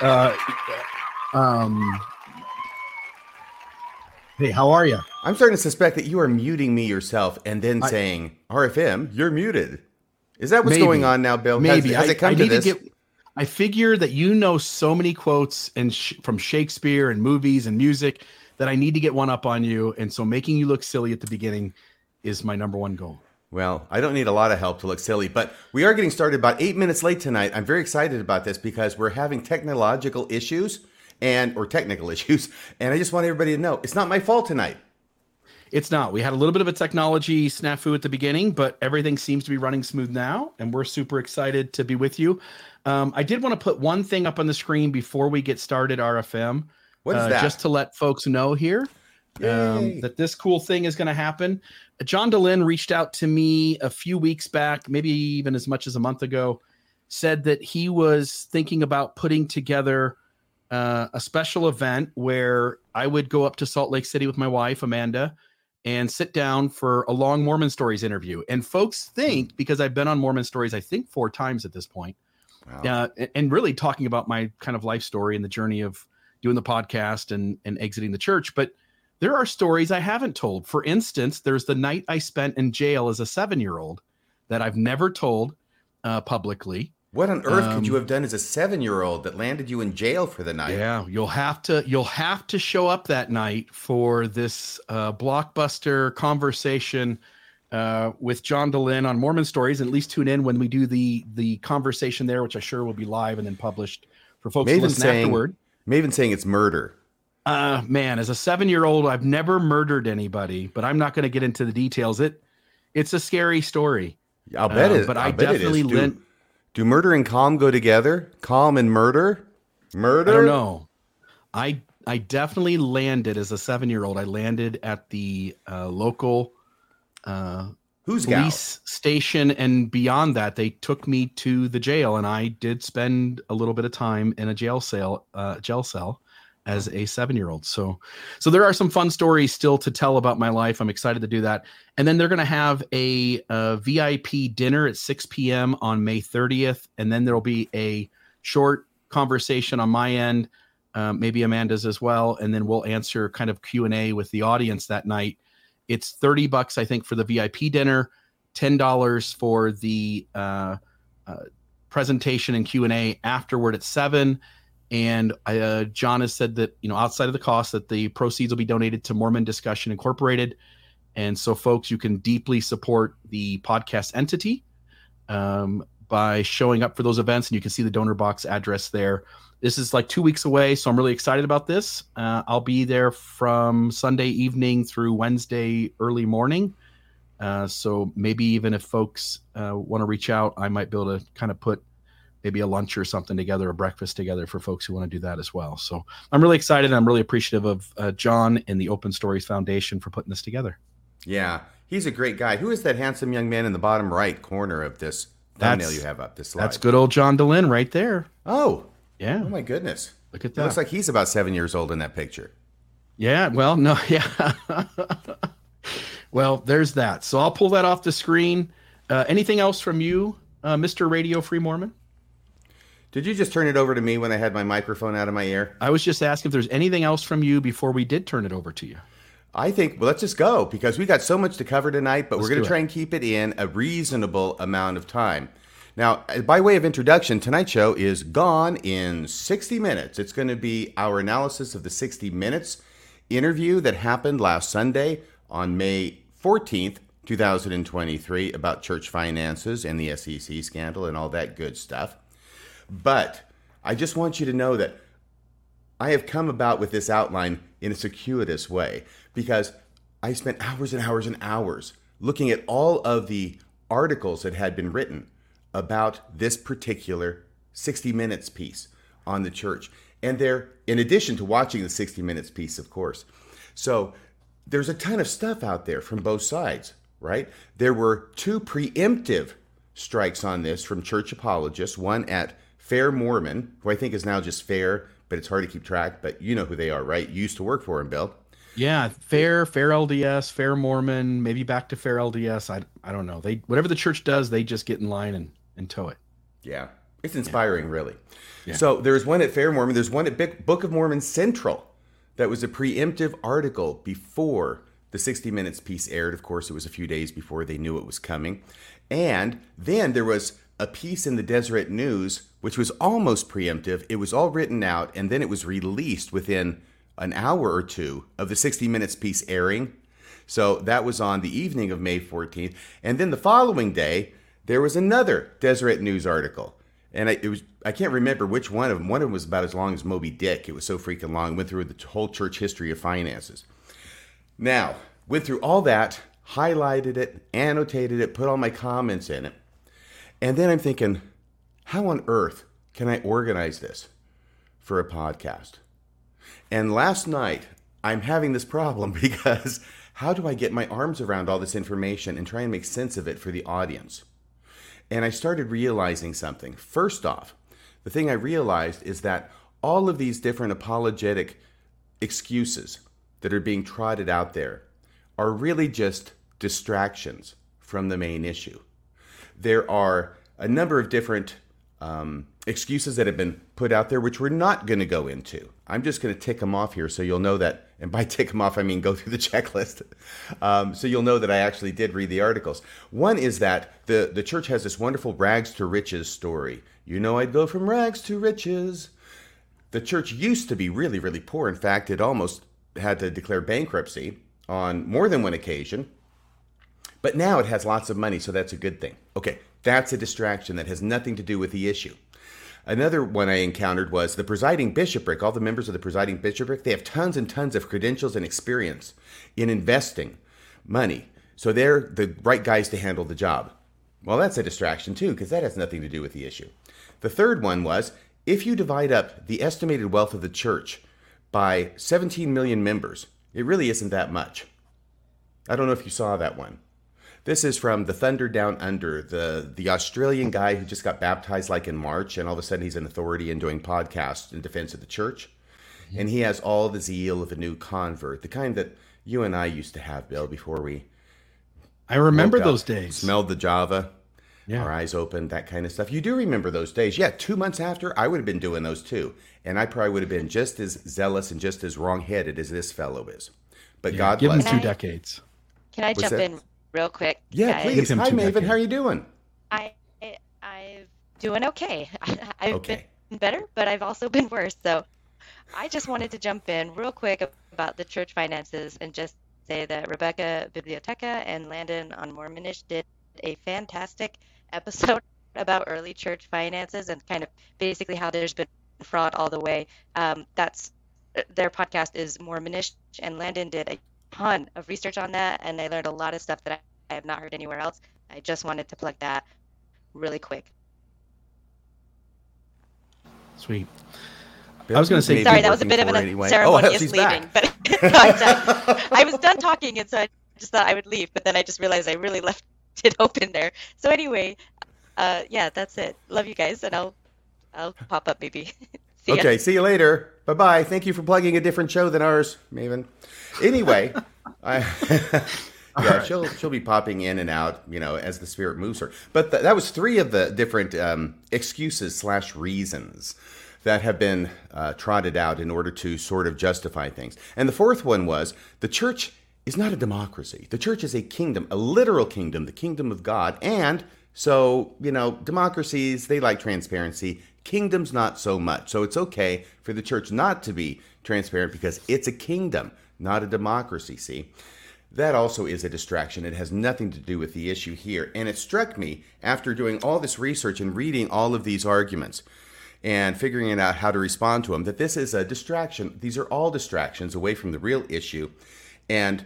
Uh, um, hey, how are you? I'm starting to suspect that you are muting me yourself and then I- saying, RFM, you're muted. Is that what's Maybe. going on now, Bill? Maybe Has, has I, it come I to need this? to get. I figure that you know so many quotes and sh- from Shakespeare and movies and music that I need to get one up on you, and so making you look silly at the beginning is my number one goal. Well, I don't need a lot of help to look silly, but we are getting started about eight minutes late tonight. I'm very excited about this because we're having technological issues and or technical issues, and I just want everybody to know it's not my fault tonight. It's not. We had a little bit of a technology snafu at the beginning, but everything seems to be running smooth now, and we're super excited to be with you. Um, I did want to put one thing up on the screen before we get started, RFM. What is uh, that? Just to let folks know here um, that this cool thing is going to happen. John Dehlin reached out to me a few weeks back, maybe even as much as a month ago, said that he was thinking about putting together uh, a special event where I would go up to Salt Lake City with my wife, Amanda, and sit down for a long Mormon Stories interview. And folks think, because I've been on Mormon Stories, I think four times at this point, Wow. uh, and- and really talking about my kind of life story and the journey of doing the podcast and and exiting the church. But there are stories I haven't told. For instance, there's the night I spent in jail as a seven year old that I've never told uh, publicly. What on earth could you Um, have done as a seven year old that landed you in jail for the night? Yeah, you'll have to you'll have to show up that night for this uh, blockbuster conversation uh, with John Dehlin on Mormon Stories. And at least tune in when we do the the conversation there, which I sure will be live and then published for folks to Maven listen saying- afterward. Maven saying it's murder. Uh, man, as a seven year old, I've never murdered anybody, but I'm not going to get into the details. It it's a scary story. I'll bet Uh, it. but I'll I bet definitely Do, lent- do murder and calm go together? Calm and murder? Murder? I don't know. I I definitely landed as a seven year old. I landed at the uh, local uh, Who's police station, and beyond that, they took me to the jail, and I did spend a little bit of time in a jail cell, uh, jail cell, as a seven year old. So, so there are some fun stories still to tell about my life. I'm excited to do that, and then they're going to have a, uh VIP dinner at 6 p.m. on May 30th, and then there'll be a short conversation on my end, um, maybe Amanda's as well, and then we'll answer kind of Q and A with the audience that night. It's 30 bucks, I think, for the VIP dinner, $10 for the uh, uh, presentation and Q&A afterward at 7 and uh, John has said that you know outside of the cost that the proceeds will be donated to Mormon Discussion Incorporated. And so folks you can deeply support the podcast entity um, by showing up for those events and you can see the donor box address there. This is like two weeks away so i'm really excited about this. Uh, i'll be there from sunday evening through wednesday early morning. Uh, so maybe even if folks uh, want to reach out i might be able to kind of put maybe a lunch or something together a breakfast together for folks who want to do that as well so i'm really excited i'm really appreciative of uh, john and the open stories foundation for putting this together Yeah, he's a great guy. Who is that handsome young man in the bottom right corner of this thumbnail That's- you have up? This slide. that's good old john dehlin right there Oh, yeah oh my goodness! look at It that looks like he's about seven years old in that picture. Yeah, well, no, yeah. well, there's that. So I'll pull that off the screen. Uh, anything else from you, uh, Mr. Radio Free Mormon? Did you just turn it over to me when I had my microphone out of my ear? I was just asking if there's anything else from you before we did turn it over to you. I think, well, let's just go because we got so much to cover tonight, but Let's we're going to try and keep it in a reasonable amount of time. Now, uh, by way of introduction, tonight's show is gone in 60 minutes. It's going to be our analysis of the 60 Minutes interview that happened last Sunday on May 14th, 2023, about church finances and the SEC scandal and all that good stuff. But I just want you to know that I have come about with this outline in a circuitous way because I spent hours and hours and hours looking at all of the articles that had been written about this particular 60 Minutes piece on the church. And they're, in addition to watching the 60 Minutes piece, of course. So there's a ton of stuff out there from both sides, right? There were two preemptive strikes on this from church apologists, one at Fair Mormon, who I think is now just Fair, but it's hard to keep track, but you know who they are, right? You used to work for him, Bill. Yeah, fair, fair LDS, fair Mormon, maybe back to fair LDS. I, I don't know. They whatever the church does, they just get in line and, and toe it. Yeah, it's inspiring, yeah. really. Yeah. So there's one at Fair Mormon. There's one at Book of Mormon Central that was a preemptive article before the 60 Minutes piece aired. Of course, it was a few days before they knew it was coming. And then there was a piece in the Deseret News, which was almost preemptive. It was all written out, and then it was released within an hour or two of the 60 Minutes piece airing. So that was on the evening of May 14th. And then the following day, there was another Deseret News article. And I, it was I can't remember which one of them. One of them was about as long as Moby Dick. It was so freaking long. Went through the whole church history of finances. Now, went through all that, highlighted it, annotated it, put all my comments in it. And then I'm thinking, how on earth can I organize this for a podcast? And last night, I'm having this problem because how do I get my arms around all this information and try and make sense of it for the audience? And I started realizing something. First off, the thing I realized is that all of these different apologetic excuses that are being trotted out there are really just distractions from the main issue. There are a number of different um, excuses that have been put out there, which we're not going to go into. I'm just going to tick them off here so you'll know that. And by tick them off, I mean go through the checklist. Um, so you'll know that I actually did read the articles. One is that the, the church has this wonderful rags to riches story. You know, I'd go from rags to riches. The church used to be really, really poor. In fact, it almost had to declare bankruptcy on more than one occasion. But now it has lots of money, so that's a good thing. Okay, that's a distraction that has nothing to do with the issue. Another one I encountered was the presiding bishopric. All the members of the presiding bishopric, they have tons and tons of credentials and experience in investing money. So they're the right guys to handle the job. Well, that's a distraction too, because that has nothing to do with the issue. The third one was if you divide up the estimated wealth of the church by 17 million members, it really isn't that much. I don't know if you saw that one. This is from the Thunder Down Under, the the Australian guy who just got baptized like in March, and all of a sudden he's an authority and doing podcasts in defense of the church. And he has all the zeal of a new convert, the kind that you and I used to have, Bill, before we. I remember those days. Smelled the Java, yeah. our eyes opened, that kind of stuff. You do remember those days. Yeah, two months after, I would have been doing those too. And I probably would have been just as zealous and just as wrong headed as this fellow is. But yeah, God give bless him two decades. Can I jump that? in real quick? Yeah, guys. please. Hi, Maven. How are you doing? I I'm doing okay. I've okay. been better, but I've also been worse. So I just wanted to jump in real quick about the church finances and just say that Rebecca Bibliotheca and Landon on Mormonish did a fantastic episode about early church finances and kind of basically how there's been fraud all the way. Um, that's their podcast is Mormonish, and Landon did a ton of research on that, and I learned a lot of stuff that I, I have not heard anywhere else. I just wanted to plug that really quick. Sweet. I was going to say, sorry, that was a bit of an anyway. ceremonious oh, leaving, but I was done talking, and so I just thought I would leave, but then I just realized I really left it open there. So anyway, uh, yeah, that's it. Love you guys, and I'll I'll pop up maybe. see okay, see you later. Bye bye. Thank you for plugging a different show than ours, Maven. Anyway, I. yeah, right. she'll she'll be popping in and out, you know, as the spirit moves her. But th- that was three of the different um, excuses slash reasons that have been uh, trotted out in order to sort of justify things. And the fourth one was the church is not a democracy. The church is a kingdom, a literal kingdom, the kingdom of God. And so, you know, democracies they like transparency. Kingdoms not so much. So it's okay for the church not to be transparent because it's a kingdom not a democracy, see? That also is a distraction. It has nothing to do with the issue here. And it struck me after doing all this research and reading all of these arguments. and figuring out how to respond to them, that this is a distraction. These are all distractions away from the real issue. And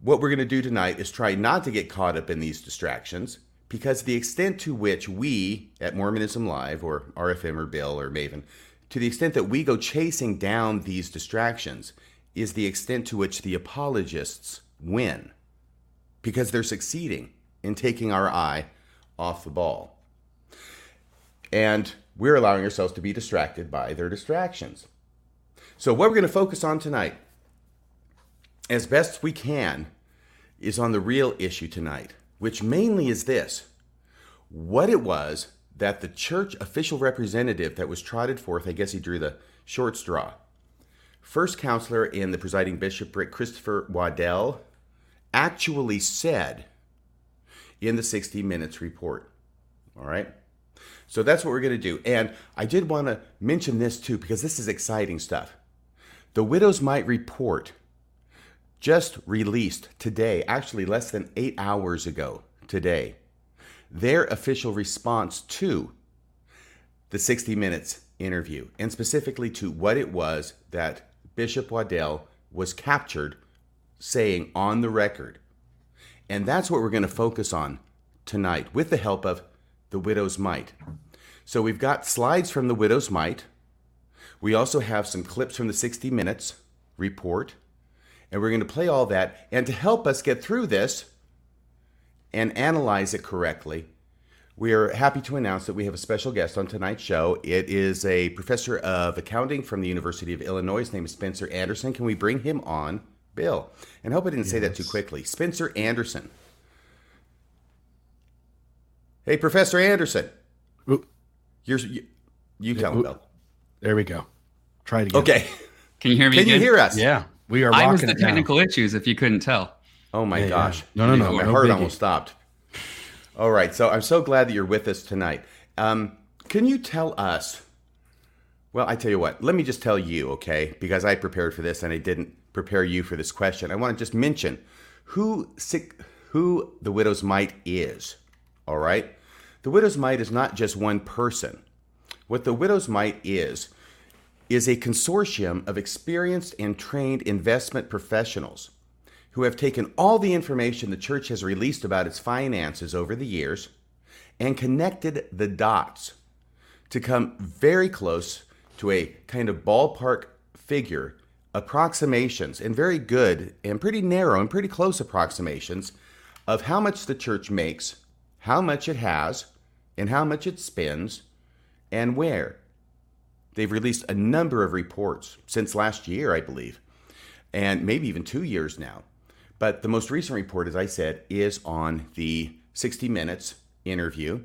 what we're going to do tonight is try not to get caught up in these distractions because the extent to which we at Mormonism Live or RFM or Bill or Maven, to the extent that we go chasing down these distractions, is the extent to which the apologists win because they're succeeding in taking our eye off the ball. And we're allowing ourselves to be distracted by their distractions. So, what we're going to focus on tonight, as best we can, is on the real issue tonight, which mainly is this what it was that the church official representative that was trotted forth, I guess he drew the short straw, first counselor in the presiding bishopric, Christopher Waddell, actually said in the 60 Minutes report. All right? So that's what we're going to do. And I did want to mention this too, because this is exciting stuff. The Widow's Mite report just released today, actually less than eight hours ago today, their official response to the 60 Minutes interview, and specifically to what it was that Bishop Waddell was captured saying on the record. And that's what we're going to focus on tonight with the help of the Widow's Mite. So we've got slides from the Widow's Mite. We also have some clips from the 60 Minutes report. And we're going to play all that. And to help us get through this and analyze it correctly, we are happy to announce that we have a special guest on tonight's show. It is a professor of accounting from the University of Illinois. His name is Spencer Anderson. Can we bring him on, Bill? And I hope I didn't yes. say that too quickly. Spencer Anderson. Hey, Professor Anderson. Ooh. You're, you, you tell him, Bill. There we go. Try it again. Okay. Can you hear me? Can again? you hear us? Yeah, we are. I was the technical issues. If you couldn't tell. Oh my yeah, gosh! Yeah. No, no, no. My no heart biggie. almost stopped. All right, so I'm so glad that you're with us tonight. Um, can you tell us? Well, I tell you what. Let me just tell you, okay? Because I prepared for this and I didn't prepare you for this question. I want to just mention who sick, who the widow's mite is. All right, the widow's mite is not just one person. What the widow's mite is is a consortium of experienced and trained investment professionals who have taken all the information the church has released about its finances over the years and connected the dots to come very close to a kind of ballpark figure, approximations, and very good and pretty narrow and pretty close approximations of how much the church makes, how much it has, and how much it spends, and where. They've released a number of reports since last year, I believe, and maybe even two years now. But the most recent report, as I said, is on the 60 Minutes interview.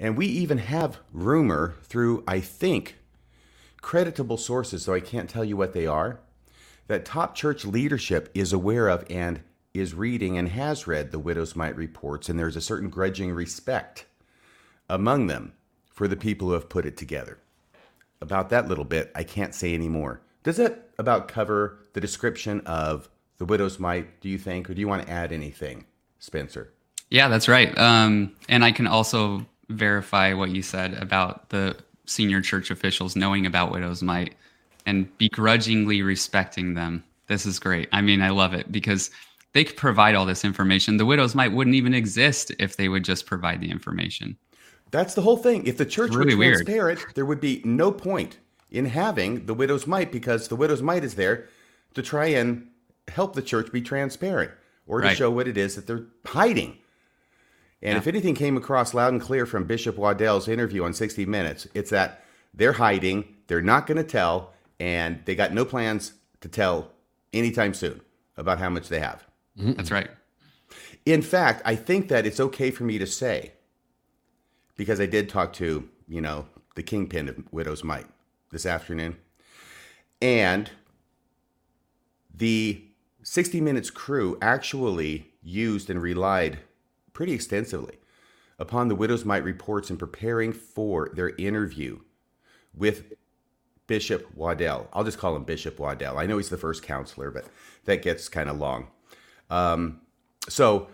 And we even have rumor through, I think, creditable sources, though I can't tell you what they are, that top church leadership is aware of and is reading and has read the Widow's Mite reports, and there's a certain grudging respect among them for the people who have put it together. About that little bit, I can't say any more. Does that about cover the description of the widow's mite, do you think, or do you want to add anything, Spencer? Yeah, that's right. Um, and I can also verify what you said about the senior church officials knowing about widow's mite and begrudgingly respecting them. This is great. I mean, I love it because they could provide all this information. The widow's mite wouldn't even exist if they would just provide the information. That's the whole thing. If the church really were transparent, weird. there would be no point in having the widow's mite because the widow's mite is there to try and help the church be transparent or to right. show what it is that they're hiding. And yeah. if anything came across loud and clear from Bishop Waddell's interview on 60 Minutes, it's that they're hiding, they're not going to tell, and they got no plans to tell anytime soon about how much they have. Mm-hmm. That's right. In fact, I think that it's okay for me to say, because I did talk to, you know, the kingpin of Widow's Mite this afternoon, and the 60 Minutes crew actually used and relied pretty extensively upon the Widow's Mite reports in preparing for their interview with Bishop Waddell. I'll just call him Bishop Waddell. I know he's the first counselor, but that gets kind of long. Um, so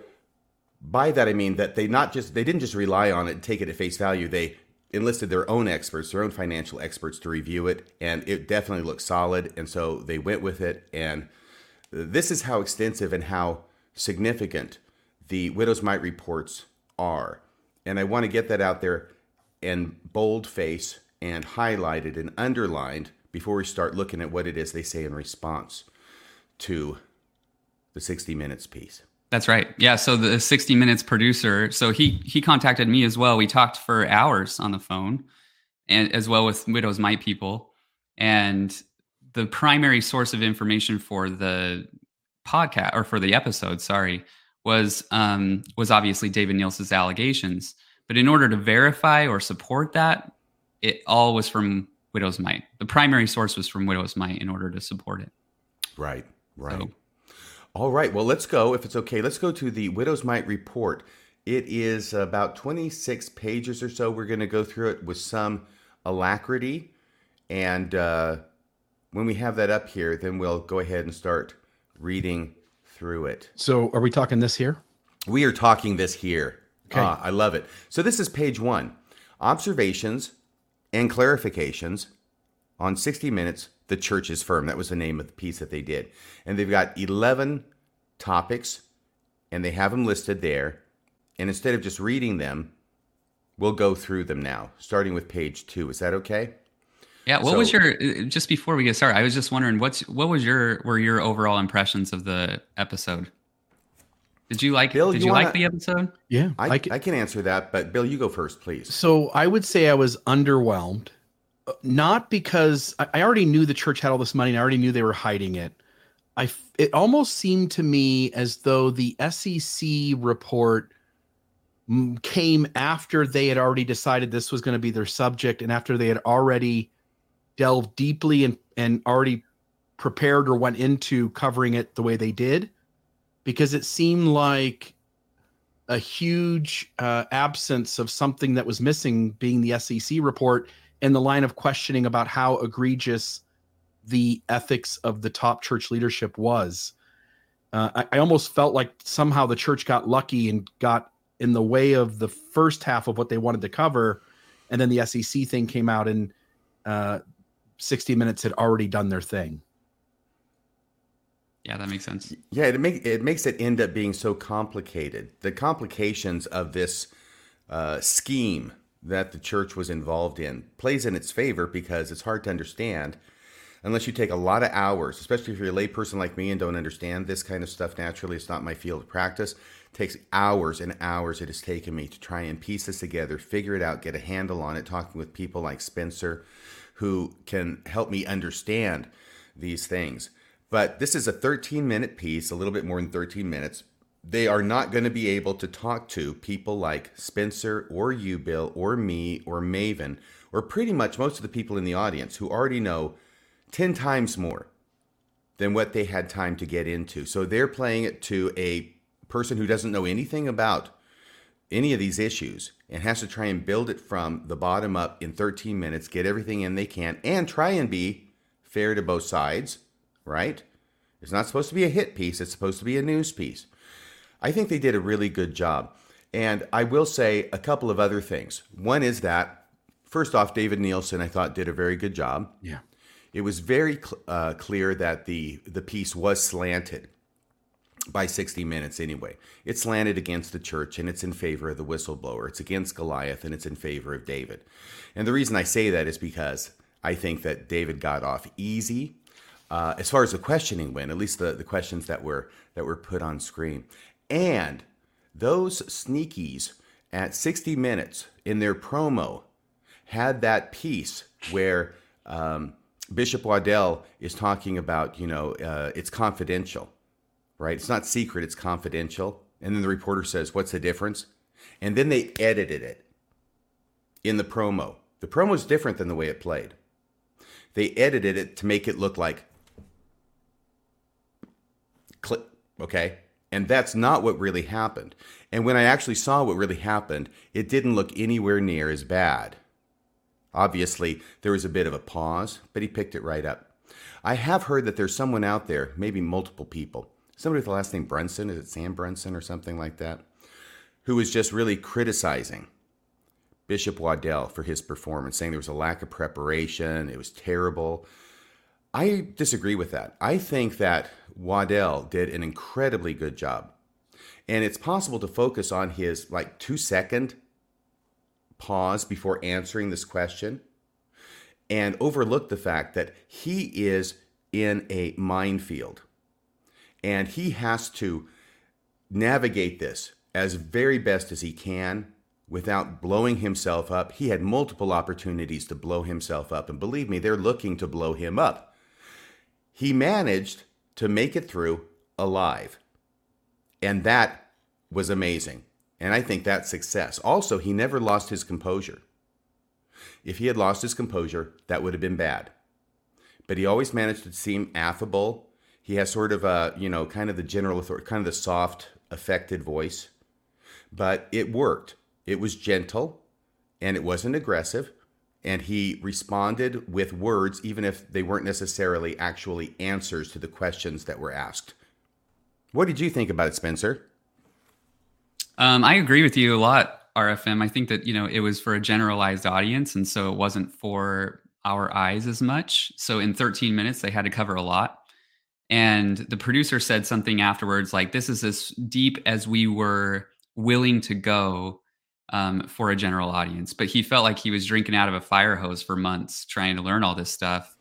by that I mean that they not just they didn't just rely on it and take it at face value. They enlisted their own experts, their own financial experts to review it, and it definitely looked solid. And so they went with it. And this is how extensive and how significant the Widow's Mite reports are. And I want to get that out there in bold face and highlighted and underlined before we start looking at what it is they say in response to the 60 Minutes piece. That's right. Yeah. So the 60 Minutes producer, so he he contacted me as well. We talked for hours on the phone, and as well with Widows Mite people. And the primary source of information for the podcast or for the episode, sorry, was um, was obviously David Nielsen's allegations. But in order to verify or support that, it all was from Widow's Mite. The primary source was from Widow's Mite in order to support it. Right. Right. So, all right. Well, let's go. If it's okay, let's go to the Widow's Mite report. It is about 26 pages or so. We're going to go through it with some alacrity. And uh, when we have that up here, then we'll go ahead and start reading through it. So, are we talking this here? We are talking this here. Okay. Ah, I love it. So, this is page one observations and clarifications on 60 Minutes the church is firm. That was the name of the piece that they did. And they've got 11 topics and they have them listed there. And instead of just reading them, we'll go through them now, starting with page two. Is that okay? Yeah. What so, was your uh, just before we get started? I was just wondering what's what was your were your overall impressions of the episode? Did you like? Bill, did you, you wanna, like the episode? Yeah, I, I, can, I can answer that, but Bill, you go first, please. So I would say I was underwhelmed not because I already knew the church had all this money and I already knew they were hiding it. I it almost seemed to me as though the SEC report came after they had already decided this was going to be their subject and after they had already delved deeply and and already prepared or went into covering it the way they did because it seemed like a huge uh, absence of something that was missing being the SEC report in the line of questioning about how egregious the ethics of the top church leadership was. Uh, I, I, almost felt like somehow the church got lucky and got in the way of the first half of what they wanted to cover, and then the SEC thing came out, and uh, 60 Minutes had already done their thing. Yeah, that makes sense. Yeah, it makes it makes it end up being so complicated. The complications of this uh, scheme that the church was involved in plays in its favor because it's hard to understand unless you take a lot of hours, especially if you're a layperson like me and don't understand this kind of stuff naturally. It's not my field of practice. It takes hours and hours it has taken me to try and piece this together, figure it out, get a handle on it, talking with people like Spencer who can help me understand these things. But this is a 13 minute piece, a little bit more than 13 minutes they are not going to be able to talk to people like Spencer or you, Bill, or me, or Maven, or pretty much most of the people in the audience who already know 10 times more than what they had time to get into. So they're playing it to a person who doesn't know anything about any of these issues and has to try and build it from the bottom up in 13 minutes, get everything in they can, and try and be fair to both sides, right? It's not supposed to be a hit piece, it's supposed to be a news piece. I think they did a really good job. And I will say a couple of other things. One is that, first off, David Nielsen, I thought, did a very good job. Yeah. It was very cl- uh, clear that the, the piece was slanted by 60 Minutes anyway. It's slanted against the church and it's in favor of the whistleblower. It's against Goliath and it's in favor of David. And the reason I say that is because I think that David got off easy uh, as far as the questioning went, at least the, the questions that were that were put on screen. And those sneakies at 60 Minutes in their promo had that piece where um, Bishop Waddell is talking about, you know, uh, it's confidential, right? It's not secret, it's confidential. And then the reporter says, What's the difference? And then they edited it in the promo. The promo is different than the way it played. They edited it to make it look like click, okay? And that's not what really happened. And when I actually saw what really happened, it didn't look anywhere near as bad. Obviously, there was a bit of a pause, but he picked it right up. I have heard that there's someone out there, maybe multiple people, somebody with the last name Brunson, is it Sam Brunson or something like that, who is just really criticizing Bishop Waddell for his performance, saying there was a lack of preparation, it was terrible. I disagree with that. I think that Waddell did an incredibly good job. And it's possible to focus on his like two second pause before answering this question and overlook the fact that he is in a minefield and he has to navigate this as very best as he can without blowing himself up. He had multiple opportunities to blow himself up, and believe me, they're looking to blow him up. He managed to make it through alive, and that was amazing. And I think that's success. Also, he never lost his composure. If he had lost his composure, that would have been bad. But he always managed to seem affable. He has sort of a, you know, kind of the general authority, kind of the soft, affected voice. But it worked. It was gentle and it wasn't aggressive. And he responded with words, even if they weren't necessarily actually answers to the questions that were asked. What did you think about it, Spencer? Um, I agree with you a lot, RFM. I think that you know it was for a generalized audience, and so it wasn't for our eyes as much. So in 13 minutes, they had to cover a lot. And the producer said something afterwards, like, "This is as deep as we were willing to go um, for a general audience." But he felt like he was drinking out of a fire hose for months trying to learn all this stuff.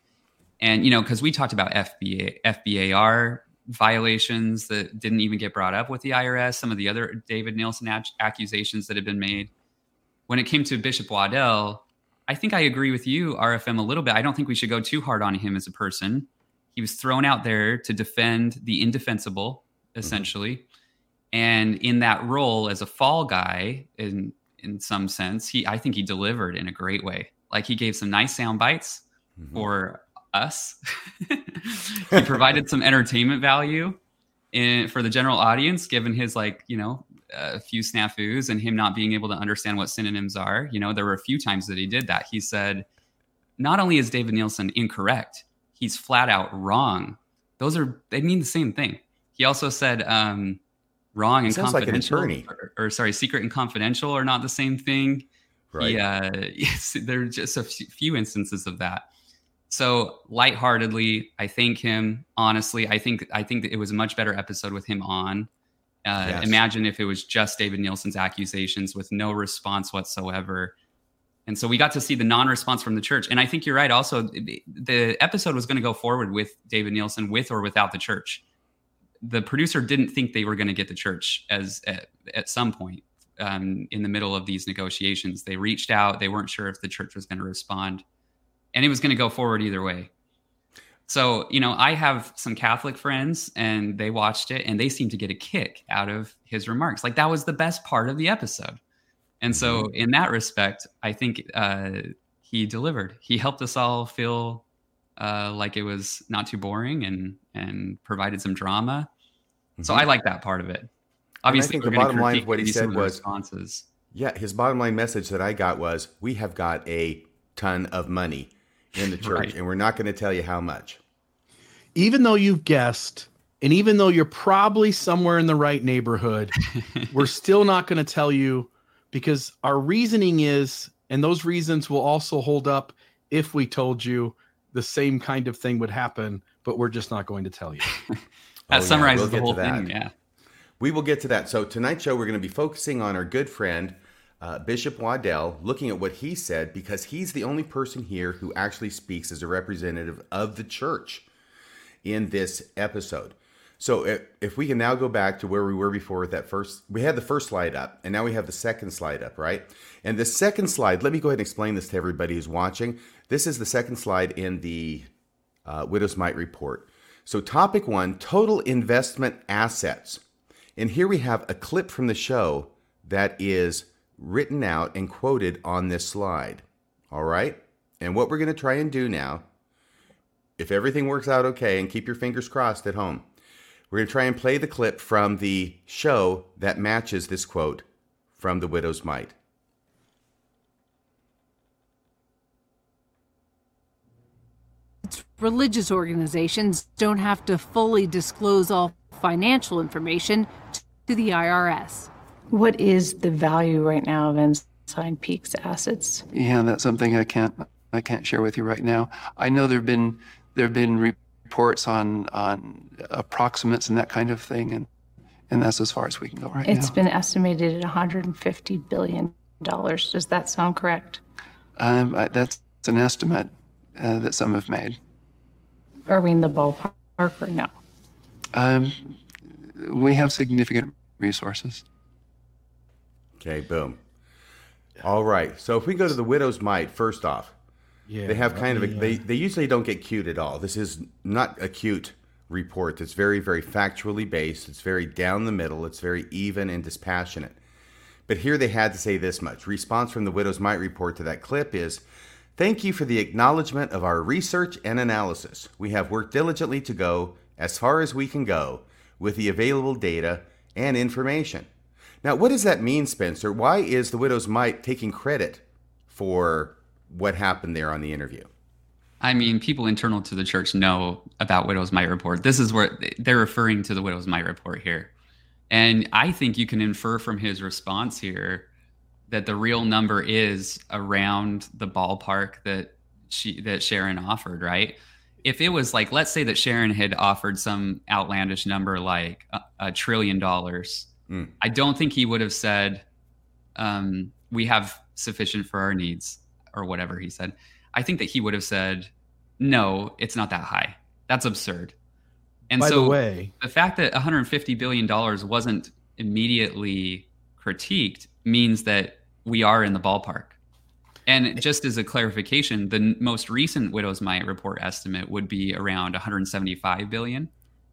And you know, because we talked about FBA, FBAR violations that didn't even get brought up with the IRS, some of the other David Nielsen accusations that had been made. When it came to Bishop Waddell, I think I agree with you, RFM, a little bit. I don't think we should go too hard on him as a person. He was thrown out there to defend the indefensible, mm-hmm. essentially. Mm-hmm. And in that role as a fall guy, in in some sense, he I think he delivered in a great way. Like he gave some nice sound bites mm-hmm. for us. he provided some entertainment value in, for the general audience, given his like you know a few snafus and him not being able to understand what synonyms are. You know, there were a few times that he did that. He said, not only is David Nielsen incorrect, he's flat out wrong. Those are they mean the same thing. He also said um, wrong and Sounds confidential, like or, or, sorry, secret and confidential are not the same thing. Right. Yeah, yes, there are just a few instances of that. So lightheartedly, I thank him. Honestly, I think I think that it was a much better episode with him on. Uh, yes. Imagine if it was just David Nielsen's accusations with no response whatsoever. And so we got to see the non-response from the church. And I think you're right. Also, the episode was going to go forward with David Nielsen, with or without the church. The producer didn't think they were going to get the church as at, at some point um, in the middle of these negotiations. They reached out. They weren't sure if the church was going to respond and it was going to go forward either way. So, you know, I have some Catholic friends and they watched it and they seemed to get a kick out of his remarks. Like that was the best part of the episode. And so, mm-hmm. in that respect, I think uh, he delivered. He helped us all feel uh, like it was not too boring and and provided some drama. Mm-hmm. So I like that part of it. Obviously, I think the bottom line of what he said was responses. Yeah, his bottom line message that I got was, "We have got a ton of money in the church, right. and we're not going to tell you how much. Even though you've guessed, and even though you're probably somewhere in the right neighborhood, we're still not going to tell you because our reasoning is, and those reasons will also hold up if we told you the same kind of thing would happen, but we're just not going to tell you. that oh, summarizes yeah, we'll the whole thing. Yeah. We will get to that. So tonight's show, we're going to be focusing on our good friend uh, Bishop Waddell, looking at what he said, because he's the only person here who actually speaks as a representative of the church in this episode. So if, if we can now go back to where we were before with that first, we had the first slide up, and now we have the second slide up, right? And the second slide, let me go ahead and explain this to everybody who's watching. This is the second slide in the uh, Widow's Mite report. So, topic one total investment assets. And here we have a clip from the show that is written out and quoted on this slide. All right? And what we're going to try and do now, if everything works out okay, and keep your fingers crossed at home, we're going to try and play the clip from the show that matches this quote from The Widow's Mite. Religious organizations don't have to fully disclose all financial information to the IRS. What is the value right now of Ensign Peak's assets? Yeah, that's something I can't I can't share with you right now. I know there've been there've been reports on on approximates and that kind of thing, and and that's as far as we can go right It's now. It's been estimated at 150 billion dollars. Does that sound correct? Um, I, that's an estimate uh, that some have made. Are we in the ballpark or no? Um, we have significant resources. Okay, boom. All right. So if we go to the widow's mite, first off, Yeah, they have kind of a, let me, they they usually don't get cute at all. This is not a cute report. It's very very factually based. It's very down the middle. It's very even and dispassionate. But here they had to say this much. Response from the widow's mite report to that clip is Thank you for the acknowledgement of our research and analysis. We have worked diligently to go as far as we can go with the available data and information. Now, what does that mean, Spencer? Why is the widow's mite taking credit for what happened there on the interview? I mean, people internal to the church know about Widow's Mite report. This is where they're referring to the Widow's Mite report here. And I think you can infer from his response here that the real number is around the ballpark that she that Sharon offered, right? If it was like, let's say that Sharon had offered some outlandish number like a, a trillion dollars, Mm. I don't think he would have said, um, "We have sufficient for our needs" or whatever he said. I think that he would have said, "No, it's not that high. That's absurd." And By so the way, the fact that 150 billion dollars wasn't immediately critiqued means that we are in the ballpark. And just as a clarification, the most recent Widow's Mite report estimate would be around 175 billion,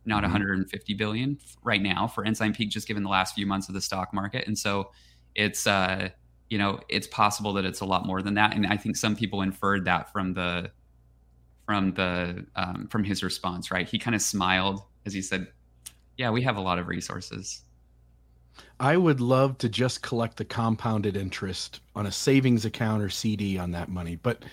not 150 billion right now for Ensign Peak, just given the last few months of the stock market. And so it's, uh, you know, it's possible that it's a lot more than that. And I think some people inferred that from the, from the, um, from his response, right? He kind of smiled as he said, "Yeah, we have a lot of resources." I would love to just collect the compounded interest on a savings account or CD on that money. But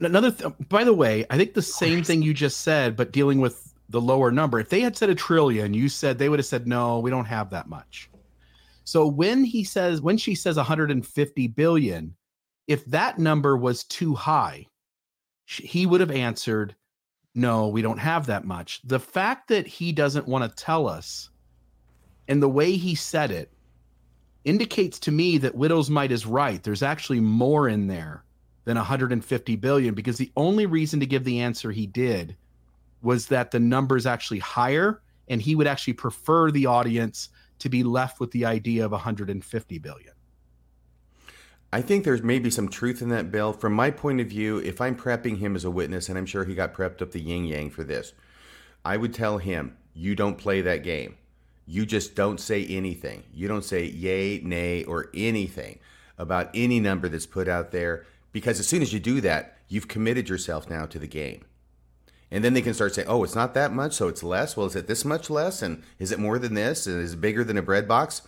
another, th- by the way, I think the same thing you just said, but dealing with the lower number. If they had said a trillion, you said they would have said no, we don't have that much. So when he says, when she says 150 billion, if that number was too high, he would have answered, no, we don't have that much. The fact that he doesn't want to tell us and the way he said it indicates to me that widow's Mite is right there's actually more in there than 150 billion because the only reason to give the answer he did was that the number is actually higher and he would actually prefer the audience to be left with the idea of 150 billion I think there's maybe some truth in that, Bill. From my point of view, if I'm prepping him as a witness, and I'm sure he got prepped up the yin yang for this, I would tell him, you don't play that game. You just don't say anything. You don't say yay, nay, or anything about any number that's put out there because as soon as you do that, you've committed yourself now to the game. And then they can start saying, oh, it's not that much, so it's less. Well, is it this much less? And is it more than this? And is it bigger than a bread box?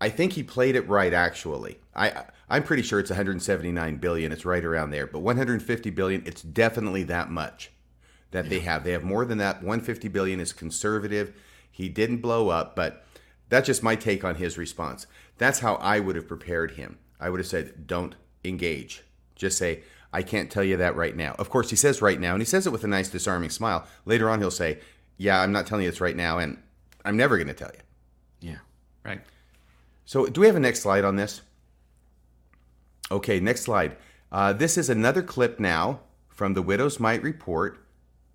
I think he played it right actually. I I'm pretty sure it's 179 billion. It's right around there. But 150 billion, it's definitely that much that they have. They have more than that. 150 billion is conservative. He didn't blow up, but that's just my take on his response. That's how I would have prepared him. I would have said, "Don't engage. Just say, I can't tell you that right now." Of course, he says right now, and he says it with a nice disarming smile. Later on he'll say, "Yeah, I'm not telling you this right now and I'm never going to tell you." yeah Right. So, do we have a next slide on this? Okay, next slide. Uh, this is another clip now from the Widow's Mite report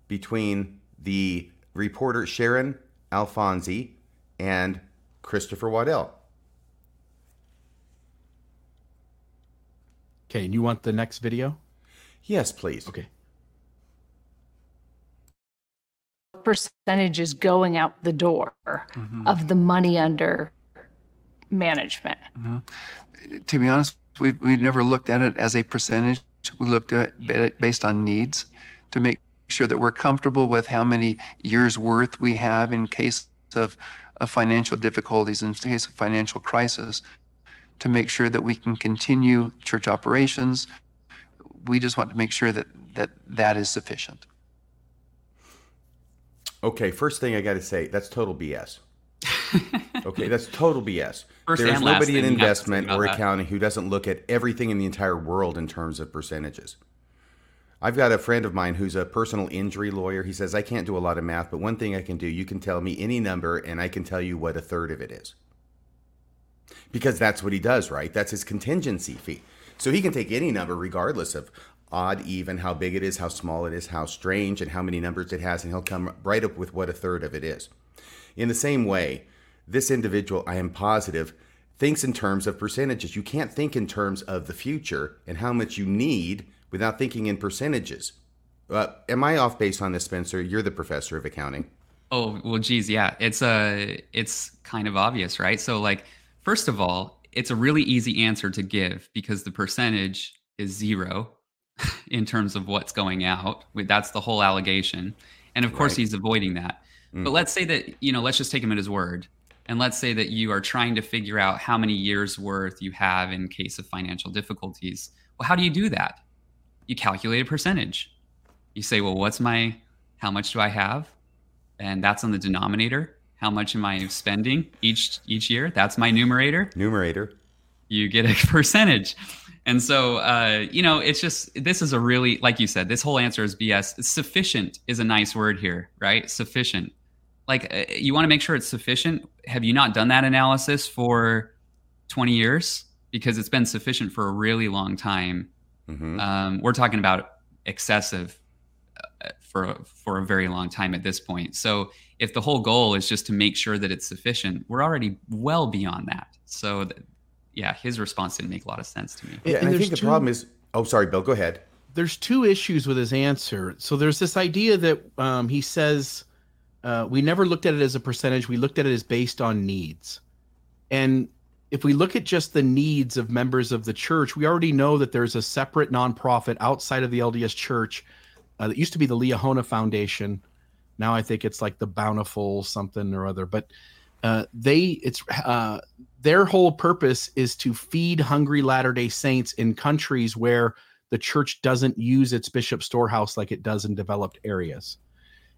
between the reporter Sharon Alfonsi and Christopher Waddell. okay and you want the next video Yes, please. okay Percentage is going out the door mm-hmm. of the money under management. Mm-hmm. To be honest, we we never looked at it as a percentage. We looked at it based on needs to make sure that we're comfortable with how many years worth we have in case of, of financial difficulties, in case of financial crisis, to make sure that we can continue church operations. We just want to make sure that that, that is sufficient. Okay, first thing I got to say, that's total BS. okay, that's total BS. First There's nobody in thing you have to say investment about or that. accounting who doesn't look at everything in the entire world in terms of percentages. I've got a friend of mine who's a personal injury lawyer. He says, I can't do a lot of math, but one thing I can do, you can tell me any number and I can tell you what a third of it is. Because that's what he does, right? That's his contingency fee. So he can take any number regardless of odd, even, how big it is, how small it is, how strange, and how many numbers it has, and he'll come right up with what a third of it is. In the same way, this individual, I am positive, thinks in terms of percentages. You can't think in terms of the future and how much you need without thinking in percentages. Uh, am I off base on this, Spencer? You're the professor of accounting. Oh well, geez, yeah. It's uh, it's kind of obvious, right? So like, first of all, it's a really easy answer to give because the percentage is zero in terms of what's going out. That's the whole allegation, and of course Right. he's avoiding that. Mm. But let's say that you know, let's just take him at his word, and let's say that you are trying to figure out how many years worth you have in case of financial difficulties. Well, how do you do that? You calculate a percentage. You say, well, what's my, how much do I have? and that's on the denominator. How much am I spending each each year? That's my numerator. Numerator. You get a percentage. And so, uh, you know, it's just this is a really, like you said, this whole answer is BS. Sufficient is a nice word here, right? Sufficient. Like uh, you want to make sure it's sufficient. Have you not done that analysis for 20 years? Because it's been sufficient for a really long time. Mhm. Um, we're talking about excessive uh, for a, for a very long time at this point. So if the whole goal is just to make sure that it's sufficient, we're already well beyond that. So th- yeah, his response didn't make a lot of sense to me. Yeah, and, I think the two- problem is. Oh, sorry, Bill. Go ahead. there's two issues with his answer. So there's this idea that um, he says uh, we never looked at it as a percentage. We looked at it as based on needs. And if we look at just the needs of members of the church, we already know that there's a separate nonprofit outside of the LDS Church uh, that used to be the Liahona Foundation. Now I think it's like the Bountiful something or other. But uh, they it's uh, their whole purpose is to feed hungry Latter Day Saints in countries where the church doesn't use its bishop storehouse like it does in developed areas.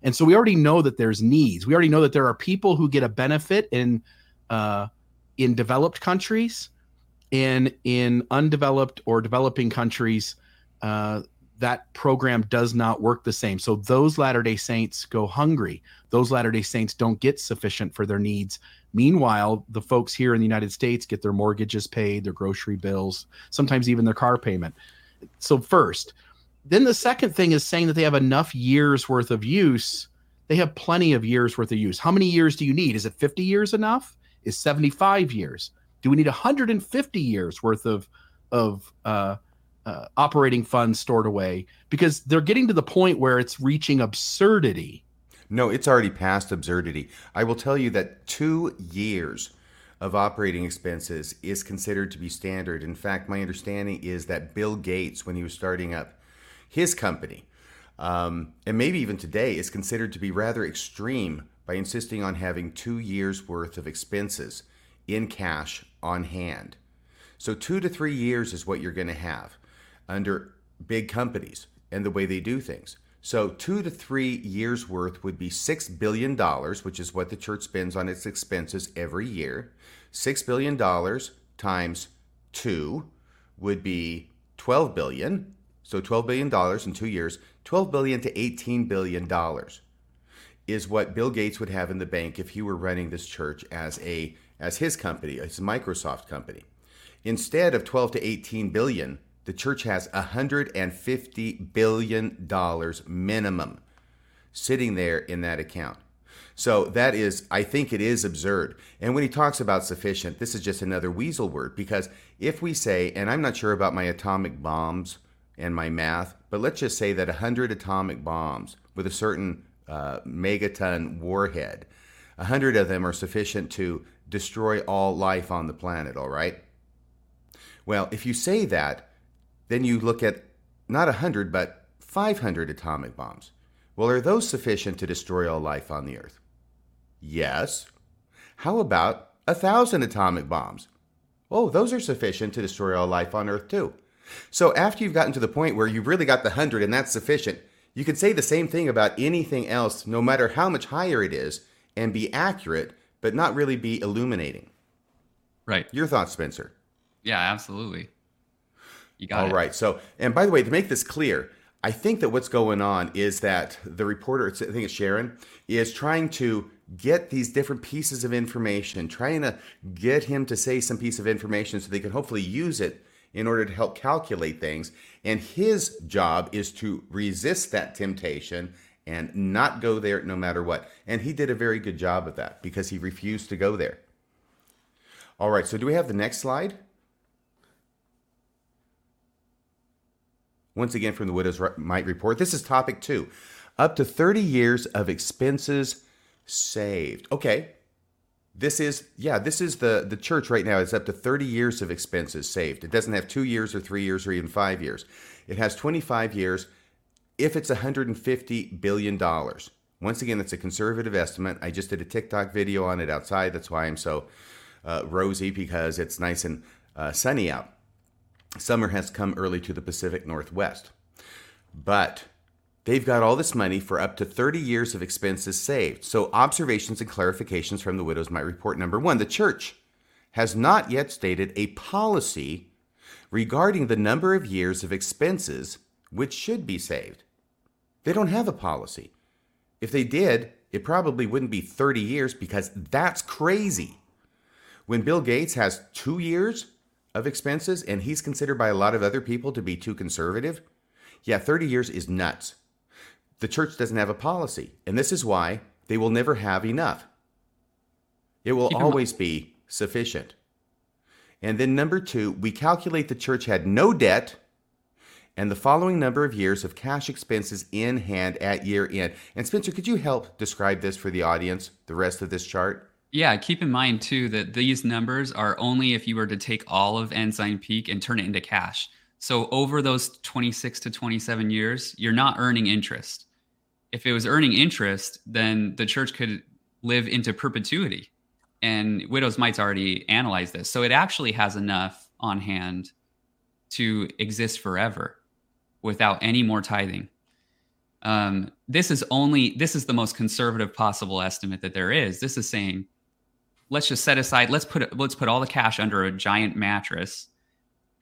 And so we already know that there's needs. We already know that there are people who get a benefit in uh, in developed countries, and in undeveloped or developing countries, uh, that program does not work the same. So those Latter Day Saints go hungry. Those Latter Day Saints don't get sufficient for their needs. Meanwhile, the folks here in the United States get their mortgages paid, their grocery bills, sometimes even their car payment. So first, then the second thing is saying that they have enough years worth of use. They have plenty of years worth of use. How many years do you need? Is it 50 years enough? Is 75 years? Do we need 150 years worth of of uh, uh, operating funds stored away? Because they're getting to the point where it's reaching absurdity. No, it's already past absurdity. I will tell you that two years of operating expenses is considered to be standard. In fact, my understanding is that Bill Gates, when he was starting up his company, um, and maybe even today, is considered to be rather extreme by insisting on having two years' worth of expenses in cash on hand. So, two to three years is what you're going to have under big companies and the way they do things. So, two to three years worth would be $6 billion, which is what the church spends on its expenses every year. $6 billion times two would be 12 billion. So $12 billion in two years, 12 billion to 18 billion dollars is what Bill Gates would have in the bank if he were running this church as a as his company, as Microsoft company. Instead of 12 to 18 billion, the church has 150 billion dollars minimum sitting there in that account. So that is, I think it is absurd. And when he talks about sufficient, this is just another weasel word because if we say, and I'm not sure about my atomic bombs and my math, but let's just say that 100 atomic bombs with a certain uh, megaton warhead, A 100 of them are sufficient to destroy all life on the planet, all right? Well, if you say that, then you look at not a 100, but 500 atomic bombs. Well, are those sufficient to destroy all life on the Earth? Yes. How about a thousand atomic bombs? Oh, those are sufficient to destroy all life on Earth, too. So, after you've gotten to the point where you've really got the hundred and that's sufficient, you can say the same thing about anything else, no matter how much higher it is, and be accurate but not really be illuminating. Right. Your thoughts, Spencer? Yeah, absolutely. You got All it. right. So, and by the way, to make this clear, I think that what's going on is that the reporter, I think it's Sharon, is trying to get these different pieces of information, trying to get him to say some piece of information so they can hopefully use it in order to help calculate things. And his job is to resist that temptation and not go there no matter what. And he did a very good job of that because he refused to go there. All right. So, do we have the next slide? Once again, from the Widow's Mite Report, this is topic two up to 30 years of expenses saved. Okay. This is, yeah, this is the, the church right now. It's up to 30 years of expenses saved. It doesn't have two years or three years or even five years. It has 25 years if it's $150 billion. Once again, that's a conservative estimate. I just did a TikTok video on it outside. That's why I'm so uh, rosy because it's nice and uh, sunny out. Summer has come early to the Pacific Northwest. But they've got all this money for up to 30 years of expenses saved. So, observations and clarifications from the Widow's Mite Report number one the church has not yet stated a policy regarding the number of years of expenses which should be saved. They don't have a policy. If they did, it probably wouldn't be 30 years because that's crazy. When Bill Gates has two years of expenses and he's considered by a lot of other people to be too conservative, yeah, 30 years is nuts. The church doesn't have a policy, and this is why they will never have enough. It will always be sufficient. And then, number two, we calculate the church had no debt and the following number of years of cash expenses in hand at year end. And Spencer, could you help describe this for the audience, the rest of this chart? Yeah, keep in mind too that these numbers are only if you were to take all of Ensign Peak and turn it into cash. So over those 26 to 27 years, you're not earning interest. If it was earning interest, then the church could live into perpetuity. And Widow's Mite's already analyzed this. So it actually has enough on hand to exist forever without any more tithing. Um, this is only this is the most conservative possible estimate that there is. This is saying, let's just set aside let's put let's put all the cash under a giant mattress,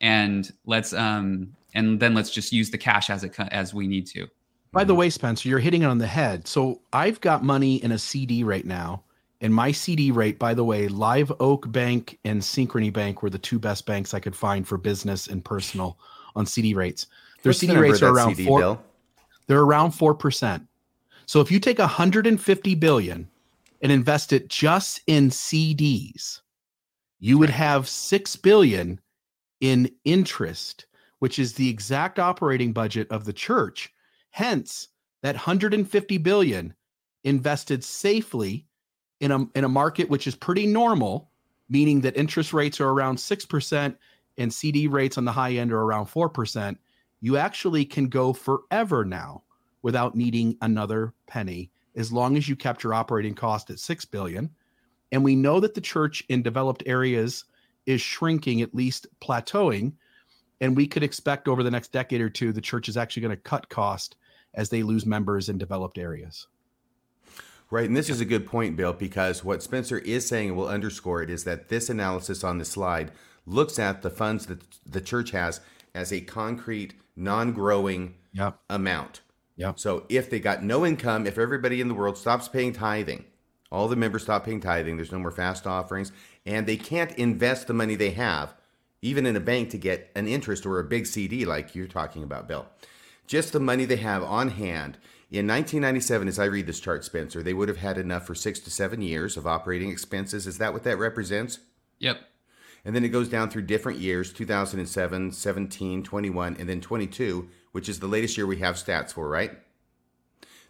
and let's um and then let's just use the cash as it as we need to. By the mm-hmm. way, Spencer, you're hitting it on the head. So I've got money in a CD right now, and my CD rate, by the way, Live Oak Bank and Synchrony Bank were the two best banks I could find for business and personal on CD rates. Their What's CD number rates are around CD, four. Bill? They're around four percent. So if you take 150 billion and invest it just in CDs, you would have six billion in interest, which is the exact operating budget of the church. Hence, that 150 billion invested safely in a in a market which is pretty normal, meaning that interest rates are around six percent and CD rates on the high end are around four percent. You actually can go forever now without needing another penny as long as you kept your operating cost at 6 billion and we know that the church in developed areas is shrinking at least plateauing and we could expect over the next decade or two the church is actually going to cut cost as they lose members in developed areas Right, and this is a good point, Bill, because what Spencer is saying, and we'll underscore it, is that this analysis on the slide looks at the funds that the church has as a concrete, non-growing Yep. amount. Yep. So if they got no income, if everybody in the world stops paying tithing, all the members stop paying tithing, there's no more fast offerings, and they can't invest the money they have, even in a bank, to get an interest or a big CD like you're talking about, Bill. Just the money they have on hand. In 1997, as I read this chart, Spencer, they would have had enough for six to seven years of operating expenses. Is that what that represents? Yep. And then it goes down through different years 2007, 17, 21, and then 22, which is the latest year we have stats for, right?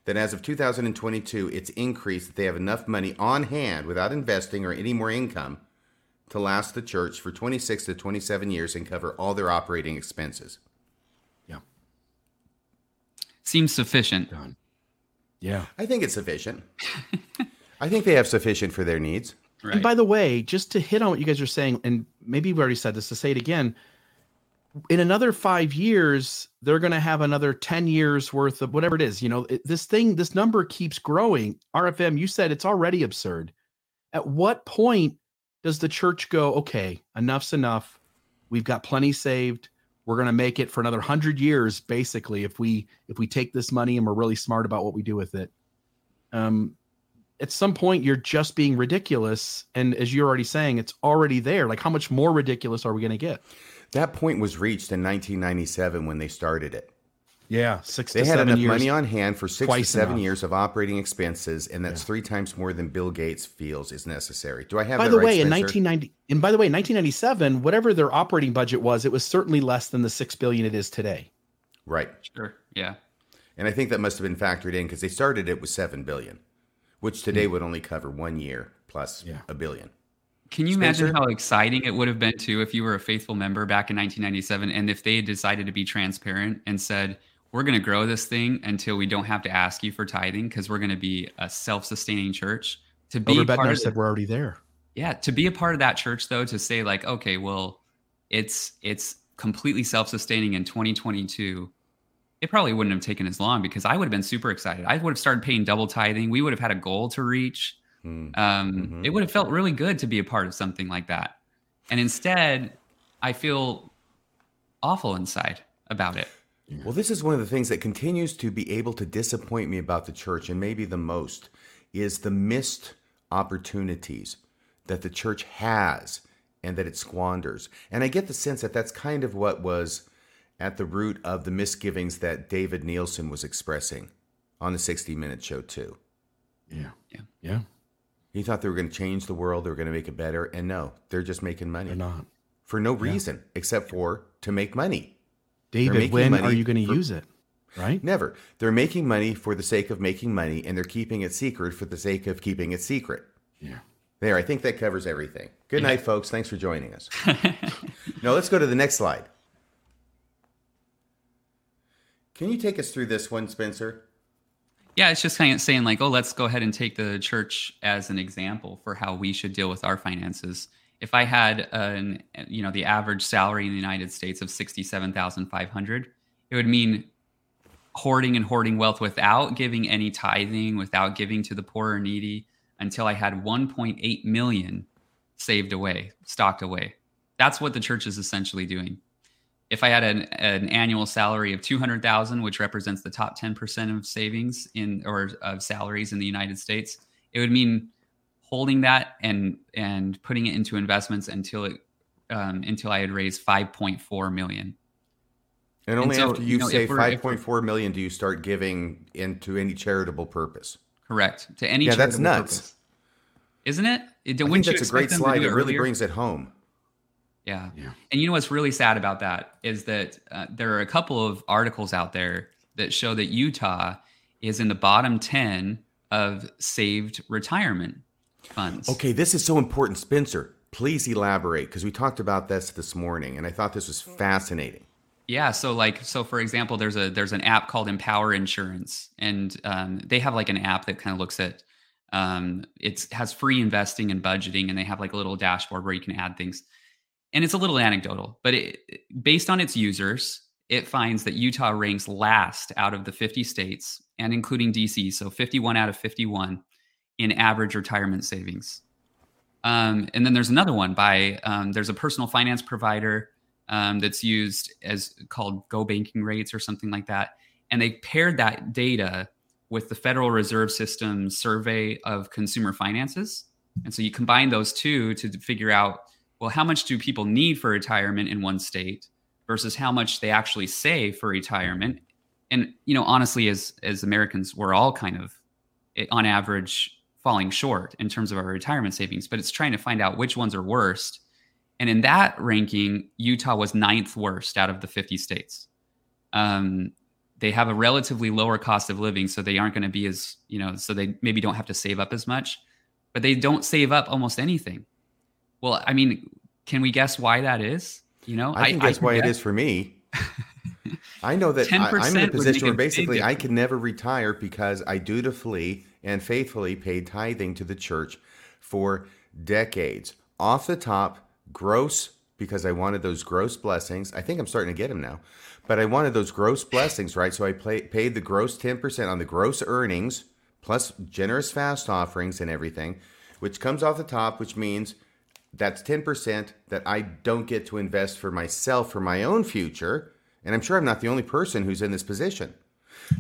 Then as of 2022, it's increased that they have enough money on hand without investing or any more income to last the church for 26 to 27 years and cover all their operating expenses. Seems sufficient. done yeah I think it's sufficient. I think they have sufficient for their needs. Right. And by the way, just to hit on what you guys are saying, and maybe we already said this to say it again, in another five years, they're going to have another 10 years worth of whatever it is. You know, it, this thing, this number keeps growing. RFM, you said it's already absurd At what point does the church go, okay, enough's enough. We've got plenty saved. We're going to make it for another 100 years basically if we if we take this money and we're really smart about what we do with it. Um at some point you're just being ridiculous and as you're already saying it's already there. Like how much more ridiculous are we going to get? That point was reached in 1997 when they started it. Yeah, six. They to had seven enough years. money on hand for six to seven enough. years of operating expenses, and that's Yeah. three times more than Bill Gates feels is necessary. Do I have By that the right, way, in 1990, and by the way, in 1997, whatever their operating budget was, it was certainly less than the six billion it is today. Right. Sure. Yeah. And I think that must have been factored in because they started it with seven billion, which today mm. would only cover one year plus. Yeah. a billion. Can you Spencer? imagine how exciting it would have been too if you were a faithful member back in 1997 and if they had decided to be transparent and said, we're going to grow this thing until we don't have to ask you for tithing because we're going to be a self-sustaining church. To be Elder part of said the- we're already there. yeah, to be a part of that church though, to say like, okay, well, it's it's completely self-sustaining in 2022. It probably wouldn't have taken as long because I would have been super excited. I would have started paying double tithing. We would have had a goal to reach. Hmm. Um, Mhm. It would have felt really good to be a part of something like that. And instead, I feel awful inside about it. Well, this is one of the things that continues to be able to disappoint me about the church, and maybe the most, is the missed opportunities that the church has and that it squanders. And I get the sense that that's kind of what was at the root of the misgivings that David Nielsen was expressing on the 60 Minute Show, too. Yeah. Yeah. Yeah. He thought they were going to change the world, they were going to make it better, and no, they're just making money They're not. for no reason except for to make money. David, when money are you going to use it? Right? Never. They're making money for the sake of making money, and they're keeping it secret for the sake of keeping it secret. Yeah. There, I think that covers everything. Good night, folks. Thanks for joining us. now let's go to the next slide. Can you take us through this one, Spencer? Yeah, it's just kind of saying like, oh, let's go ahead and take the church as an example for how we should deal with our finances. If I had an, you know, the average salary in the United States of sixty-seven thousand five hundred, it would mean hoarding and hoarding wealth without giving any tithing, without giving to the poor or needy, until I had one point eight million saved away, stocked away. That's what the church is essentially doing if I had an, an annual salary of 200,000, which represents the top 10% of savings in or of salaries in the United States, it would mean holding that and and putting it into investments until it um, until I had raised 5.4 million. And And only so, after you you know, if save we're- if we're- 5.4 million do you start giving into any charitable purpose. Correct to any Yeah, that's nuts. purpose. isn't it? it I think that's a great expect them to slide. do It really brings it home. Yeah. Yeah. And you know what's really sad about that is that uh, there are a couple of articles out there that show that Utah is in the bottom 10 of saved retirement funds. Okay, this is so important, Spencer. Please elaborate because we talked about this this morning, and I thought this was fascinating. Yeah, so like so for example, there's a there's an app called Empower Insurance and um, they have like an app that kind of looks at um, it's has free investing and budgeting and they have like a little dashboard where you can add things. And it's a little anecdotal, but it, based on its users, it finds that Utah ranks last out of the 50 states and including DC, so 51 out of 51 in average retirement savings. Um, and then there's another one by um, there's a personal finance provider um, that's used as called Go Banking Rates or something like that, and they paired that data with the Federal Reserve System survey of consumer finances, and so you combine those two to figure out well how much do people need for retirement in one state versus how much they actually save for retirement? And you know honestly as as americans we're all kind of eh, on average falling short in terms of our retirement savings but it's trying to find out which ones are worst and in that ranking utah was ninth worst out of the 50 states um, they have a relatively lower cost of living so they aren't going to be as you know so they maybe don't have to save up as much but they don't save up almost anything well i mean can we guess why that is you know I think that's why it guess. is for me. I know that I, I'm in a position where basically I can never retire because I dutifully and faithfully paid tithing to the church for decades. Off the top, gross, because I wanted those gross blessings. I think I'm starting to get them now, but I wanted those gross blessings, right? So I play, paid the gross 10% on the gross earnings plus generous fast offerings and everything, which comes off the top, which means that's 10% that I don't get to invest for myself for my own future. And I'm sure I'm not the only person who's in this position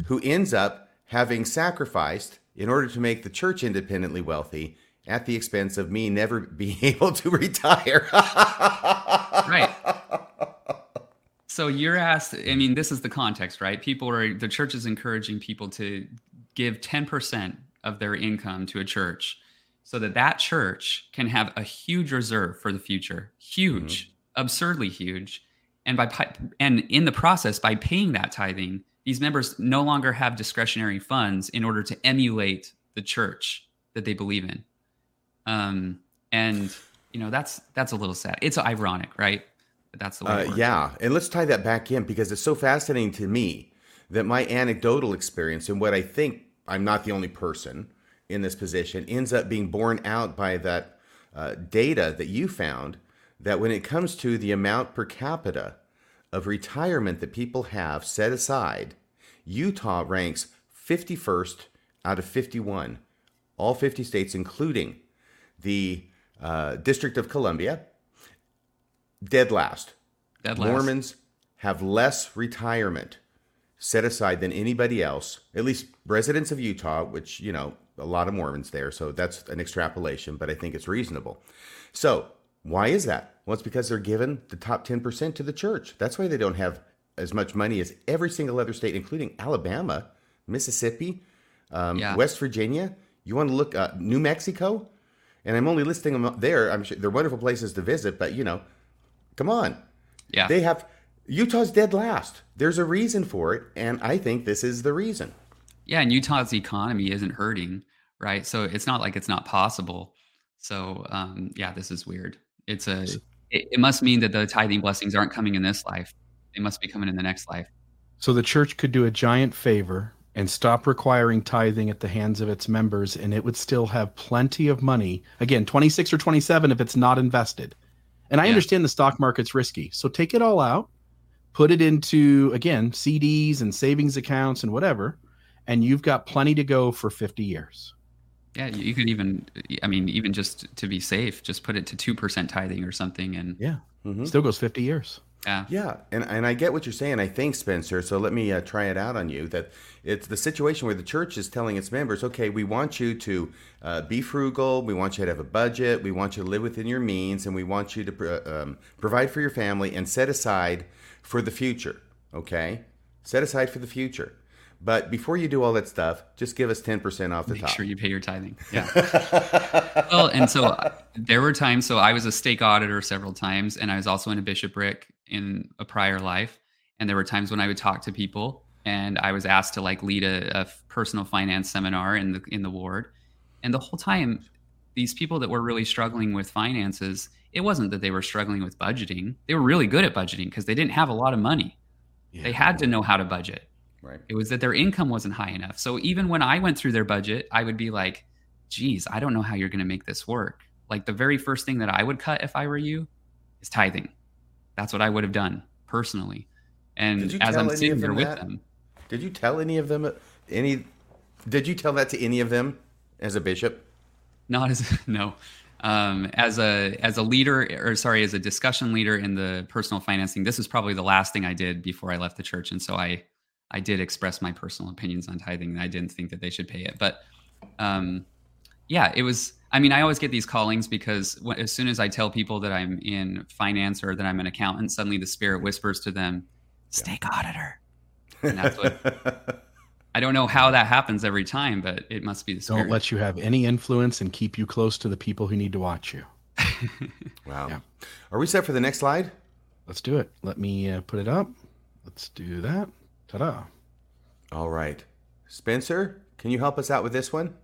who ends up having sacrificed in order to make the church independently wealthy at the expense of me never being able to retire. right. So you're asked, I mean, this is the context, right? People are, the church is encouraging people to give 10% of their income to a church so that that church can have a huge reserve for the future. Huge, mm-hmm. absurdly huge. And by and in the process by paying that tithing, these members no longer have discretionary funds in order to emulate the church that they believe in. Um, and you know that's that's a little sad. It's ironic, right? But that's the way. Uh, yeah, and let's tie that back in because it's so fascinating to me that my anecdotal experience and what I think I'm not the only person in this position ends up being borne out by that uh, data that you found that when it comes to the amount per capita of retirement that people have set aside, Utah ranks 51st out of 51, all 50 states, including the uh, District of Columbia, dead last. Dead last. Mormons have less retirement set aside than anybody else, at least residents of Utah, which, you know, a lot of Mormons there. So that's an extrapolation, but I think it's reasonable. So why is that? Well, it's because they're given the top 10% to the church. That's why they don't have as much money as every single other state, including Alabama, Mississippi, um, yeah. West Virginia. You want to look uh, New Mexico, and I'm only listing them there. I'm sure they're wonderful places to visit, but you know, come on. Yeah, they have Utah's dead last. There's a reason for it, and I think this is the reason. Yeah, and Utah's economy isn't hurting, right? So it's not like it's not possible. So um, yeah, this is weird. It's a it, it must mean that the tithing blessings aren't coming in this life. They must be coming in the next life. So the church could do a giant favor and stop requiring tithing at the hands of its members, and it would still have plenty of money. Again, 26 or 27 if it's not invested. And I yeah. understand the stock market's risky. So take it all out, put it into, again, CDs and savings accounts and whatever and you've got plenty to go for 50 years. Yeah, you could even, I mean, even just to be safe, just put it to 2% tithing or something. And yeah, mm-hmm. still goes 50 years. Yeah. Yeah. And, and I get what you're saying. I think, Spencer. So let me uh, try it out on you that it's the situation where the church is telling its members, okay, we want you to uh, be frugal. We want you to have a budget. We want you to live within your means. And we want you to uh, um, provide for your family and set aside for the future. Okay. Set aside for the future. But before you do all that stuff, just give us 10% off the Make top. Make sure you pay your tithing. Yeah. well, and so uh, there were times, so I was a stake auditor several times, and I was also in a bishopric in a prior life. And there were times when I would talk to people and I was asked to like lead a, a personal finance seminar in the in the ward. And the whole time, these people that were really struggling with finances, it wasn't that they were struggling with budgeting. They were really good at budgeting because they didn't have a lot of money. Yeah. They had to know how to budget Right. It was that their income wasn't high enough. So even when I went through their budget, I would be like, geez, I don't know how you're going to make this work. Like the very first thing that I would cut if I were you is tithing. That's what I would have done personally. And as I'm sitting there with them, did you tell any of them any? Did you tell that to any of them as a bishop? Not as no, um, as a as a leader or sorry, as a discussion leader in the personal financing. This is probably the last thing I did before I left the church, and so I I did express my personal opinions on tithing, and I didn't think that they should pay it. But um, yeah, it was. I mean, I always get these callings because when, as soon as I tell people that I'm in finance or that I'm an accountant, suddenly the spirit whispers to them, "Stake auditor," and that's what. I don't know how that happens every time, but it must be the spirit. Don't let you have any influence and keep you close to the people who need to watch you. wow. Yeah. Are we set for the next slide? Let's do it. Let me uh, put it up. Let's do that. Ta-da. All right. Spencer, can you help us out with this one?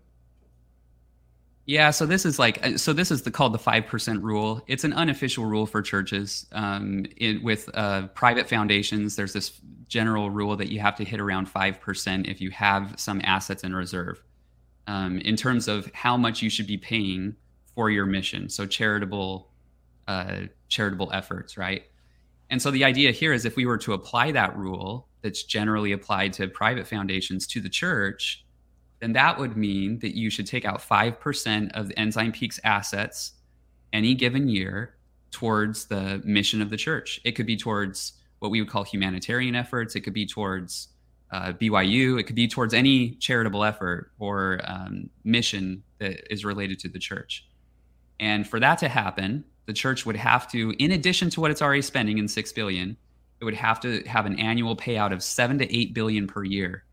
Yeah, so this is like uh, so this is the called the five percent rule. It's an unofficial rule for churches. Um, it, with uh, private foundations, there's this general rule that you have to hit around five percent if you have some assets in reserve. Um, in terms of how much you should be paying for your mission, so charitable uh, charitable efforts, right? And so the idea here is if we were to apply that rule that's generally applied to private foundations to the church, then that would mean that you should take out 5% of the Ensign Peak's assets any given year towards the mission of the church. It could be towards what we would call humanitarian efforts, it could be towards uh, BYU, it could be towards any charitable effort or um, mission that is related to the church. And for that to happen, the church would have to, in addition to what it's already spending in six billion, it would have to have an annual payout of seven to eight billion per year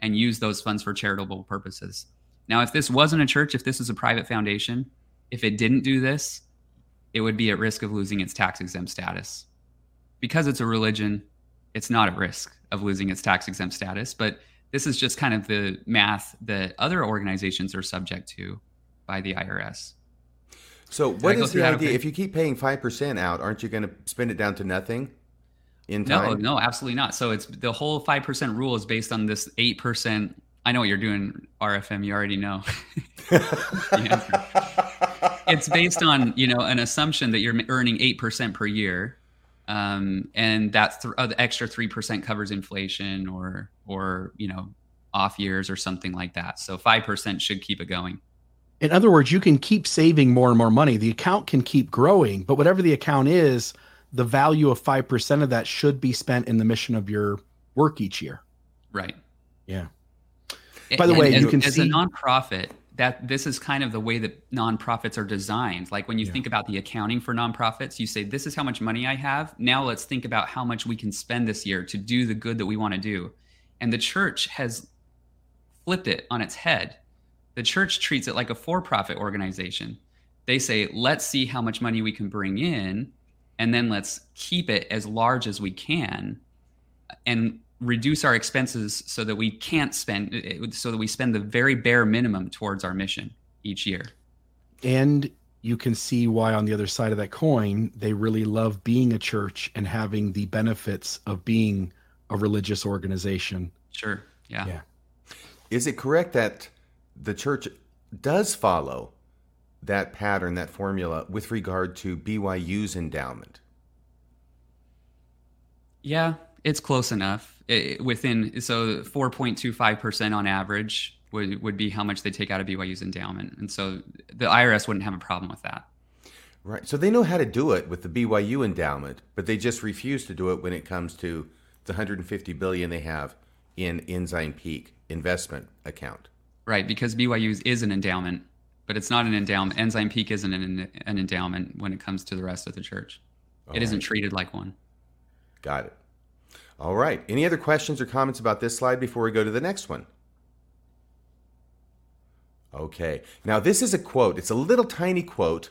and use those funds for charitable purposes. Now, if this wasn't a church, if this is a private foundation, if it didn't do this, it would be at risk of losing its tax exempt status. Because it's a religion, it's not at risk of losing its tax exempt status, but this is just kind of the math that other organizations are subject to by the IRS. So, what is the idea? If you keep paying 5% out, aren't you going to spend it down to nothing? In time? No, no, absolutely not. So it's the whole five percent rule is based on this eight percent. I know what you're doing, RFM. You already know. it's based on you know an assumption that you're earning eight percent per year, um, and that's th- uh, the extra three percent covers inflation or or you know off years or something like that. So five percent should keep it going. In other words, you can keep saving more and more money. The account can keep growing, but whatever the account is, the value of 5% of that should be spent in the mission of your work each year. Right. Yeah. By the way, and you can as see a nonprofit that this is kind of the way that nonprofits are designed. Like when you yeah. think about the accounting for nonprofits, you say, this is how much money I have. Now let's think about how much we can spend this year to do the good that we want to do. And the church has flipped it on its head. The church treats it like a for profit organization. They say, let's see how much money we can bring in and then let's keep it as large as we can and reduce our expenses so that we can't spend so that we spend the very bare minimum towards our mission each year. And you can see why on the other side of that coin they really love being a church and having the benefits of being a religious organization. Sure yeah. Yeah. Is it correct that the church does follow that pattern, that formula with regard to BYU's endowment? Yeah, it's close enough. It, within so 4.25% on average would, would be how much they take out of BYU's endowment. And so the IRS wouldn't have a problem with that. Right. So they know how to do it with the BYU endowment, but they just refuse to do it when it comes to the 150 billion they have in Ensign Peak investment account. Right, because BYU's is an endowment but it's not an endowment. Ensign Peak isn't an, an endowment when it comes to the rest of the church. All it not treated like one. Got it. All right. Any other questions or comments about this slide before we go to the next one? Okay. Now this is a quote. It's a little tiny quote.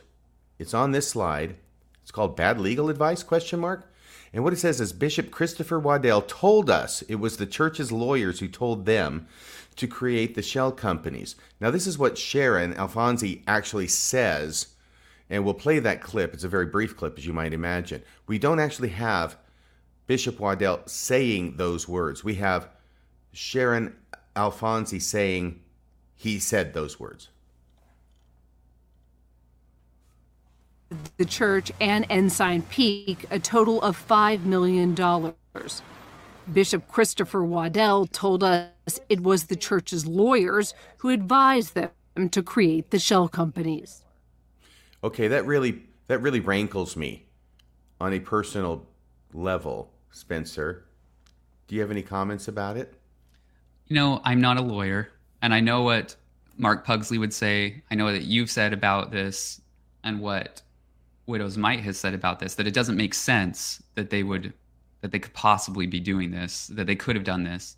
It's on this slide. It's called "Bad Legal Advice?" question mark. And what it says is Bishop Christopher Waddell told us it was the church's lawyers who told them to create the shell companies. Now, this is what Sharon Alfonsi actually says, and we'll play that clip. It's a very brief clip, as you might imagine. We don't actually have Bishop Waddell saying those words. We have Sharon Alfonsi saying he said those words. The church and Ensign Peak a total of $5 million. Bishop Christopher Waddell told us it was the church's lawyers who advised them to create the shell companies. Okay, that really that really rankles me on a personal level, Spencer. Do you have any comments about it? You know, I'm not a lawyer, and I know what Mark Pugsley would say. I know that you've said about this and what Widow's Mite has said about this that it doesn't make sense that they would that they could possibly be doing this, that they could have done this,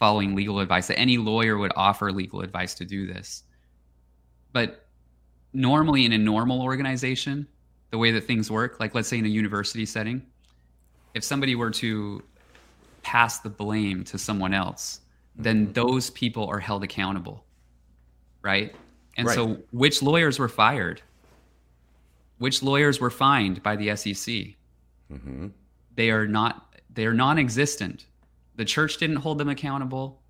following legal advice, that any lawyer would offer legal advice to do this. But normally in a normal organization, the way that things work, like let's say in a university setting, if somebody were to pass the blame to someone else, then mm-hmm. those people are held accountable. Right? And right. so which lawyers were fired? Which lawyers were fined by the SEC? Mm-hmm. They are not they are non-existent. The church didn't hold them accountable.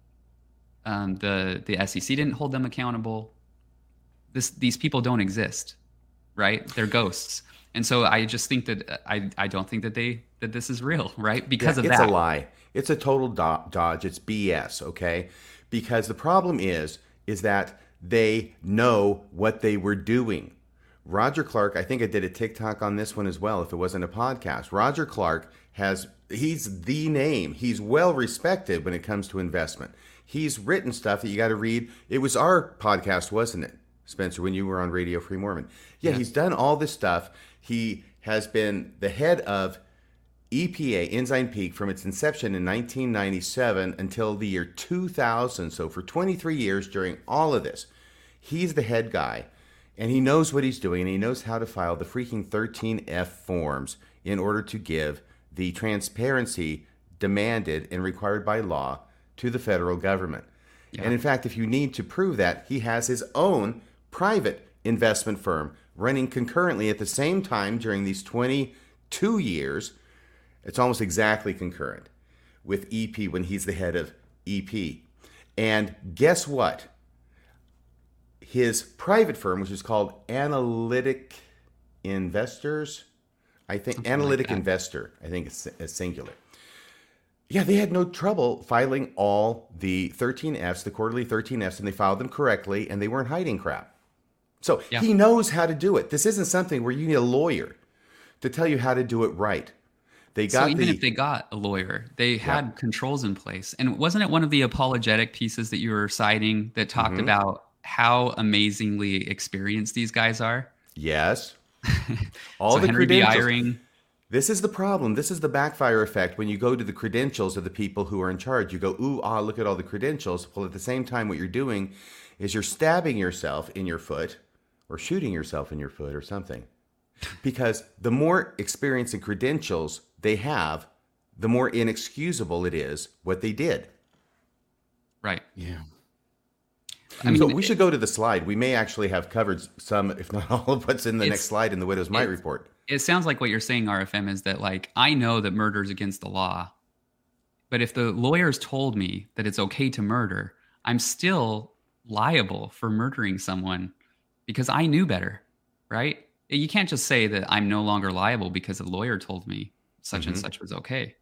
Um, the the SEC didn't hold them accountable. This these people don't exist, right? They're ghosts. And so I just think that I I don't think that they that this is real, right? Because yeah, of it's that. It's a lie. It's a total do- dodge. It's BS. Okay, because the problem is is that they know what they were doing. Roger Clark, I think I did a TikTok on this one as well, if it wasn't a podcast. Roger Clark has, he's the name. He's well respected when it comes to investment. He's written stuff that you got to read. It was our podcast, wasn't it, Spencer, when you were on Radio Free Mormon? Yeah, yeah. he's done all this stuff. He has been the head of EPA, Ensign Peak, from its inception in 1997 until the year 2000. So for 23 years during all of this, he's the head guy and he knows what he's doing and he knows how to file the freaking 13F forms in order to give the transparency demanded and required by law to the federal government. Yeah. And in fact, if you need to prove that, he has his own private investment firm running concurrently at the same time during these 22 years. It's almost exactly concurrent with EP when he's the head of EP. And guess what? his private firm, which is called Analytic Investors, I think Something Analytic like Investor, I think it's, it's singular. Yeah, they had no trouble filing all the 13Fs, the quarterly 13Fs, and they filed them correctly, and they weren't hiding crap. So yeah. he knows how to do it. This isn't something where you need a lawyer to tell you how to do it right. They got so even the, if they got a lawyer, they had yeah. controls in place. And wasn't it one of the apologetic pieces that you were citing that talked mm-hmm. about how amazingly experienced these guys are? Yes. All so the Henry credentials. This is the problem. This is the backfire effect when you go to the credentials of the people who are in charge. You go, ooh, ah, look at all the credentials. Well, at the same time, what you're doing is you're stabbing yourself in your foot or shooting yourself in your foot or something. Because the more experience and credentials they have, the more inexcusable it is what they did. Right. Yeah. I mean, so we should go to the slide. We may actually have covered some, if not all, of what's in the next slide in the Widow's Mite report. It sounds like what you're saying, RFM, is that like I know that murder is against the law, but if the lawyers told me that it's okay to murder, I'm still liable for murdering someone because I knew better, right? You can't just say that I'm no longer liable because a lawyer told me such mm-hmm. and such was okay.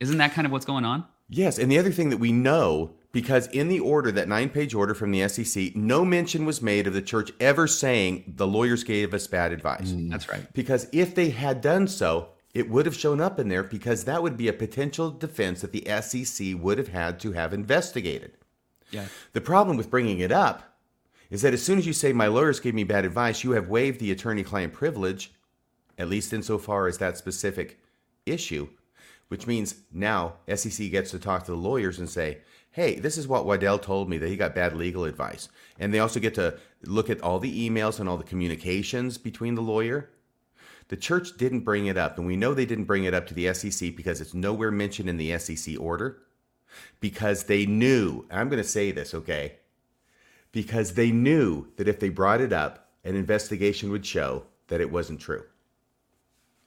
Isn't that kind of what's going on? Yes, and the other thing that we know because in the order, that nine page order from the SEC, no mention was made of the church ever saying the lawyers gave us bad advice. Mm, that's right. Because if they had done so, it would have shown up in there because that would be a potential defense that the SEC would have had to have investigated. Yeah. The problem with bringing it up is that as soon as you say my lawyers gave me bad advice, you have waived the attorney-client privilege, at least insofar as that specific issue, which means now SEC gets to talk to the lawyers and say, hey, this is what Waddell told me that he got bad legal advice. And they also get to look at all the emails and all the communications between the lawyer. The church didn't bring it up, and we know they didn't bring it up to the SEC because it's nowhere mentioned in the SEC order. Because they knew, I'm going to say this, okay? Because they knew that if they brought it up, an investigation would show that it wasn't true.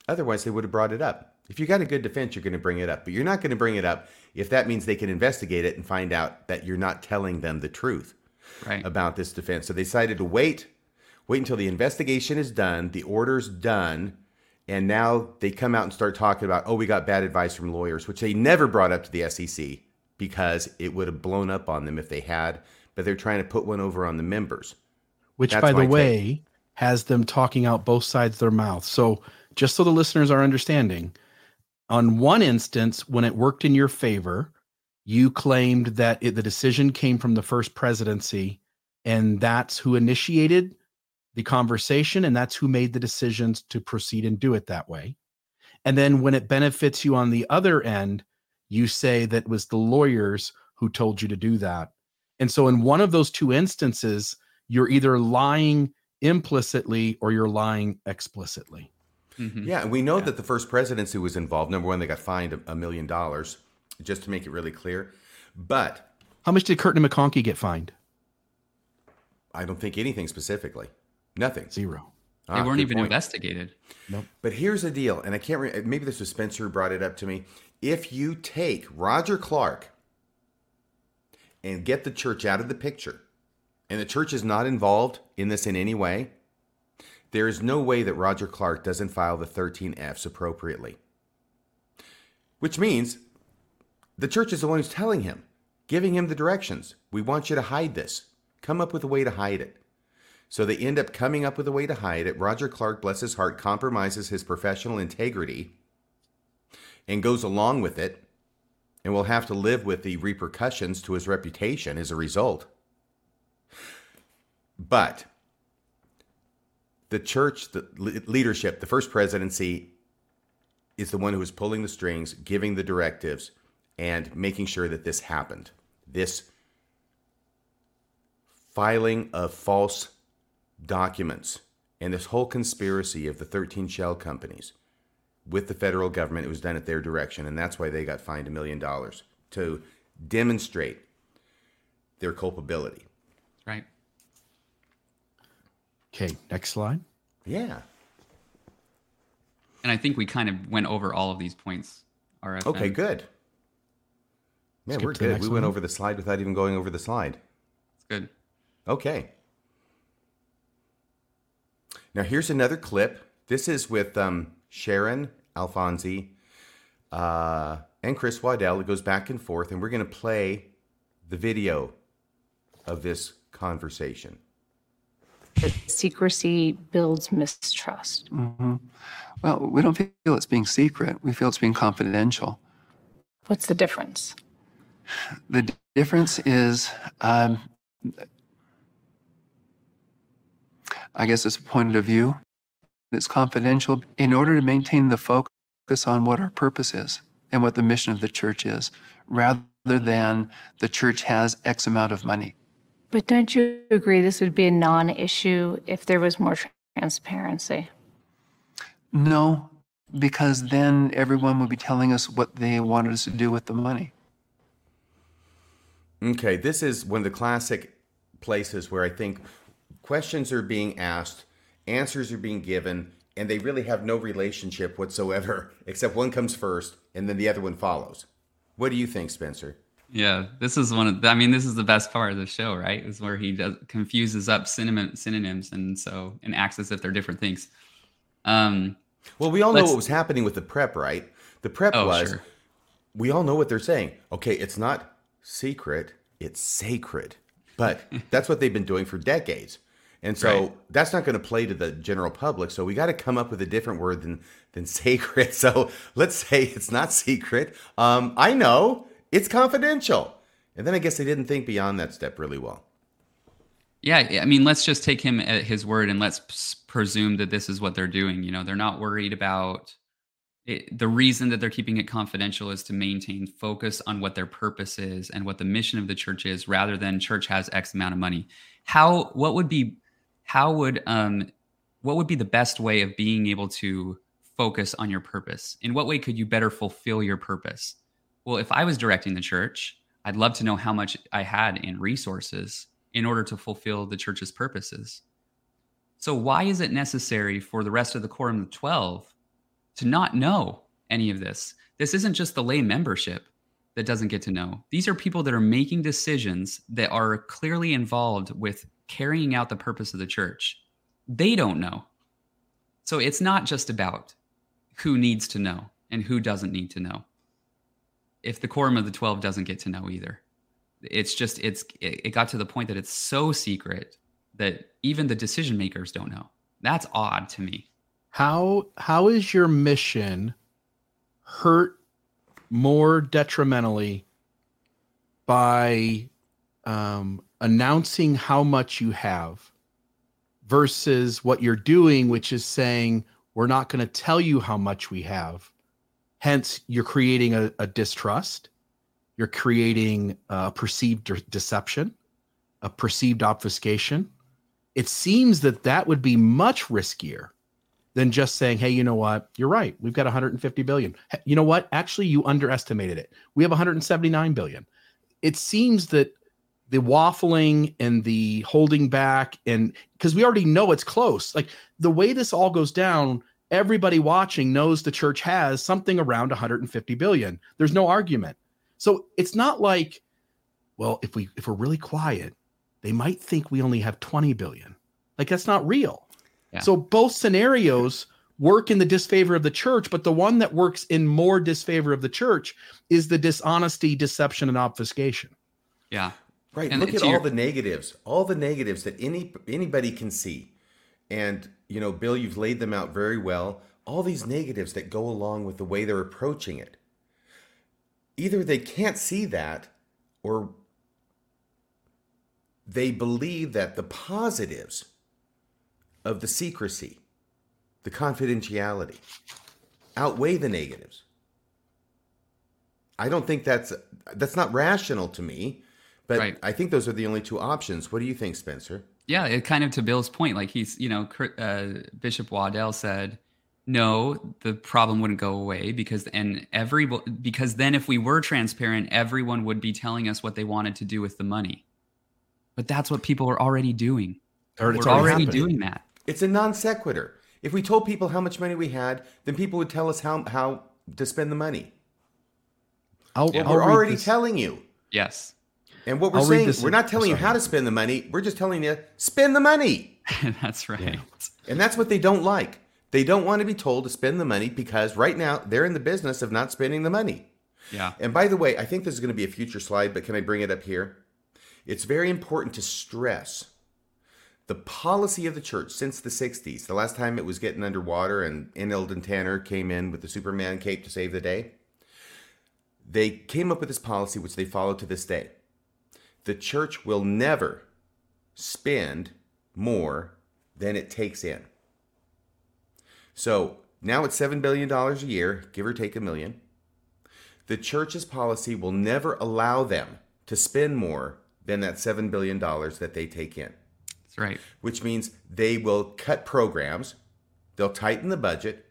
Otherwise, they would have brought it up. If you got a good defense, you're going to bring it up, but you're not going to bring it up if that means they can investigate it and find out that you're not telling them the truth right. about this defense. So they decided to wait, wait until the investigation is done, the order's done, and now they come out and start talking about, oh, we got bad advice from lawyers, which they never brought up to the SEC because it would have blown up on them if they had. But they're trying to put one over on the members. Which, That's by the way, take. has them talking out both sides of their mouth. So just so the listeners are understanding, on one instance, when it worked in your favor, you claimed that it, the decision came from the first presidency, and that's who initiated the conversation, and that's who made the decisions to proceed and do it that way. And then when it benefits you on the other end, you say that was the lawyers who told you to do that. And so, in one of those two instances, you're either lying implicitly or you're lying explicitly. Mm-hmm. Yeah, and we know yeah. that the first presidency was involved. Number one, they got fined a, a, million dollars, just to make it really clear. But how much did Kirton McConkie get fined? I don't think anything specifically. Nothing. Zero. They ah, weren't even point. investigated. Nope. But here's the deal, and I can't. Re- maybe this was Spencer who brought it up to me. If you take Roger Clark and get the church out of the picture, and the church is not involved in this in any way, there is no way that Roger Clark doesn't file the 13Fs appropriately. Which means the church is the one who's telling him giving him the directions. We want you to hide this. Come up with a way to hide it. So they end up coming up with a way to hide it. Roger Clark, bless his heart, compromises his professional integrity and goes along with it and will have to live with the repercussions to his reputation as a result. But the church, the leadership, the first presidency is the one who is pulling the strings, giving the directives, and making sure that this happened. This filing of false documents and this whole conspiracy of the 13 shell companies with the federal government, it was done at their direction, and that's why they got fined a million dollars to demonstrate their culpability. Right. Okay, next slide. Yeah. And I think we kind of went over all of these points. RFM. Okay, good. Man, Skip we're good. next We went over the slide without even going over the slide. It's good. Okay. Now here's another clip. This is with um, Sharon Alfonsi uh, and Chris Waddell. It goes back and forth, and we're going to play the video of this conversation. That secrecy builds mistrust. hmm Well, we don't feel it's being secret. We feel it's being confidential. What's the difference? The d- difference is, um, I guess it's a point of view. It's confidential in order to maintain the focus on what our purpose is and what the mission of the church is, rather than the church has X amount of money. But don't you agree this would be a non issue if there was more transparency? No, because then everyone would be telling us what they wanted us to do with the money. Okay, this is one of the classic places where I think questions are being asked, answers are being given, and they really have no relationship whatsoever, except one comes first and then the other one follows. What do you think, Spencer? Yeah, this is one of. The, I mean, this is the best part of the show, right? Is where he does confuses up synonym, synonyms, and so and acts as if they're different things. Um, Well, we all know what was happening with the prep, right? The prep Oh, was sure. we all know what they're saying. Okay, it's not secret, it's sacred. But that's what they've been doing for decades. And so Right. that's not going to play to the general public. So we got to come up with a different word than than sacred. So let's say it's not secret. Um, I know it's confidential. And then I guess they didn't think beyond that step really well. Yeah, I mean, let's just take him at his word and let's presume that this is what they're doing. You know, they're not worried about it. The reason that they're keeping it confidential is to maintain focus on what their purpose is and what the mission of the church is, rather than church has X amount of money. How? What would be? How would um? What would be the best way of being able to focus on your purpose? In what way could you better fulfill your purpose? Well, if I was directing the church, I'd love to know how much I had in resources in order to fulfill the church's purposes. So, why is it necessary for the rest of the Quorum of 12 to not know any of this? This isn't just the lay membership that doesn't get to know. These are people that are making decisions that are clearly involved with carrying out the purpose of the church. They don't know. So, it's not just about who needs to know and who doesn't need to know. If the Quorum of the 12 doesn't get to know either it's just it's it got to the point that it's so secret that even the decision makers don't know that's odd to me How how is your mission hurt more detrimentally by um, announcing how much you have versus what you're doing, which is saying we're not going to tell you how much we have. Hence, you're creating a, a distrust. You're creating a perceived de- deception, a perceived obfuscation. It seems that that would be much riskier than just saying, "Hey, you know what? You're right. We've got 150 billion. You know what? Actually, you underestimated it. We have 179 billion." It seems that the waffling and the holding back and because we already know it's close. Like the way this all goes down, everybody watching knows the church has something around 150 billion. There's no argument. So it's not like, well, if we if we're really quiet, they might think we only have 20 billion. Like that's not real. Yeah. So both scenarios work in the disfavor of the church, but the one that works in more disfavor of the church is the dishonesty, deception, and obfuscation. Yeah. Right. And Look at to all your- the negatives, all the negatives that any anybody can see. And you know, Bill, you've laid them out very well. All these negatives that go along with the way they're approaching it. Either they can't see that or they believe that the positives of the secrecy, the confidentiality outweigh the negatives. I don't think that's that's not rational to me, but Right. I think those are the only two options. What do you think, Spencer? Yeah, it kind of to Bill's point, like he's, you know, uh, Bishop Waddell said, no, the problem wouldn't go away because and every because then if we were transparent, everyone would be telling us what they wanted to do with the money. But that's what people are already doing. It's We're already already doing that. It's a non sequitur. If we told people how much money we had, then people would tell us how how to spend the money. I'll, Well, I'll we're already this. telling you. Yes. And what we're I'll saying, this we're not telling you how to spend the money. We're just telling you spend the money. that's right. And that's what they don't like. They don't want to be told to spend the money because right now they're in the business of not spending the money. Yeah. And by the way, I think this is going to be a future slide, but can I bring it up here? It's very important to stress the policy of the church since the 60s. The last time it was getting underwater and N. Eldon Tanner came in with the Superman cape to save the day. They came up with this policy, which they follow to this day. The church will never spend more than it takes in. So now it's $7 billion a year, give or take a million. The church's policy will never allow them to spend more than that $7 billion that they take in, That's right. which means they will cut programs, they'll tighten the budget,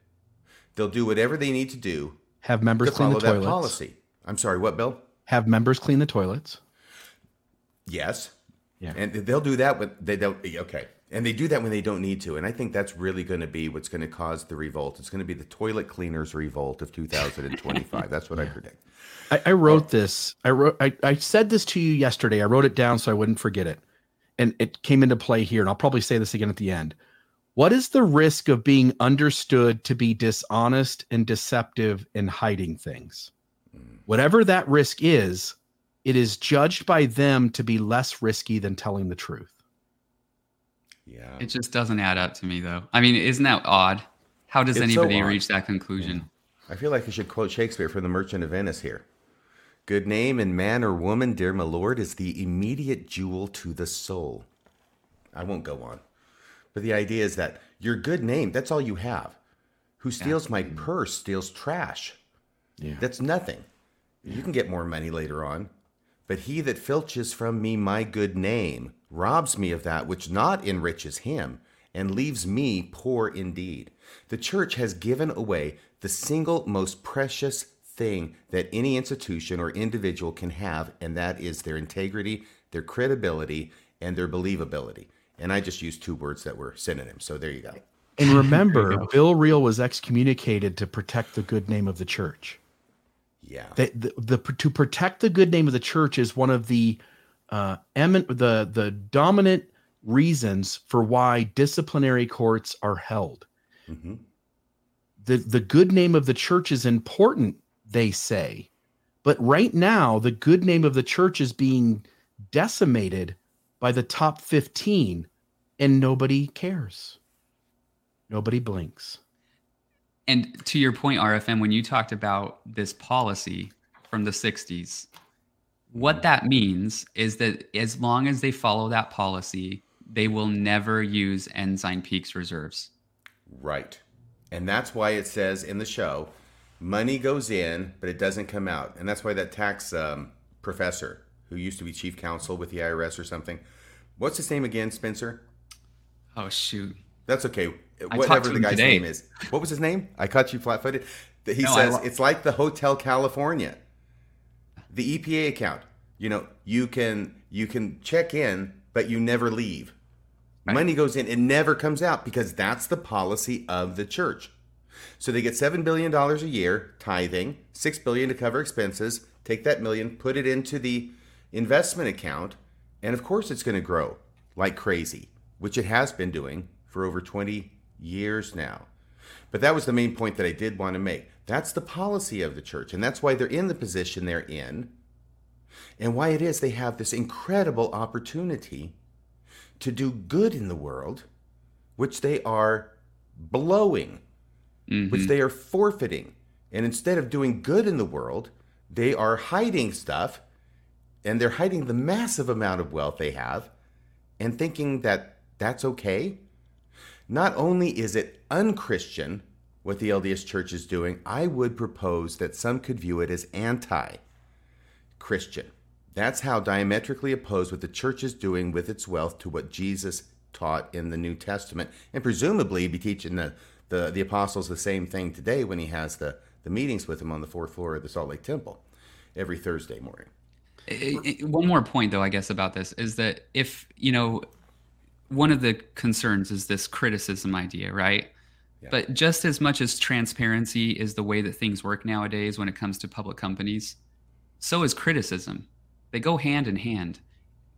they'll do whatever they need to do Have members to clean follow the that policy. I'm sorry, what, Bill? Have members clean the toilets. Yes. Yeah. And they'll do that when they don't. Okay. And they do that when they don't need to. And I think that's really going to be what's going to cause the revolt. It's going to be the toilet cleaners revolt of 2025. that's what I predict. I, I wrote this. I wrote. I, I said this to you yesterday. I wrote it down so I wouldn't forget it, and it came into play here. And I'll probably say this again at the end. What is the risk of being understood to be dishonest and deceptive and hiding things? Hmm. Whatever that risk is, it is judged by them to be less risky than telling the truth. Yeah. It just doesn't add up to me though. I mean, isn't that odd? How does It's anybody odd. reach that conclusion? I feel like I should quote Shakespeare from The Merchant of Venice here. Good name in man or woman, dear my lord, is the immediate jewel to the soul. I won't go on. But the idea is that your good name, that's all you have. Who steals my purse steals trash. Yeah. That's nothing. You can get more money later on. But he that filches from me my good name robs me of that which not enriches him and leaves me poor indeed. The church has given away the single most precious thing that any institution or individual can have, and that is their integrity, their credibility, and their believability. And I just used two words that were synonyms. So there you go. And remember, Bill Reel was excommunicated to protect the good name of the church. Yeah. the, the, the to protect the good name of the church is one of the uh emin- the the dominant reasons for why disciplinary courts are held. Hmm the the good name of the church is important they say but right now the good name of the church is being decimated by the top 15 and nobody cares. Nobody blinks And to your point, RFM, when you talked about this policy from the 60s, what that means is that as long as they follow that policy, they will never use Ensign Peaks reserves. Right. And that's why it says in the show, money goes in, but it doesn't come out. And that's why that tax um, professor who used to be chief counsel with the IRS or something, what's his name again, Spencer? Oh, shoot. That's okay. Whatever the guy's today. name is. What was his name? I caught you flat footed. He No, says it's like the Hotel California, the EPA account. You know, you can you can check in, but you never leave. Money goes in and never comes out because that's the policy of the church. So they get seven billion dollars a year tithing, six billion to cover expenses. Take that million, put it into the investment account, and of course it's going to grow like crazy, which it has been doing for over 20 years now. But that was the main point that I did want to make. That's the policy of the church, and that's why they're in the position they're in. and why it is they have this incredible opportunity to do good in the world, which they are blowing, mm-hmm. which they are forfeiting. And instead of doing good in the world, they are hiding stuff and they're hiding the massive amount of wealth they have and thinking that that's okay. Not only is it unchristian what the LDS Church is doing, I would propose that some could view it as anti Christian. That's how diametrically opposed what the church is doing with its wealth to what Jesus taught in the New Testament, and presumably be teaching the, the, the apostles the same thing today when he has the, the meetings with them on the fourth floor of the Salt Lake Temple every Thursday morning. One more point, though, I guess, about this is that if, you know, one of the concerns is this criticism idea, right? Yeah. But just as much as transparency is the way that things work nowadays when it comes to public companies, so is criticism. They go hand in hand.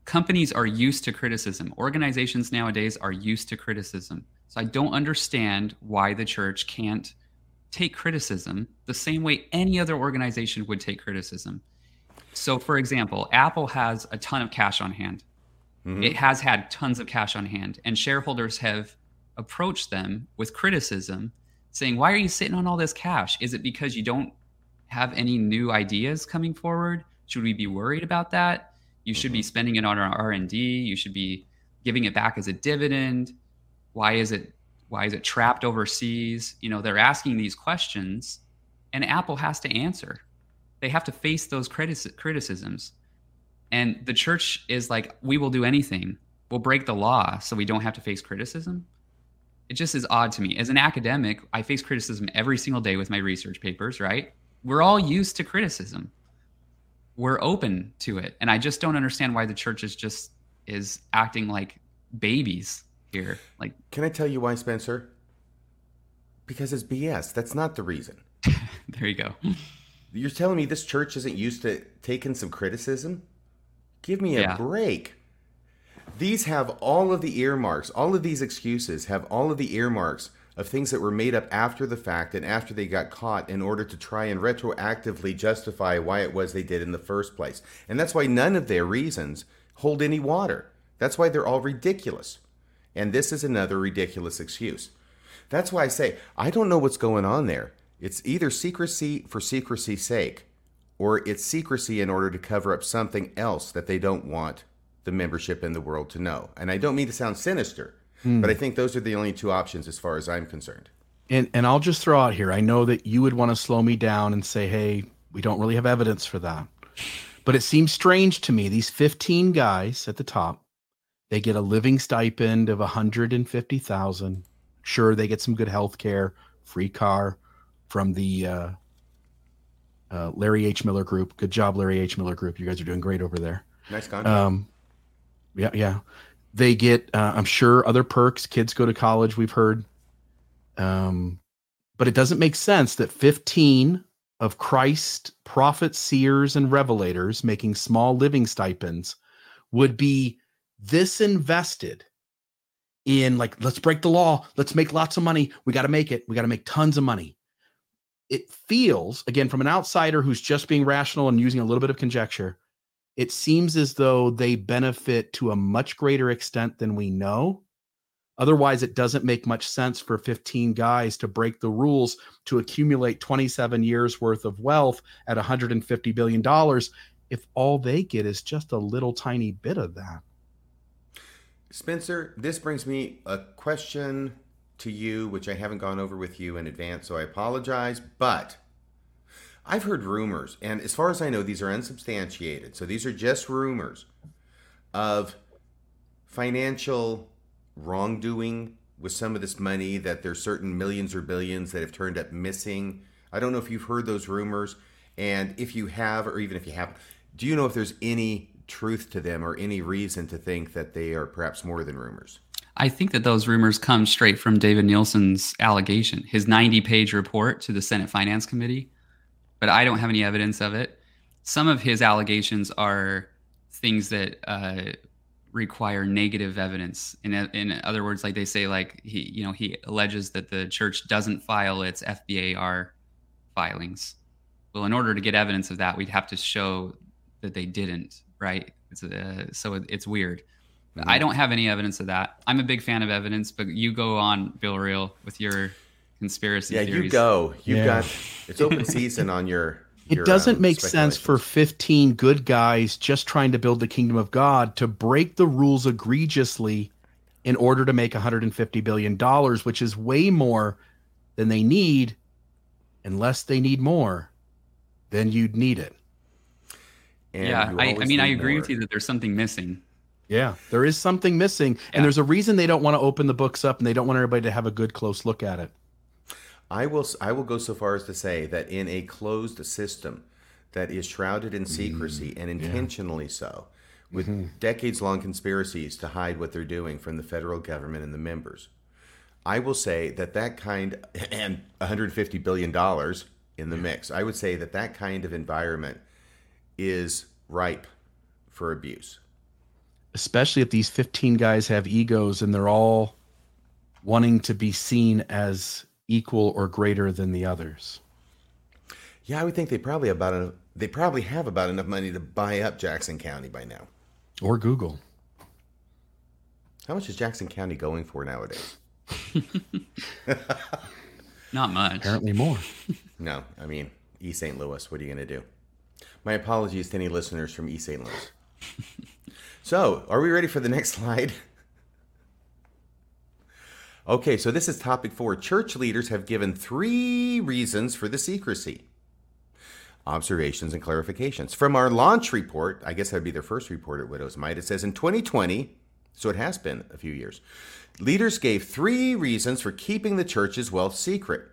Companies are used to criticism. Organizations nowadays are used to criticism. So I don't understand why the church can't take criticism the same way any other organization would take criticism. So, for example, Apple has a ton of cash on hand. Mm-hmm. It has had tons of cash on hand, and shareholders have approached them with criticism, saying, Why are you sitting on all this cash? Is it because you don't have any new ideas coming forward? Should we be worried about that? You should be mm-hmm. spending it on our R&D. You should be giving it back as a dividend. Why is it why is it trapped overseas? You know, they're asking these questions and Apple has to answer. They have to face those critici- criticisms. And the church is like, we will do anything. We'll break the law so we don't have to face criticism. It just is odd to me. As an academic, I face criticism every single day with my research papers, right? We're all used to criticism we're open to it and i just don't understand why the church is just is acting like babies here like can i tell you why spencer because it's bs that's not the reason there you go you're telling me this church isn't used to taking some criticism give me a yeah. break these have all of the earmarks all of these excuses have all of the earmarks of things that were made up after the fact and after they got caught in order to try and retroactively justify why it was they did in the first place. And that's why none of their reasons hold any water. That's why they're all ridiculous. And this is another ridiculous excuse. That's why I say, I don't know what's going on there. It's either secrecy for secrecy's sake, or it's secrecy in order to cover up something else that they don't want the membership in the world to know. And I don't mean to sound sinister, Hmm. But I think those are the only two options as far as I'm concerned. And and I'll just throw out here. I know that you would want to slow me down and say, "Hey, we don't really have evidence for that." But it seems strange to me. These 15 guys at the top, they get a living stipend of 150,000. Sure, they get some good health care, free car from the uh, uh, Larry H. Miller Group. Good job, Larry H. Miller Group. You guys are doing great over there. Nice contract. Um, yeah, yeah. They get, uh, I'm sure, other perks. Kids go to college. We've heard, um, but it doesn't make sense that 15 of Christ prophets, seers, and revelators making small living stipends would be this invested in like let's break the law let's make lots of money we got to make it we got to make tons of money it feels again from an outsider who's just being rational and using a little bit of conjecture it seems as though they benefit to a much greater extent than we know. Otherwise, it doesn't make much sense for 15 guys to break the rules to accumulate 27 years worth of wealth at $150 billion if all they get is just a little tiny bit of that. Spencer, this brings me a question to you, which I haven't gone over with you in advance, so I apologize. But I've heard rumors, and as far as I know, these are unsubstantiated. So these are just rumors of financial wrongdoing with some of this money, that there's certain millions or billions that have turned up missing. I don't know if you've heard those rumors. And if you have, or even if you haven't, do you know if there's any truth to them or any reason to think that they are perhaps more than rumors? I think that those rumors come straight from David Nielsen's allegation, his 90 page report to the Senate Finance Committee but I don't have any evidence of it. Some of his allegations are things that uh, require negative evidence. In in other words, like they say, like he you know he alleges that the church doesn't file its FBAR filings. Well, in order to get evidence of that, we'd have to show that they didn't, right? It's, uh, so it, it's weird. Mm-hmm. I don't have any evidence of that. I'm a big fan of evidence, but you go on, Bill Reel, with your conspiracy yeah, theories. you go. You've yeah. got it's open season on your. It your, doesn't um, make sense for 15 good guys just trying to build the kingdom of God to break the rules egregiously in order to make 150 billion dollars, which is way more than they need, unless they need more, then you'd need it. And yeah, I, I, mean, I agree more. with you that there's something missing. Yeah, there is something missing, yeah. and there's a reason they don't want to open the books up, and they don't want everybody to have a good close look at it. I will. I will go so far as to say that in a closed system that is shrouded in secrecy mm, and intentionally yeah. so, with mm-hmm. decades-long conspiracies to hide what they're doing from the federal government and the members, I will say that that kind and 150 billion dollars in the mix. I would say that that kind of environment is ripe for abuse. Especially if these 15 guys have egos and they're all wanting to be seen as equal or greater than the others. Yeah, I would think they probably about a, they probably have about enough money to buy up Jackson County by now. Or Google. How much is Jackson County going for nowadays? Not much. Apparently more. no, I mean, East St. Louis, what are you going to do? My apologies to any listeners from East St. Louis. so, are we ready for the next slide? Okay, so this is topic four. Church leaders have given three reasons for the secrecy. Observations and clarifications. From our launch report, I guess that'd be their first report at Widow's Mite, it says in 2020, so it has been a few years, leaders gave three reasons for keeping the church's wealth secret.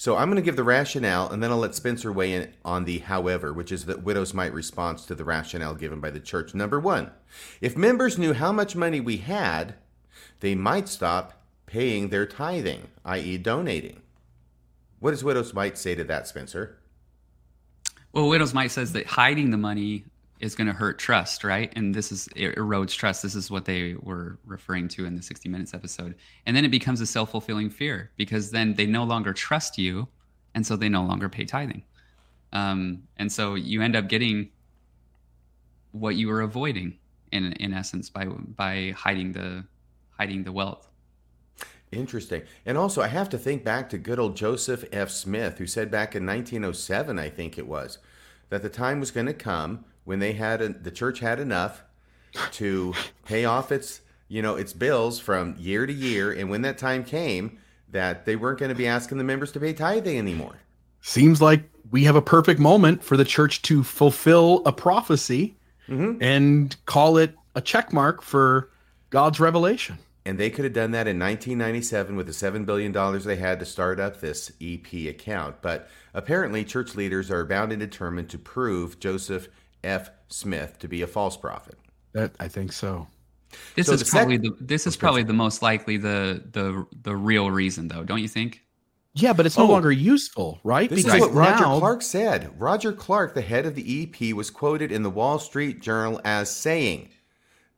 So I'm going to give the rationale, and then I'll let Spencer weigh in on the however, which is that Widow's Mite response to the rationale given by the church. Number one, if members knew how much money we had, they might stop paying their tithing, i.e., donating. What does Widow's Mite say to that, Spencer? Well, Widow's Mite says that hiding the money is going to hurt trust, right? And this is it erodes trust. This is what they were referring to in the 60 Minutes episode. And then it becomes a self fulfilling fear because then they no longer trust you, and so they no longer pay tithing. Um, and so you end up getting what you were avoiding in in essence by by hiding the hiding the wealth. Interesting. And also, I have to think back to good old Joseph F. Smith, who said back in 1907, I think it was, that the time was going to come when they had a, the church had enough to pay off its you know its bills from year to year, and when that time came, that they weren't going to be asking the members to pay tithing anymore. Seems like we have a perfect moment for the church to fulfill a prophecy mm-hmm. and call it a check mark for God's revelation. And they could have done that in 1997 with the $7 billion they had to start up this EP account. But apparently, church leaders are bound and determined to prove Joseph F. Smith to be a false prophet. That I think so. This so is probably sec- the this is probably the most likely the the the real reason though, don't you think? Yeah, but it's no oh, longer useful, right? This because is what Roger now... Clarke said. Roger Clarke, the head of the EP, was quoted in the Wall Street Journal as saying,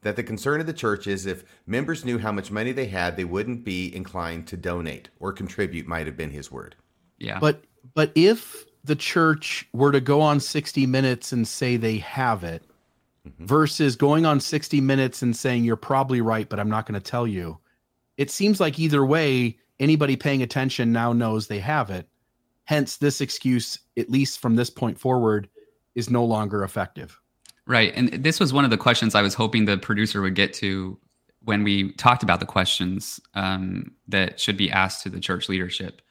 that the concern of the church is if members knew how much money they had, they wouldn't be inclined to donate or contribute, might have been his word. Yeah. But but if the church were to go on 60 minutes and say they have it mm-hmm. versus going on 60 minutes and saying you're probably right, but I'm not going to tell you. It seems like either way, anybody paying attention now knows they have it. Hence, this excuse, at least from this point forward, is no longer effective. Right. And this was one of the questions I was hoping the producer would get to when we talked about the questions um, that should be asked to the church leadership.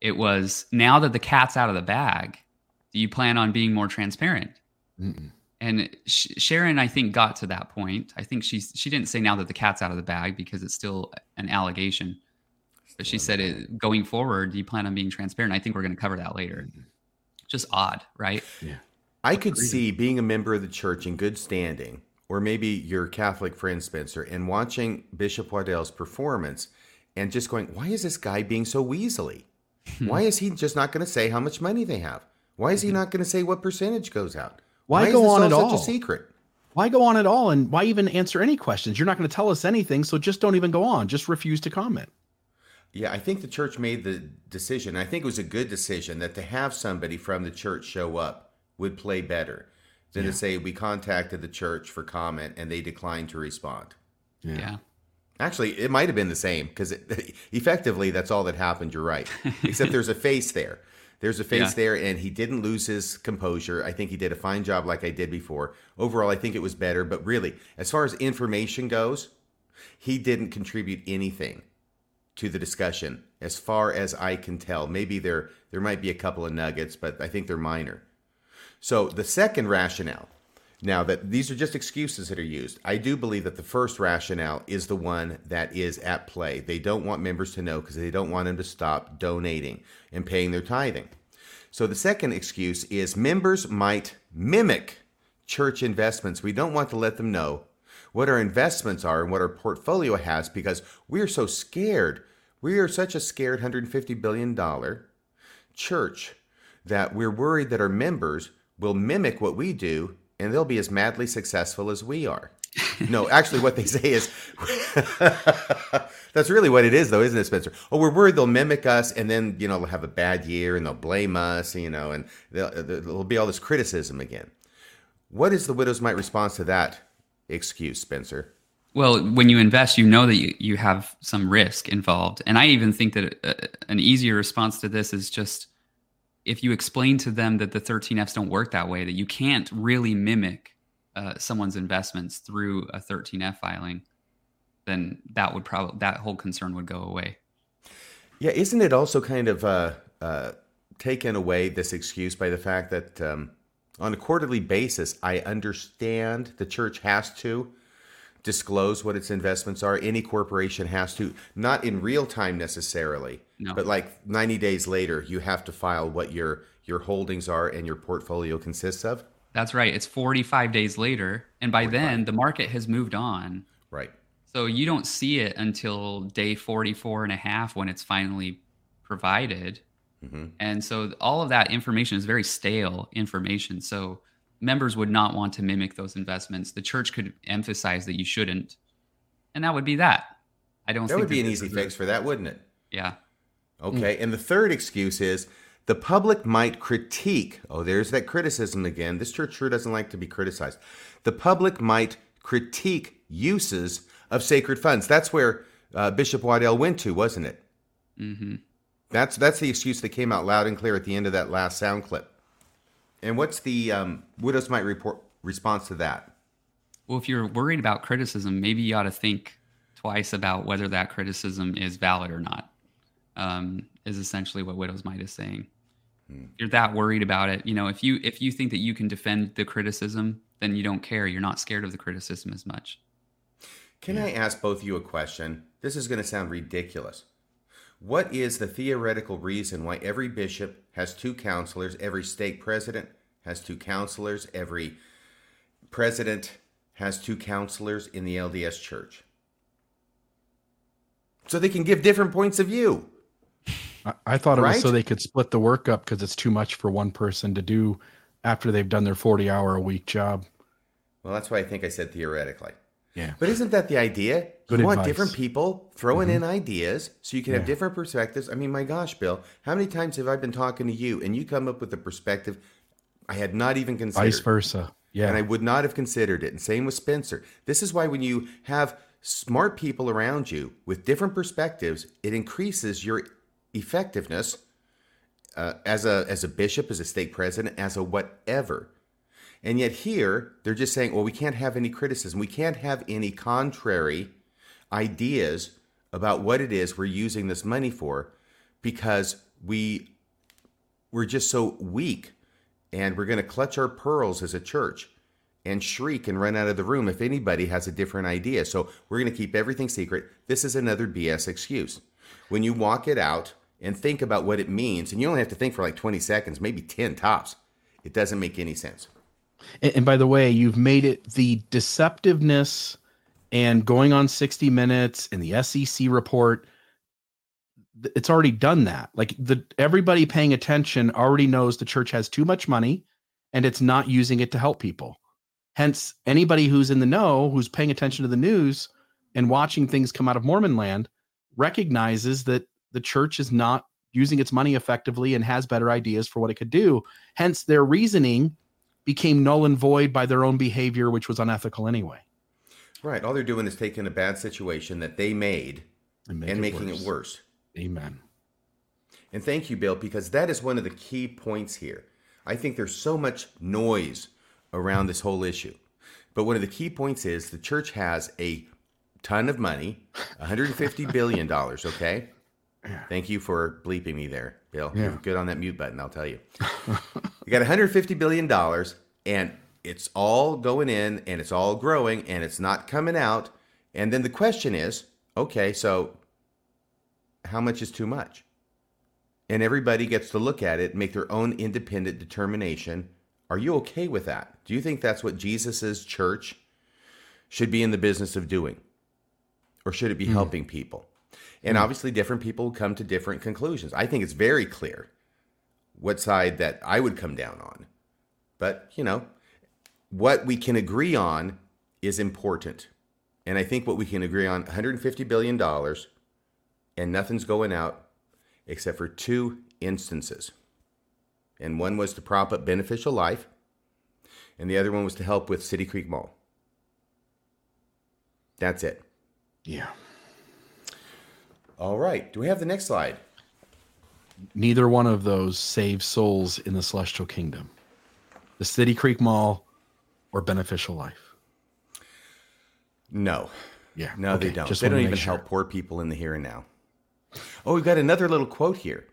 It was now that the cat's out of the bag, do you plan on being more transparent? Mm-mm. And Sh- Sharon, I think, got to that point. I think she's she didn't say now that the cat's out of the bag because it's still an allegation, but she said it going forward. Do you plan on being transparent? I think we're going to cover that later. Just odd, right? Yeah. I could Crazy. see being a member of the church in good standing, or maybe your Catholic friend Spencer, and watching Bishop Waddell's performance and just going, why is this guy being so weaselly? Hmm. Why is he just not going to say how much money they have? Why is he mm-hmm. not going to say what percentage goes out? Why, why go on at all? Such a secret. Why go on at all? And why even answer any questions? You're not going to tell us anything, so just don't even go on. Just refuse to comment. Yeah, I think the church made the decision. I think it was a good decision that to have somebody from the church show up would play better than yeah. to say we contacted the church for comment and they declined to respond. Yeah. yeah. Actually, it might have been the same because effectively that's all that happened. You're right. Except there's a face there. There's a face yeah. there, and he didn't lose his composure. I think he did a fine job, like I did before. Overall, I think it was better. But really, as far as information goes, he didn't contribute anything to the discussion, as far as I can tell. Maybe there there might be a couple of nuggets, but I think they're minor. So the second rationale, now that these are just excuses that are used, I do believe that the first rationale is the one that is at play. They don't want members to know because they don't want them to stop donating and paying their tithing. So the second excuse is members might mimic church investments. We don't want to let them know what our investments are and what our portfolio has because we are so scared. We are such a scared $150 billion church that we're worried that our members will mimic what we do and they'll be as madly successful as we are. no, actually, what they say is that's really what it is, though, isn't it, Spencer? Oh, we're worried they'll mimic us, and then you know they'll have a bad year, and they'll blame us, you know, and there'll be all this criticism again. What is the widow's mite response to that excuse, Spencer? Well, when you invest, you know that you, you have some risk involved, and I even think that a, uh, an easier response to this is just if you explain to them that the 13Fs don't work that way, that you can't really mimic uh, someone's investments through a 13F filing, then that would probably that whole concern would go away. Yeah, isn't it also kind of uh, uh, taken away this excuse by the fact that um, on a quarterly basis, I understand the church has to disclose what its investments are. Any corporation has to, not in real time necessarily, no. but like 90 days later, you have to file what your your holdings are and your portfolio consists of. That's right. It's 45 days later, and by 45. then the market has moved on. Right. So you don't see it until day 44 and a half when it's finally provided. Mm-hmm. And so all of that information is very stale information. So members would not want to mimic those investments. The church could emphasize that you shouldn't, and that would be that. I don't. That would be an easy fix for that, wouldn't it? Yeah. Okay. Mm. And the third excuse is the public might critique. Oh, there's that criticism again. This church sure doesn't like to be criticized. The public might critique uses of sacred funds. That's where uh, Bishop Waddell went to, wasn't it? Mm-hmm. That's that's the excuse that came out loud and clear at the end of that last sound clip. And what's the um, widow's mite report response to that? Well, if you're worried about criticism, maybe you ought to think twice about whether that criticism is valid or not. Um, is essentially what widow's mite is saying. Hmm. You're that worried about it, you know. If you if you think that you can defend the criticism, then you don't care. You're not scared of the criticism as much. Can yeah. I ask both of you a question? This is going to sound ridiculous. What is the theoretical reason why every bishop has two counselors, every stake president has two counselors, every president has two counselors in the LDS church? So they can give different points of view. I, I thought it right? was so they could split the work up because it's too much for one person to do after they've done their 40 hour a week job. Well, that's why I think I said theoretically. Yeah. But isn't that the idea? Good you advice. want different people throwing mm-hmm. in ideas so you can yeah. have different perspectives. I mean, my gosh, Bill, how many times have I been talking to you and you come up with a perspective I had not even considered? Vice versa. Yeah. And I would not have considered it. And same with Spencer. This is why when you have smart people around you with different perspectives, it increases your effectiveness uh, as a as a bishop, as a state president, as a whatever. And yet here, they're just saying, well, we can't have any criticism. We can't have any contrary ideas about what it is we're using this money for because we we're just so weak and we're going to clutch our pearls as a church and shriek and run out of the room if anybody has a different idea. So we're going to keep everything secret. This is another BS excuse. When you walk it out and think about what it means, and you only have to think for like 20 seconds, maybe 10 tops, it doesn't make any sense. And, and by the way, you've made it the deceptiveness and going on 60 minutes and the SEC report it's already done that. Like the everybody paying attention already knows the church has too much money and it's not using it to help people. Hence, anybody who's in the know, who's paying attention to the news and watching things come out of Mormon land, recognizes that the church is not using its money effectively and has better ideas for what it could do. Hence, their reasoning became null and void by their own behavior, which was unethical anyway. Right. All they're doing is taking a bad situation that they made and, and it making worse. it worse. Amen. And thank you, Bill, because that is one of the key points here. I think there's so much noise around this whole issue. But one of the key points is the church has a ton of money, 150 billion dollars, okay? Thank you for bleeping me there, Bill. Yeah. You're good on that mute button, I'll tell you. you got 150 billion dollars and it's all going in and it's all growing and it's not coming out. And then the question is, okay, so how much is too much? And everybody gets to look at it, make their own independent determination. Are you okay with that? Do you think that's what Jesus's church should be in the business of doing? Or should it be mm. helping people? And mm. obviously, different people come to different conclusions. I think it's very clear what side that I would come down on. But, you know, what we can agree on is important. And I think what we can agree on $150 billion and nothing's going out except for two instances. And one was to prop up beneficial life, and the other one was to help with City Creek Mall. That's it. Yeah. All right. Do we have the next slide? Neither one of those save souls in the celestial kingdom. The City Creek Mall or beneficial life. No. Yeah. No, okay. they don't. Just they don't even sure. help poor people in the here and now. Oh, we've got another little quote here.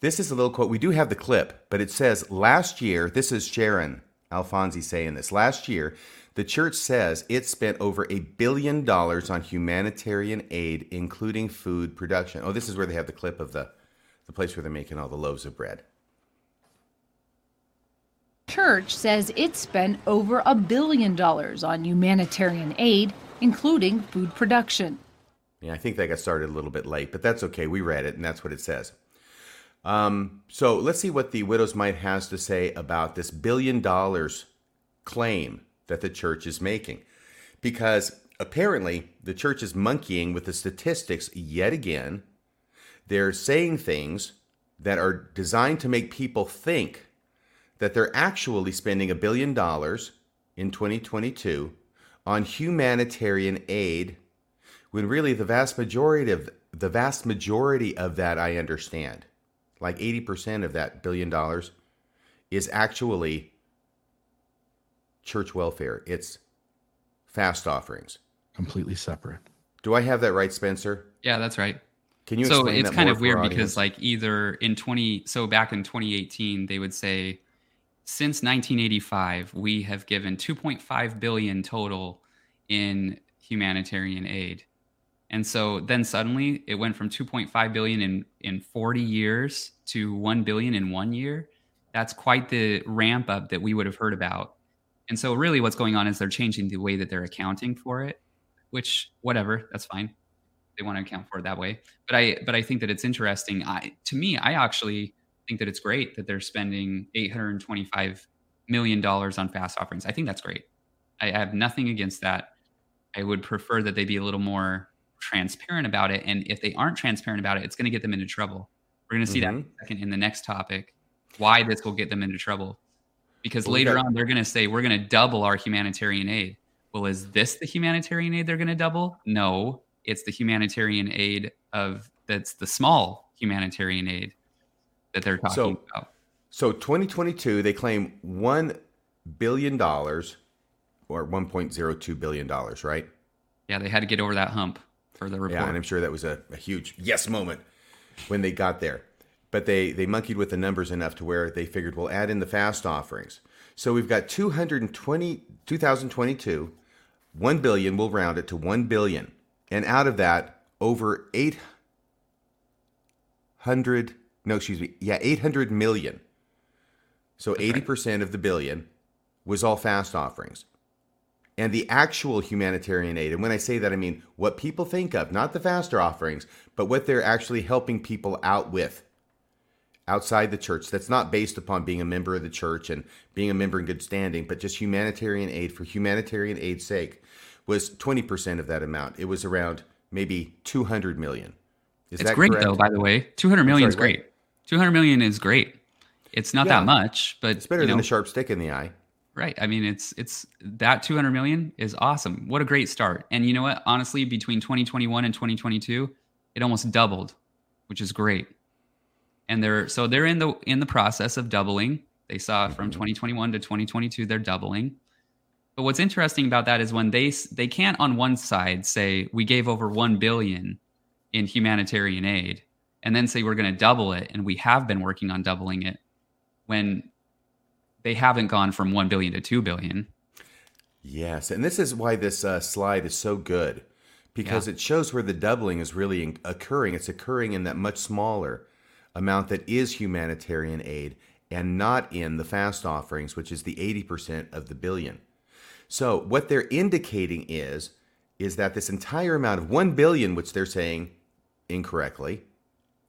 This is a little quote. We do have the clip, but it says last year, this is Sharon Alfonsi saying this. Last year, the church says it spent over a billion dollars on humanitarian aid, including food production. Oh, this is where they have the clip of the, the place where they're making all the loaves of bread. Church says it spent over a billion dollars on humanitarian aid, including food production. Yeah, I think that got started a little bit late, but that's okay. We read it, and that's what it says. Um, so let's see what the Widow's Mite has to say about this billion dollars claim that the church is making. Because apparently the church is monkeying with the statistics yet again. They're saying things that are designed to make people think that they're actually spending a billion dollars in 2022 on humanitarian aid when really the vast majority of the vast majority of that I understand, like 80% of that billion dollars is actually church welfare. It's fast offerings. Completely separate. Do I have that right, Spencer? Yeah, that's right. Can you so it's kind of weird because like either in 20 so back in 2018 they would say since 1985 we have given 2.5 billion total in humanitarian aid and so then suddenly it went from 2.5 billion in in 40 years to 1 billion in 1 year. That's quite the ramp up that we would have heard about. And so really what's going on is they're changing the way that they're accounting for it, which whatever, that's fine. They want to account for it that way. But I but I think that it's interesting. I to me, I actually think that it's great that they're spending 825 million dollars on fast offerings. I think that's great. I have nothing against that. I would prefer that they be a little more transparent about it. And if they aren't transparent about it, it's going to get them into trouble. We're going to see mm-hmm. that second in the next topic, why this will get them into trouble. Because well, later on, they're going to say, we're going to double our humanitarian aid. Well, is this the humanitarian aid they're going to double? No, it's the humanitarian aid of that's the small humanitarian aid that they're talking so, about. So 2022, they claim $1 billion or $1.02 billion, right? Yeah, they had to get over that hump for the report. Yeah, and I'm sure that was a, a huge yes moment when they got there. But they they monkeyed with the numbers enough to where they figured we'll add in the fast offerings. So we've got 220 2022 1 billion we'll round it to 1 billion. And out of that over 800 no excuse me yeah 800 million. So That's 80% right. of the billion was all fast offerings and the actual humanitarian aid. And when I say that, I mean what people think of, not the faster offerings, but what they're actually helping people out with outside the church. That's not based upon being a member of the church and being a member in good standing, but just humanitarian aid for humanitarian aid's sake was 20% of that amount. It was around maybe 200 million. Is it's great correct? though, by the way. 200 million sorry, is great. 200 million is great. It's not yeah. that much, but it's better than know. a sharp stick in the eye. Right. I mean, it's it's that 200 million is awesome. What a great start. And you know what? Honestly, between 2021 and 2022, it almost doubled, which is great. And they're so they're in the in the process of doubling. They saw from 2021 to 2022 they're doubling. But what's interesting about that is when they they can't on one side say we gave over 1 billion in humanitarian aid and then say we're going to double it and we have been working on doubling it when they haven't gone from 1 billion to 2 billion. Yes, and this is why this uh, slide is so good because yeah. it shows where the doubling is really occurring. It's occurring in that much smaller amount that is humanitarian aid and not in the fast offerings, which is the 80% of the billion. So what they're indicating is is that this entire amount of 1 billion which they're saying incorrectly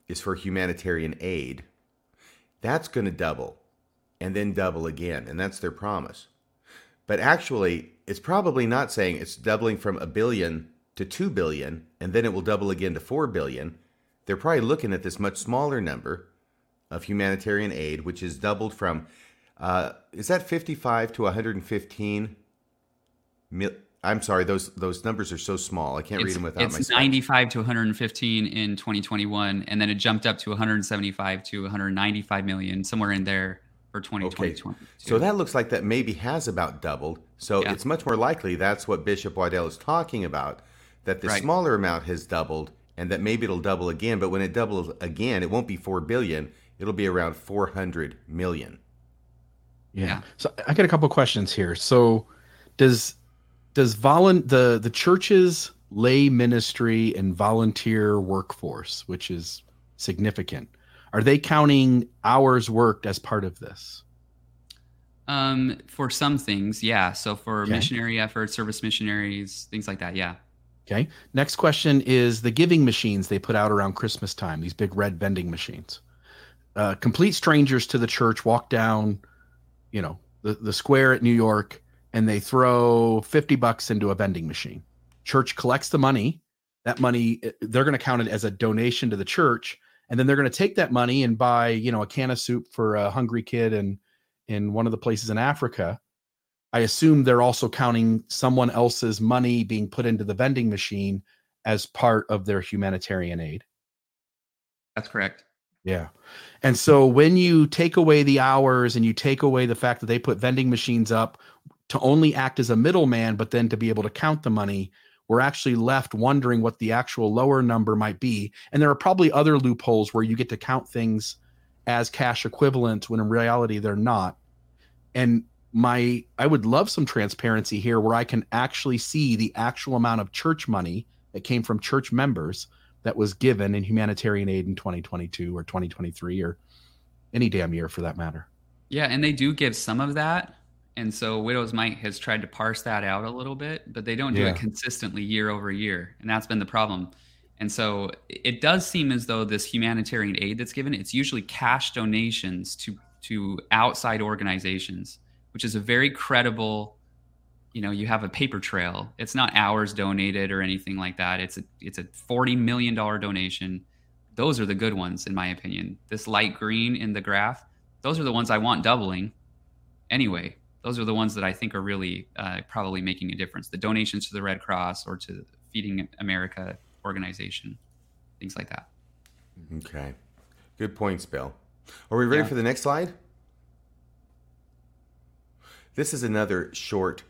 is for humanitarian aid. That's going to double and then double again. And that's their promise. But actually, it's probably not saying it's doubling from a billion to 2 billion and then it will double again to 4 billion. They're probably looking at this much smaller number of humanitarian aid, which is doubled from, uh, is that 55 to 115 mil- I'm sorry, those those numbers are so small. I can't it's, read them without it's my. It's 95 to 115 in 2021, and then it jumped up to 175 to 195 million, somewhere in there for 2022. Okay. So that looks like that maybe has about doubled. So yeah. it's much more likely that's what Bishop Waddell is talking about, that the right. smaller amount has doubled, and that maybe it'll double again. But when it doubles again, it won't be four billion; it'll be around 400 million. Yeah. yeah. So I got a couple questions here. So does does volun the the church's lay ministry and volunteer workforce, which is significant, are they counting hours worked as part of this? Um, for some things, yeah. So for okay. missionary efforts, service missionaries, things like that, yeah. Okay. Next question is the giving machines they put out around Christmas time. These big red vending machines. Uh, complete strangers to the church walk down, you know, the the square at New York and they throw 50 bucks into a vending machine. Church collects the money. That money, eh, they're going to count it as a donation to the church. And then they're going to take that money and buy, you know, a can of soup for a hungry kid in, in one of the places in Africa. I assume they're also counting someone else's money being put into the vending machine as part of their humanitarian aid. That's correct. Yeah. And so when you take away the hours and you take away the fact that they put vending machines up to only act as a middleman, but then to be able to count the money, we're actually left wondering what the actual lower number might be. And there are probably other loopholes where you get to count things as cash equivalent when in reality they're not. And my I would love some transparency here where I can actually see the actual amount of church money that came from church members that was given in humanitarian aid in 2022 or 2023 or any damn year for that matter. Yeah, and they do give some of that and so Widow's Mite has tried to parse that out a little bit, but they don't do yeah. it consistently year over year. And that's been the problem. And so it does seem as though this humanitarian aid that's given, it's usually cash donations to to outside organizations, which is a very credible, you know, you have a paper trail. It's not hours donated or anything like that. It's a it's a 40 million dollar donation. Those are the good ones in my opinion. This light green in the graph, those are the ones I want doubling anyway those are the ones that I think are really uh, probably making a difference. The donations to the Red Cross or to Feeding America organization, things like that. Okay, good points, Bill. Are we ready yeah. for the next slide? This is another short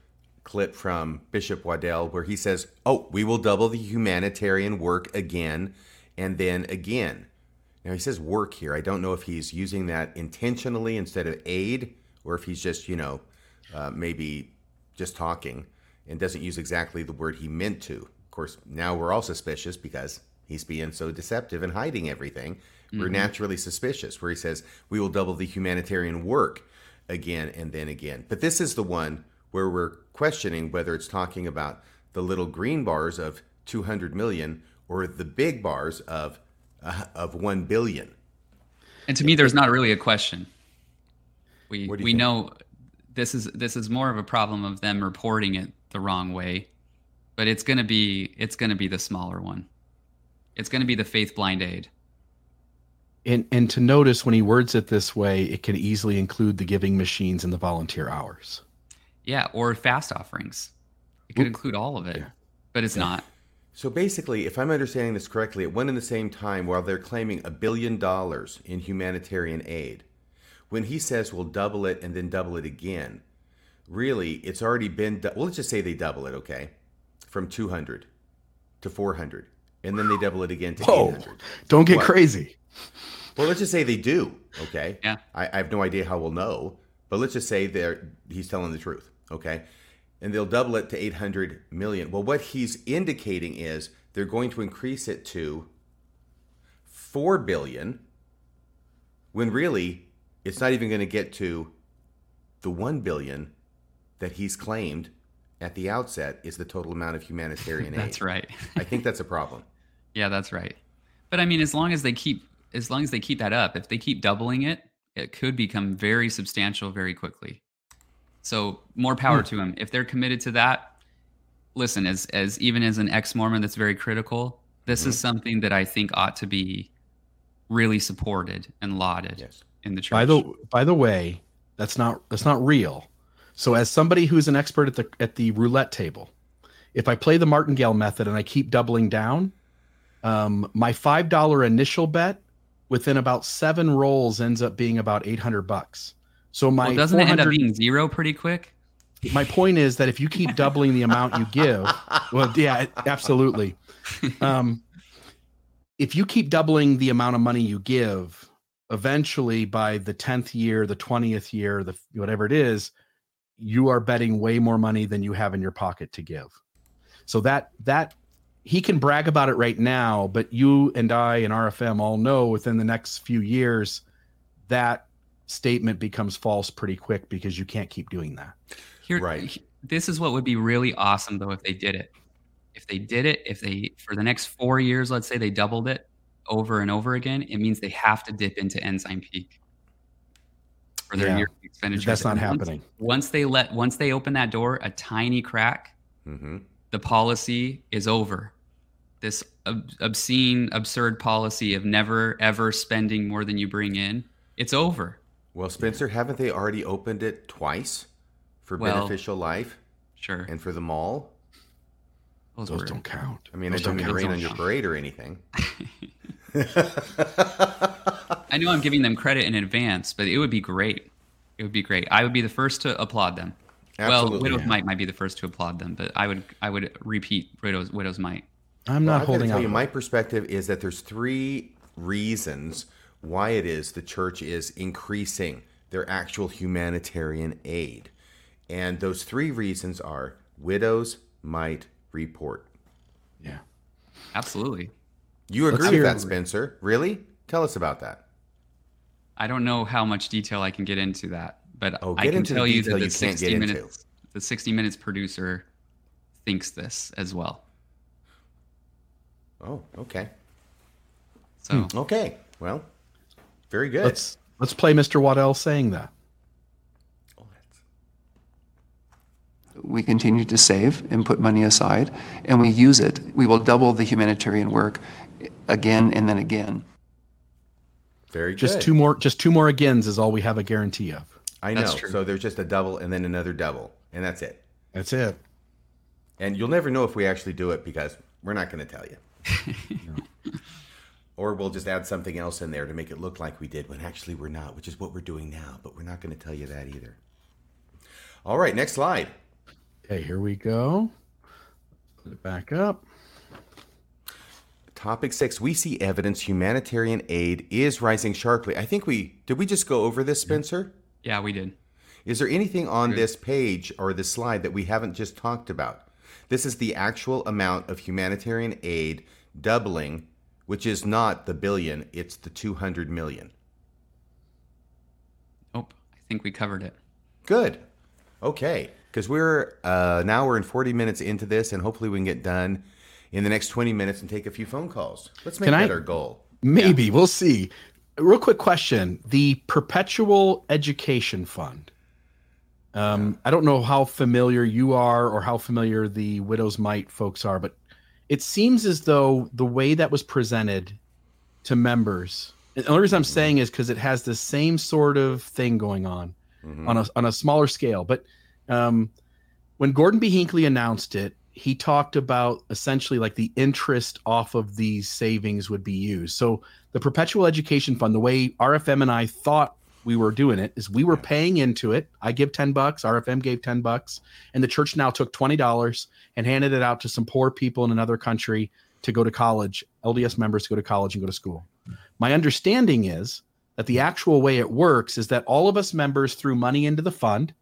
clip from Bishop Waddell where he says, Oh, we will double the humanitarian work again and then again. Now, he says work here. I don't know if he's using that intentionally instead of aid or if he's just, you know, uh, maybe just talking and doesn't use exactly the word he meant to. Of course, now we're all suspicious because he's being so deceptive and hiding everything. Mm-hmm. We're naturally suspicious, where he says, We will double the humanitarian work again and then again. But this is the one where we're questioning whether it's talking about the little green bars of 200 million or the big bars of uh, of 1 billion. And to me, there's not really a question. We we think? know this is this is more of a problem of them reporting it the wrong way but it's going to be it's going to be the smaller one it's going to be the faith blind aid and and to notice when he words it this way it can easily include the giving machines and the volunteer hours Yeah, or fast offerings. It could include all of it, yeah. but it's yeah. not. So basically, if I'm understanding this correctly, at one and the same time, while they're claiming a billion dollars in humanitarian aid, when he says we'll double it and then double it again, really, it's already been. well, let's just say they double it, okay, from 200 to 400, and then they double it again to Whoa, 800. Don't get what? crazy. Well, let's just say they do. Okay. Yeah. I, I have no idea how we'll know, but let's just say they're he's telling the truth. Okay and they'll double it to 800 million. Well, what he's indicating is they're going to increase it to 4 billion when really it's not even going to get to the 1 billion that he's claimed at the outset is the total amount of humanitarian aid. that's right. I think that's a problem. Yeah, that's right. But I mean as long as they keep as long as they keep that up, if they keep doubling it, it could become very substantial very quickly. So more power mm. to them. If they're committed to that, listen, as as even as an ex-Mormon that's very critical, this mm-hmm. is something that I think ought to be really supported and lauded yes. in the church. By the by the way, that's not that's not real. So as somebody who's an expert at the at the roulette table, if I play the martingale method and I keep doubling down, um, my five dollar initial bet within about seven rolls ends up being about eight hundred bucks. So my well, doesn't it end up being zero pretty quick? My point is that if you keep doubling the amount you give, well, yeah, absolutely. Um, if you keep doubling the amount of money you give, eventually by the tenth year, the twentieth year, the whatever it is, you are betting way more money than you have in your pocket to give. So that that he can brag about it right now, but you and I and RFM all know within the next few years that statement becomes false pretty quick because you can't keep doing that. Here, right. This is what would be really awesome though if they did it. If they did it, if they for the next four years, let's say they doubled it over and over again, it means they have to dip into Ensign Peak for their yeah, year expenditures. That's not once, happening. Once they let once they open that door, a tiny crack, mm-hmm. The policy is over. This ob- obscene, absurd policy of never ever spending more than you bring in, it's over. Well, Spencer, haven't they already opened it twice for well, beneficial life? Sure. And for the mall? Those, Those don't count. I mean, Those I don't mean to rain on your parade or anything. I know I'm giving them credit in advance, but it would be great. It would be great. I would be the first to applaud them. Absolutely, well, Widow's yeah. Mite might be the first to applaud them, but I would I would repeat Widow's Widow's Mite. I'm not well, holding out. You, my perspective is that there's three reasons why it is the church is increasing their actual humanitarian aid. And those three reasons are Widow's Mite report. Yeah. Absolutely. You agree with that, Spencer? Really? Tell us about that. I don't know how much detail I can get into that, but oh, I can tell you that the you 60 minutes the 60 minutes producer thinks this as well. Oh, okay. So, hmm. okay. Well, very good. Let's let's play Mr. Waddell saying that. We continue to save and put money aside, and we use it. We will double the humanitarian work again and then again. Very good. Just two more. Just two more agains is all we have a guarantee of. I know. So there's just a double and then another double, and that's it. That's it. And you'll never know if we actually do it because we're not going to tell you. no. Or we'll just add something else in there to make it look like we did when actually we're not, which is what we're doing now, but we're not going to tell you that either. All right, next slide. Okay, here we go. Put it back up. Topic six, we see evidence humanitarian aid is rising sharply. I think we did we just go over this, Spencer? Yeah, we did. Is there anything on this page or this slide that we haven't just talked about? This is the actual amount of humanitarian aid doubling which is not the billion, it's the 200 million. Nope, I think we covered it. Good. Okay, because we're uh, now we're in 40 minutes into this, and hopefully we can get done in the next 20 minutes and take a few phone calls. Let's make can that I, our goal. Maybe yeah. we'll see. Real quick question: the Perpetual Education Fund. Um, I don't know how familiar you are or how familiar the Widow's Mite folks are, but it seems as though the way that was presented to members the only reason i'm saying is because it has the same sort of thing going on mm-hmm. on a on a smaller scale but Um, when Gordon B. Hinckley announced it, he talked about essentially like the interest off of these savings would be used. So the perpetual education fund, the way RFM and I thought we were doing it is we were paying into it. I give 10 bucks, RFM gave 10 bucks, and the church now took $20 and handed it out to some poor people in another country to go to college, LDS members to go to college and go to school. My understanding is that the actual way it works is that all of us members threw money into the fund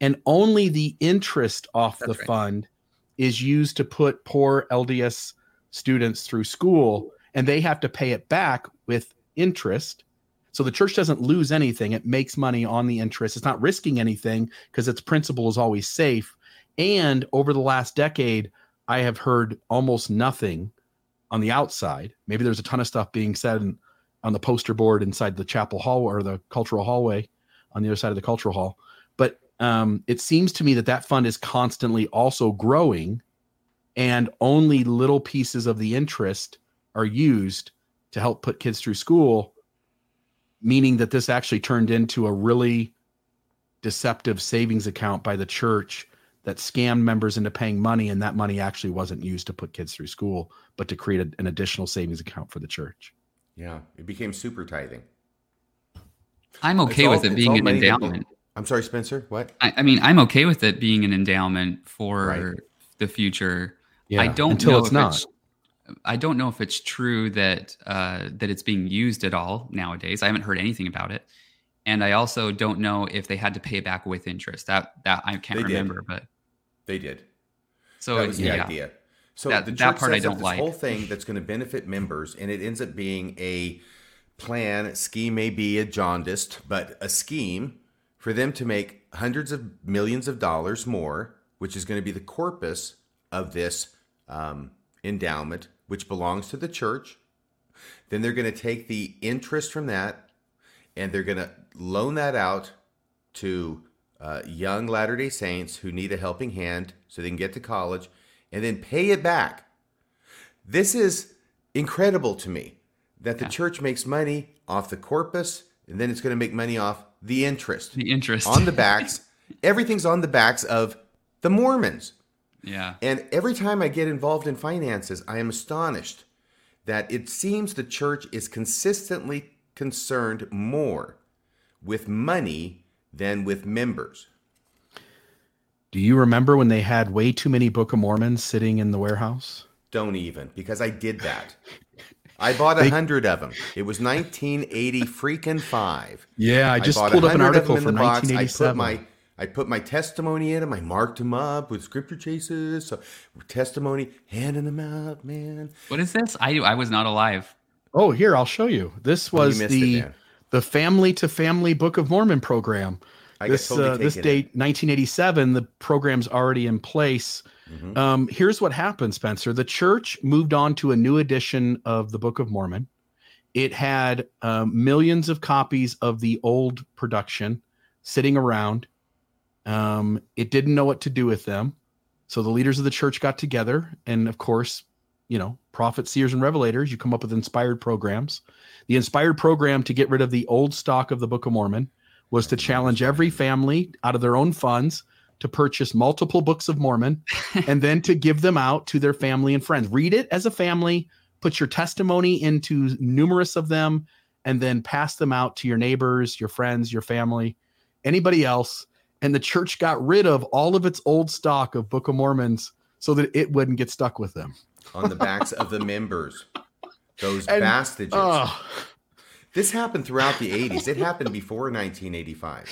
and only the interest off That's the right. fund is used to put poor LDS students through school and they have to pay it back with interest. So the church doesn't lose anything. It makes money on the interest. It's not risking anything because its principal is always safe. And over the last decade, I have heard almost nothing on the outside. Maybe there's a ton of stuff being said in, on the poster board inside the chapel hall or the cultural hallway on the other side of the cultural hall. But um, it seems to me that that fund is constantly also growing and only little pieces of the interest are used to help put kids through school meaning that this actually turned into a really deceptive savings account by the church that scammed members into paying money and that money actually wasn't used to put kids through school but to create a, an additional savings account for the church. Yeah it became super tithing. I'm okay all, with it being an endowment i'm sorry spencer what I, I, mean i'm okay with it being an endowment for right. the future yeah, I don't until know it's not. It's, I don't know if it's true that uh, that it's being used at all nowadays. I haven't heard anything about it, and I also don't know if they had to pay back with interest. That that I can't they remember, did. but they did. So that was the yeah. idea. So that, the that part I don't this like. Whole thing that's going to benefit members, and it ends up being a plan. Scheme may be a jaundiced, but a scheme for them to make hundreds of millions of dollars more, which is going to be the corpus of this um, endowment, which belongs to the church. Then they're going to take the interest from that and they're going to loan that out to uh, young Latter day Saints who need a helping hand so they can get to college and then pay it back. This is incredible to me that the yeah. church makes money off the corpus and then it's going to make money off the interest. The interest. On the backs. Everything's on the backs of the Mormons. Yeah. And every time I get involved in finances, I am astonished that it seems the church is consistently concerned more with money than with members. Do you remember when they had way too many Book of Mormons sitting in the warehouse? Don't even, because I did that. I bought a hundred of them. It was 1980 freaking five. Yeah, I just I pulled up an article from 1987. I put my I put my testimony in them. I marked them up with scripture chases. So testimony, handing them out, man. What is this? I I was not alive. Oh, here I'll show you. This was oh, the it, the Family to Family Book of Mormon program. I this totally uh, this date, 1987. The program's already in place. Mm-hmm. Um, here's what happened, Spencer. The church moved on to a new edition of the Book of Mormon. It had um, millions of copies of the old production sitting around. Um, it didn't know what to do with them. So the leaders of the church got together, and of course, you know, prophets, seers, and revelators, you come up with inspired programs. The inspired program to get rid of the old stock of the Book of Mormon was to challenge every family out of their own funds to purchase multiple books of Mormon and then to give them out to their family and friends. Read it as a family, put your testimony into numerous of them, and then pass them out to your neighbors, your friends, your family, anybody else and the church got rid of all of its old stock of Book of Mormons so that it wouldn't get stuck with them on the backs of the members. Those and, bastages. Uh, this happened throughout the 80s. It happened before 1985.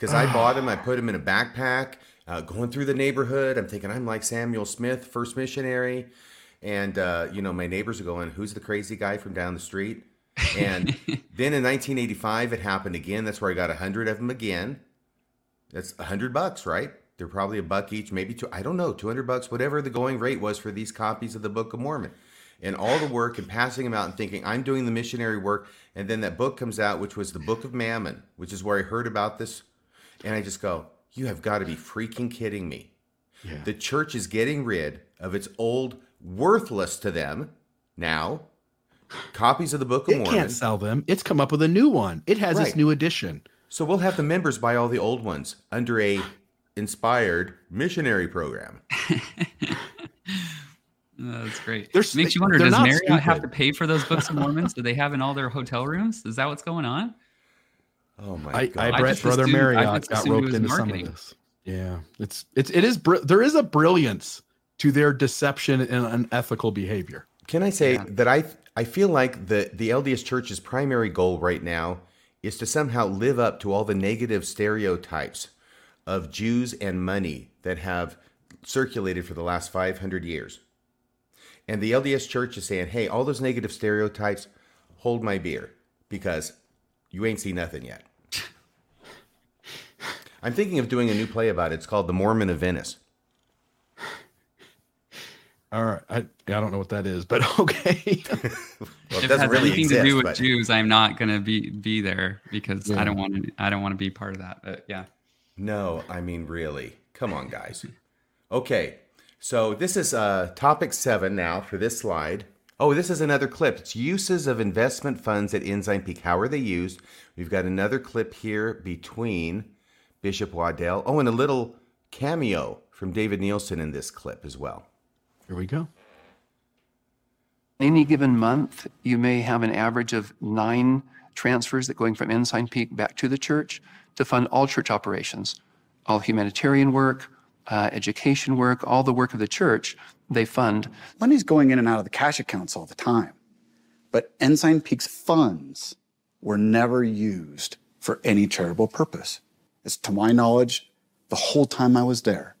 Because I bought them, I put them in a backpack, uh, going through the neighborhood. I'm thinking I'm like Samuel Smith, first missionary. And, uh, you know, my neighbors are going, Who's the crazy guy from down the street? And then in 1985, it happened again. That's where I got a 100 of them again. That's a hundred bucks, right? They're probably a buck each, maybe two. I don't know, two hundred bucks, whatever the going rate was for these copies of the Book of Mormon, and all the work and passing them out and thinking I'm doing the missionary work, and then that book comes out, which was the Book of Mammon, which is where I heard about this, and I just go, you have got to be freaking kidding me. Yeah. The church is getting rid of its old, worthless to them now copies of the Book of it Mormon. It can't sell them. It's come up with a new one. It has right. its new edition. So we'll have the members buy all the old ones under a inspired missionary program. That's great. There's- Makes you wonder: Does not Marriott have to pay for those Books of Mormons? Do they have in all their hotel rooms? Is that what's going on? Oh my I, god! I, I bet Brother assumed- Marriott got roped into marketing. some of this. Yeah, it's it's it is br- there is a brilliance to their deception and unethical behavior. Can I say Yeah. that I I feel like the the LDS Church's primary goal right now is to somehow live up to all the negative stereotypes of Jews and money that have circulated for the last 500 years. And the LDS Church is saying, "Hey, all those negative stereotypes, hold my beer because you ain't seen nothing yet." I'm thinking of doing a new play about it. It's called The Mormon of Venice. All right, I I don't know what that is, but okay. Well, if it has anything to do with but- Jews, I'm not gonna be be there because Yeah. I don't want to. I don't want to be part of that. But yeah, No, I mean really. Come on, guys. Okay, so this is uh, topic seven now for this slide. Oh, this is another clip. It's uses of investment funds at Ensign Peak. How are they used? We've got another clip here between Bishop Waddell. Oh, and a little cameo from David Nielsen in this clip as well. Here we go. Any given month, you may have an average of nine transfers that going from Ensign Peak back to the church to fund all church operations, all humanitarian work, uh, education work, all the work of the church. They fund. Money's going in and out of the cash accounts all the time. But Ensign Peak's funds were never used for any charitable purpose. It's to my knowledge, the whole time I was there.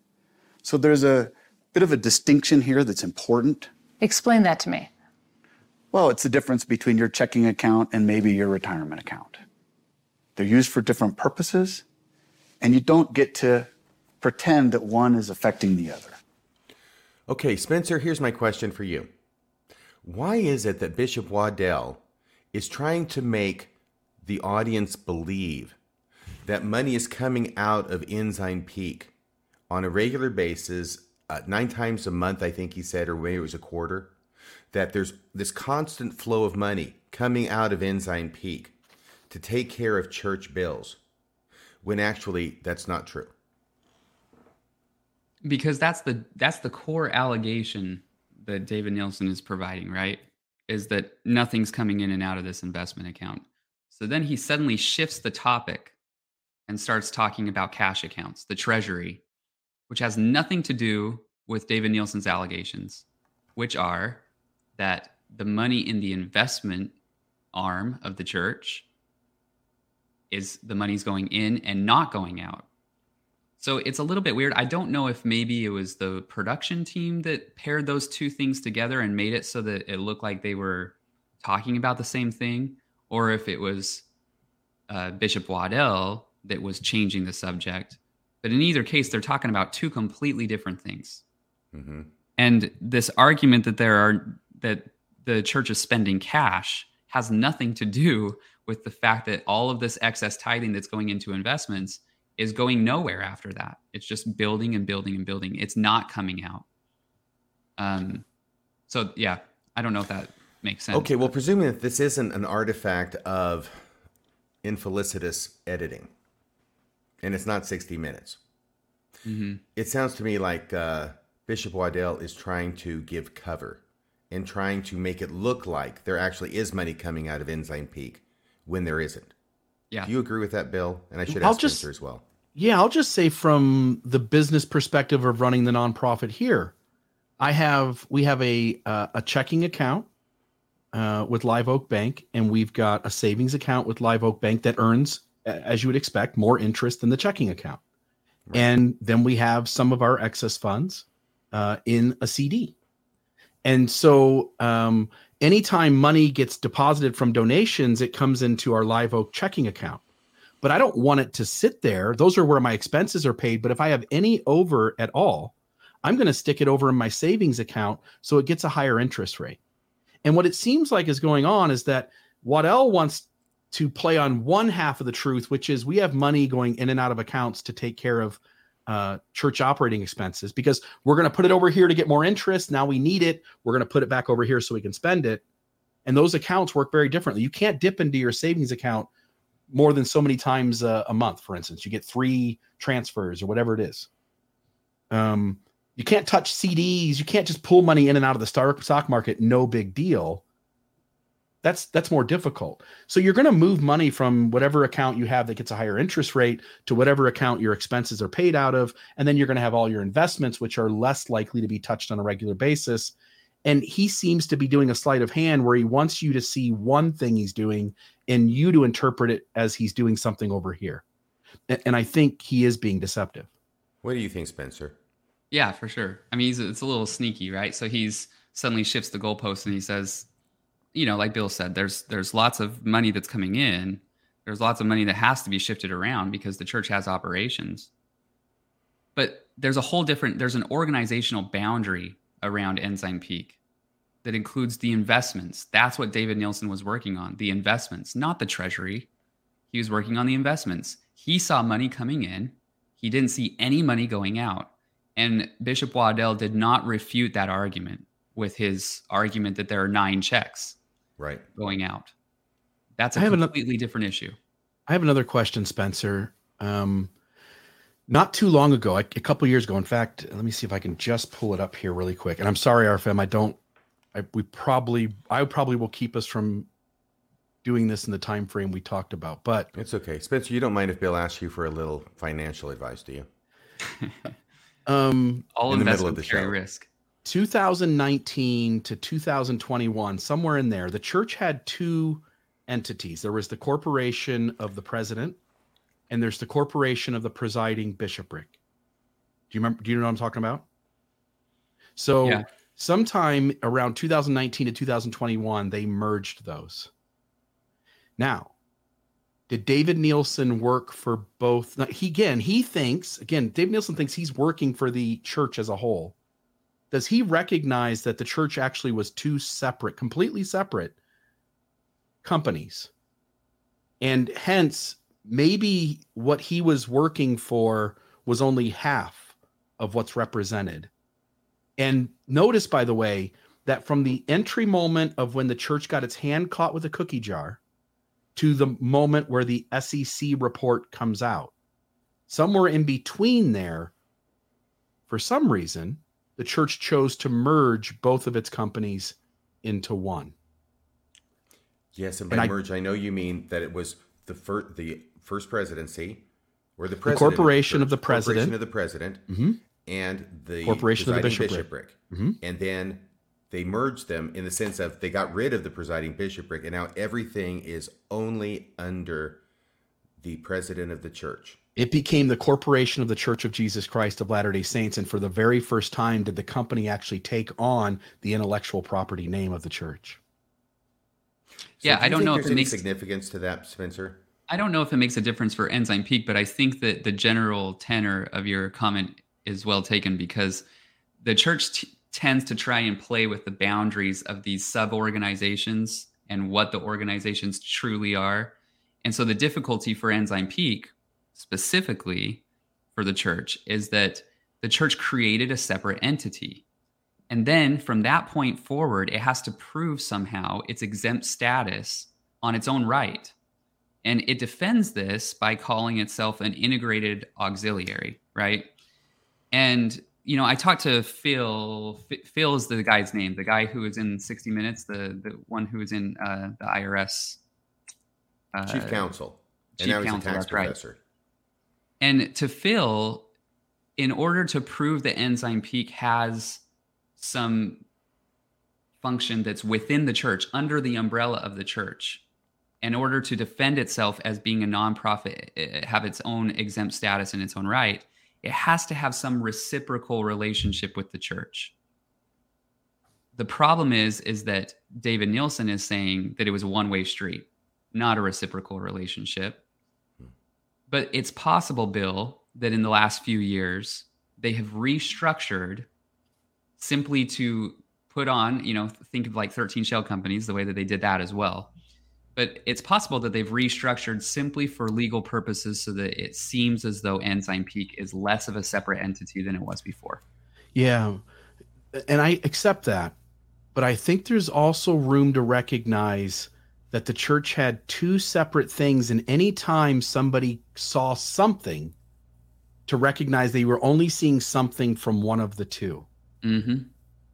So there's a bit of a distinction here that's important. Explain that to me. Well, it's the difference between your checking account and maybe your retirement account. They're used for different purposes, and you don't get to pretend that one is affecting the other. Okay, Spencer, here's my question for you. Why is it that Bishop Waddell is trying to make the audience believe that money is coming out of Ensign Peak on a regular basis, uh, nine times a month, I think he said, or maybe it was a quarter? That there's this constant flow of money coming out of Ensign Peak to take care of church bills, when actually that's not true. because that's the that's the core allegation that David Nielsen is providing, right? Is that nothing's coming in and out of this investment account. So then he suddenly shifts the topic and starts talking about cash accounts, the treasury, which has nothing to do with David Nielsen's allegations, which are that the money in the investment arm of the church is the money's going in and not going out. So it's a little bit weird. I don't know if maybe it was the production team that paired those two things together and made it so that it looked like they were talking about the same thing, or if it was uh, Bishop Waddell that was changing the subject. But in either case, they're talking about two completely different things. hmm And this argument that there are that the church is spending cash has nothing to do with the fact that all of this excess tithing that's going into investments is going nowhere after that. It's just building and building and building. It's not coming out. Um, so yeah, I don't know if that makes sense. Okay, well, presuming that this isn't an artifact of infelicitous editing, and it's not 60 minutes, hmm it sounds to me like uh, Bishop Waddell is trying to give cover and trying to make it look like there actually is money coming out of Ensign Peak when there isn't. Yeah. Do you agree with that, Bill? And I should I'll ask just- Spencer as well. Yeah, I'll just say from the business perspective of running the nonprofit here, I have we have a uh, a checking account uh, with Live Oak Bank, and we've got a savings account with Live Oak Bank that earns, as you would expect, more interest than the checking account. And then we have some of our excess funds uh, in a CD. And so, um, anytime money gets deposited from donations, it comes into our Live Oak checking account but I don't want it to sit there. Those are where my expenses are paid. But if I have any over at all, I'm going to stick it over in my savings account so it gets a higher interest rate. And what it seems like is going on is that Waddell wants to play on one half of the truth, which is we have money going in and out of accounts to take care of uh, church operating expenses because we're going to put it over here to get more interest. Now we need it. We're going to put it back over here so we can spend it. And those accounts work very differently. You can't dip into your savings account more than so many times a, a month, for instance. You get three transfers or whatever it is. Um, you can't touch CDs. You can't just pull money in and out of the stock market. No big deal. That's that's more difficult. So you're going to move money from whatever account you have that gets a higher interest rate to whatever account your expenses are paid out of, and then you're going to have all your investments, which are less likely to be touched on a regular basis. And he seems to be doing a sleight of hand where he wants you to see one thing he's doing and you to interpret it as he's doing something over here. And I think he is being deceptive. What do you think, Spencer? Yeah, for sure. I mean, it's a little sneaky, right? So he's suddenly shifts the goalpost and he says, you know, like Bill said, there's there's lots of money that's coming in. There's lots of money that has to be shifted around because the church has operations. But there's a whole different there's an organizational boundary around Ensign Peak that includes the investments. That's what David Nielsen was working on, the investments, not the treasury. He was working on the investments. He saw money coming in. He didn't see any money going out. And Bishop Waddell did not refute that argument with his argument that there are nine checks right going out. That's a completely another, different issue. I have another question, Spencer. Um, not too long ago, a couple years ago, in fact, let me see if I can just pull it up here really quick. And I'm sorry, RFM, I don't. I, we probably, I probably will keep us from doing this in the time frame we talked about. But it's okay, Spencer. You don't mind if Bill asks you for a little financial advice, do you? um, all in the middle of the show. risk. 2019 to 2021, somewhere in there, the church had two entities. There was the corporation of the president, and there's the corporation of the presiding bishopric. Do you remember? Do you know what I'm talking about? So, yeah. sometime around 2019 to 2021, they merged those. Now, did David Nielsen work for both? He again, he thinks again, David Nielsen thinks he's working for the church as a whole. Does he recognize that the church actually was two separate, completely separate companies? And hence, maybe what he was working for was only half of what's represented. And notice, by the way, that from the entry moment of when the church got its hand caught with a cookie jar to the moment where the SEC report comes out. Somewhere in between there, for some reason, the church chose to merge both of its companies into one. Yes, and by and merge, I, I, know you mean that it was the first the first presidency, or the, the corporation of the, church, of the president, of the president, mm-hmm. and the corporation of the bishopric, bishopric. Mm-hmm. and then they merged them in the sense of they got rid of the presiding bishopric and now everything is only under the president of the church it became the corporation of the church of jesus christ of latter day saints and for the very first time did the company actually take on the intellectual property name of the church so yeah do i don't know if it makes significance to that spencer i don't know if it makes a difference for Ensign Peak but i think that the general tenor of your comment is well taken because the church t- tends to try and play with the boundaries of these sub organizations and what the organizations truly are. And so the difficulty for Ensign Peak, specifically for the church, is that the church created a separate entity. And then from that point forward, it has to prove somehow its exempt status on its own right. And it defends this by calling itself an integrated auxiliary, right? And you know, I talked to Phil. Phil is the guy's name, the guy who was in 60 Minutes, the the one who was in uh, the IRS uh, chief counsel, chief and now counsel, he's a tax professor. Right. And to Phil, in order to prove that Ensign Peak has some function that's within the church, under the umbrella of the church, in order to defend itself as being a nonprofit, eh, have its own exempt status in its own right, it has to have some reciprocal relationship with the church. The problem is is that David Nielsen is saying that it was a one-way street, not a reciprocal relationship. But it's possible, Bill, that in the last few years they have restructured simply to put on, you know, think of like 13 shell companies, the way that they did that as well but it's possible that they've restructured simply for legal purposes so that it seems as though Ensign Peak is less of a separate entity than it was before. Yeah. And I accept that. But I think there's also room to recognize that the church had two separate things, and any time somebody saw something, to recognize they were only seeing something from one of the 2 Mm-hmm.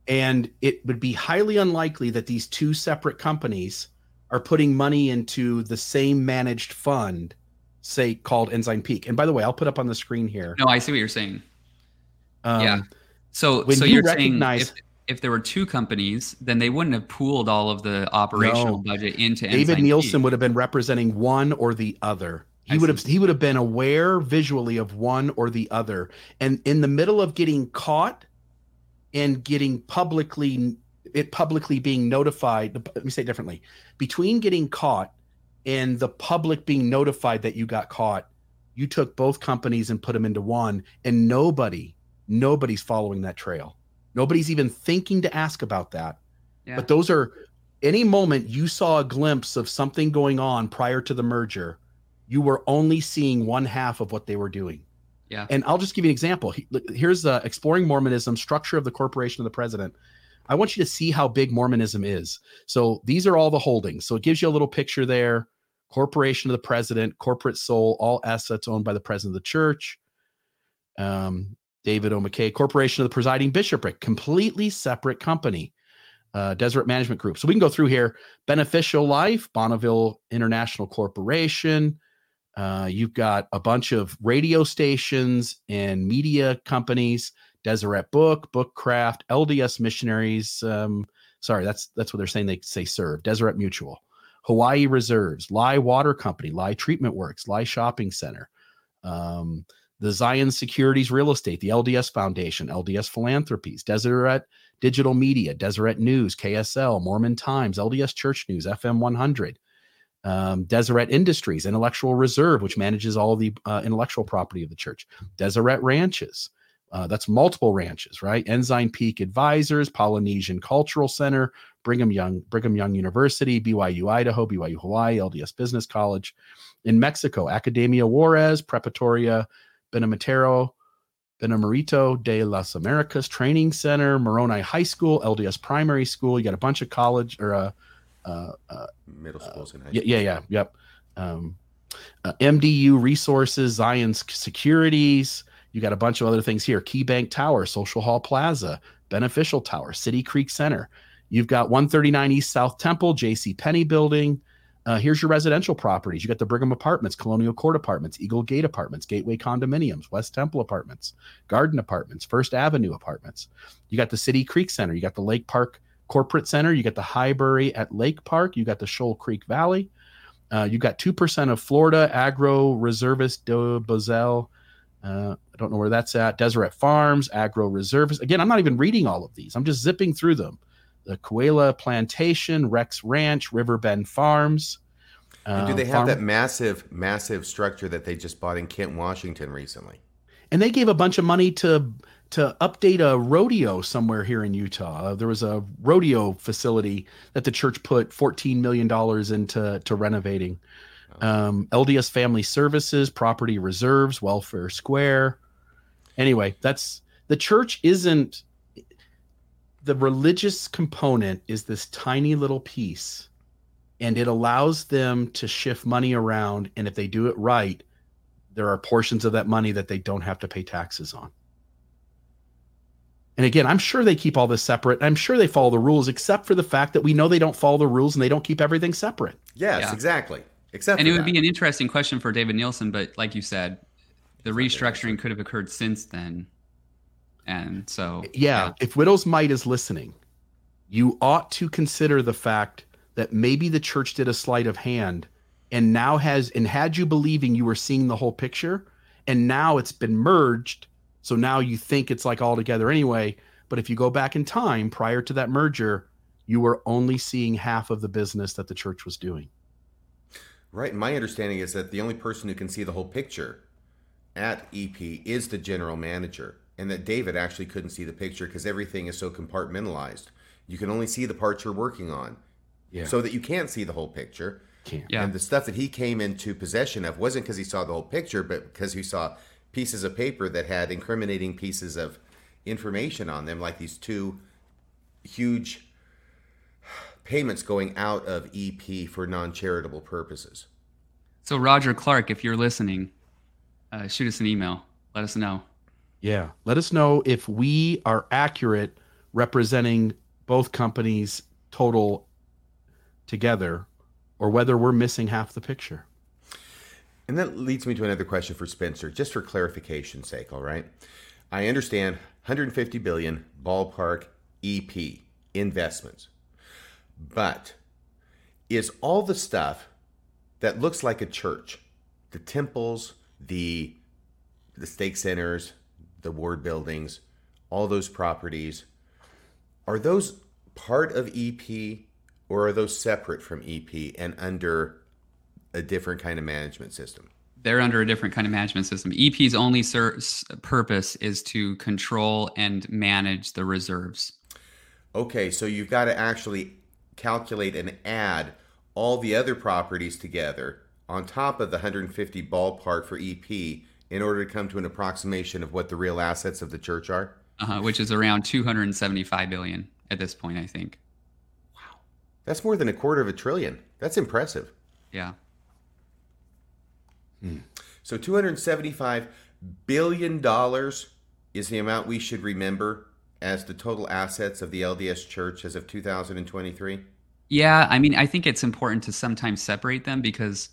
And it would be highly unlikely that these two separate companies are putting money into the same managed fund, say called Ensign Peak. And by the way, I'll put up on the screen here. No, I see what you're saying. Um, yeah. So, when so you you're recognize- saying if, there were two companies, then they wouldn't have pooled all of the operational No. budget into David Nielsen would have been representing one or the other. He I would have he would have been aware visually of one or the other. And in the middle of getting caught and getting publicly it publicly being notified, let me say it differently. Between getting caught and the public being notified that you got caught, you took both companies and put them into one and nobody nobody's following that trail. Nobody's even thinking to ask about that. Yeah. But those are any moment you saw a glimpse of something going on prior to the merger, you were only seeing one half of what they were doing. yeah. And I'll just give you an example. Here's uh, Exploring Mormonism Structure of the Corporation of the President. I want you to see how big Mormonism is. So these are all the holdings. So it gives you a little picture there Corporation of the President, corporate sole, all assets owned by the President of the Church. Um, David O. McKay, Corporation of the Presiding Bishopric, completely separate company. Uh, Deseret Management Group. So we can go through here. Beneficial Life, Bonneville International Corporation, uh, you've got a bunch of radio stations and media companies, Deseret Book, Bookcraft, LDS Missionaries. Um, sorry, that's that's what they're saying. They say serve Deseret Mutual, Hawaii Reserves, Laie Water Company, Laie Treatment Works, Laie Shopping Center, um, the Zion Securities Real Estate, the LDS Foundation, LDS Philanthropies, Deseret Digital Media, Deseret News, KSL, Mormon Times, LDS Church News, FM 100 um, Deseret Industries, Intellectual Reserve, which manages all the uh, intellectual property of the church. Deseret Ranches, uh, that's multiple ranches, right? Ensign Peak Advisors, Polynesian Cultural Center, Brigham Young, Brigham Young University, BYU Idaho, BYU Hawaii, LDS Business College. In Mexico, Academia Juarez, Preparatoria Benamitero, Benamerito de las Americas Training Center, Moroni High School, LDS Primary School. You got a bunch of college or uh, uh, uh, Middle schools and high yeah, yeah, yeah, yep. Um, uh, MDU Resources, Zion S- Securities. You got a bunch of other things here: Key Bank Tower, Social Hall Plaza, Beneficial Tower, City Creek Center. You've got 139 East South Temple, J.C. Penney Building. Uh, here's your residential properties. You got the Brigham Apartments, Colonial Court Apartments, Eagle Gate Apartments, Gateway Condominiums, West Temple Apartments, Garden Apartments, First Avenue Apartments. You got the City Creek Center. You got the Lake Park Corporate Center. You got the Highbury at Lake Park. You got the Shoal Creek Valley. Uh, you got 2% of Florida Agro Reservist de Bozell. Uh, I don't know where that's at. Deseret Farms, Agro Reservist. Again, I'm not even reading all of these. I'm just zipping through them. The Coela Plantation, Rex Ranch, Riverbend Farms. And do uh, they have Farm- that massive, massive structure that they just bought in Kent, Washington recently? and they gave a bunch of money to to update a rodeo somewhere here in Utah. Uh, there was a rodeo facility that the church put 14 million dollars into to renovating. Um, LDS Family Services, Property Reserves, Welfare Square. Anyway, that's the church isn't the religious component is this tiny little piece and it allows them to shift money around and if they do it right there are portions of that money that they don't have to pay taxes on. And again, I'm sure they keep all this separate. I'm sure they follow the rules, except for the fact that we know they don't follow the rules and they don't keep everything separate. Yes, Yeah. exactly. Except and for it would that. be an interesting question for David Nielsen, but like you said, the restructuring could have occurred since then. And so, Yeah, if Widow's Mite is listening, you ought to consider the fact that maybe the church did a sleight of hand and now has, and had you believing you were seeing the whole picture, and now it's been merged. So now you think it's like all together anyway. But if you go back in time prior to that merger, you were only seeing half of the business that the church was doing. Right. And my understanding is that the only person who can see the whole picture at EP is the general manager, and that David actually couldn't see the picture because everything is so compartmentalized. You can only see the parts you're working on, Yeah. so that you can't see the whole picture. Can't. Yeah. And the stuff that he came into possession of wasn't because he saw the whole picture, but because he saw pieces of paper that had incriminating pieces of information on them, like these two huge payments going out of EP for non charitable purposes. So, Roger Clarke, if you're listening, uh, shoot us an email. Let us know. Yeah. Let us know if we are accurate representing both companies' total together or whether we're missing half the picture. And that leads me to another question for Spencer, just for clarification's sake, all right? I understand 150 billion ballpark EP investments. But is all the stuff that looks like a church, the temples, the the stake centers, the ward buildings, all those properties, are those part of EP or are those separate from EP and under a different kind of management system? They're under a different kind of management system. EP's only ser- purpose is to control and manage the reserves. Okay, so you've got to actually calculate and add all the other properties together on top of the 150 ballpark for EP in order to come to an approximation of what the real assets of the church are? Uh-huh, which is around 275 billion at this point, I think. Wow. That's more than a quarter of a trillion. That's impressive. Yeah. Hmm. So 275 billion dollars is the amount we should remember as the total assets of the LDS Church as of 2023? Yeah, I mean, I think it's important to sometimes separate them because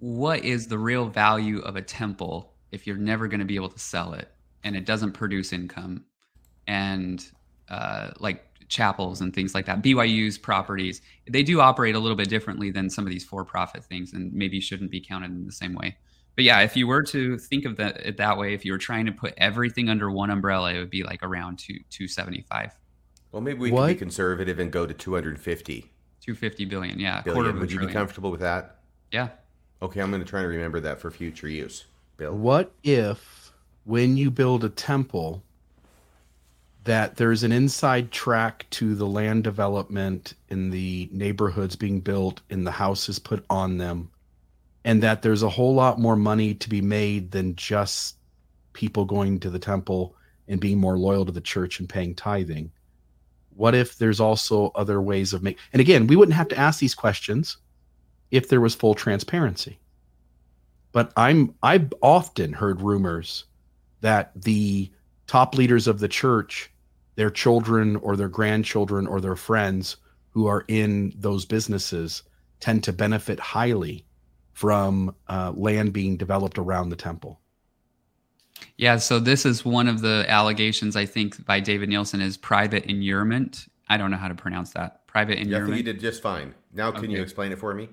what is the real value of a temple if you're never going to be able to sell it and it doesn't produce income and uh, like chapels and things like that byu's properties they do operate a little bit differently than some of these for-profit things and maybe shouldn't be counted in the same way but yeah if you were to think of that it that way if you were trying to put everything under one umbrella it would be like around two, 275 well maybe we what? can be conservative and go to 250 250 billion yeah billion. would you be comfortable with that yeah Okay, I'm going to try to remember that for future use. Bill. What if when you build a temple that there's an inside track to the land development in the neighborhoods being built and the houses put on them and that there's a whole lot more money to be made than just people going to the temple and being more loyal to the church and paying tithing what if there's also other ways of making and again we wouldn't have to ask these questions if there was full transparency. But I'm I've often heard rumors that the top leaders of the church, their children or their grandchildren or their friends who are in those businesses tend to benefit highly from uh, land being developed around the temple. Yeah, so this is one of the allegations I think by David Nielsen is private inurement. I don't know how to pronounce that. Private inurement. Yeah, I think you did just fine. Now, can okay. you explain it for me?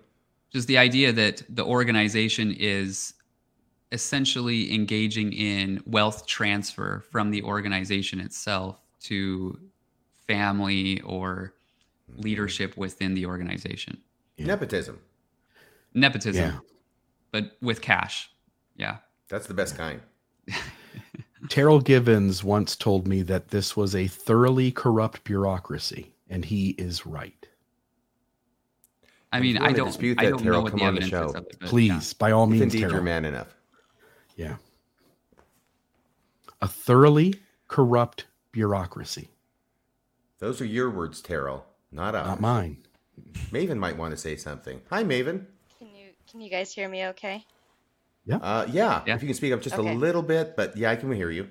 Just the idea that the organization is essentially engaging in wealth transfer from the organization itself to family or leadership within the organization. Yeah. Nepotism. Nepotism. Yeah. But with cash. Yeah. That's the best kind. Terryl Givens once told me that this was a thoroughly corrupt bureaucracy, and he is right. I mean, I don't dispute that. I don't Terryl, come on the show, it, please. Yeah. By all means, indeed, you're man enough. Yeah, a thoroughly corrupt bureaucracy. Those are your words, Terryl, not ours. Not mine. Maven might want to say something. Hi, Maven. Can you can you guys hear me? Okay. Yeah. Uh, yeah. yeah. If you can speak up just okay. a little bit, but yeah, I can hear you.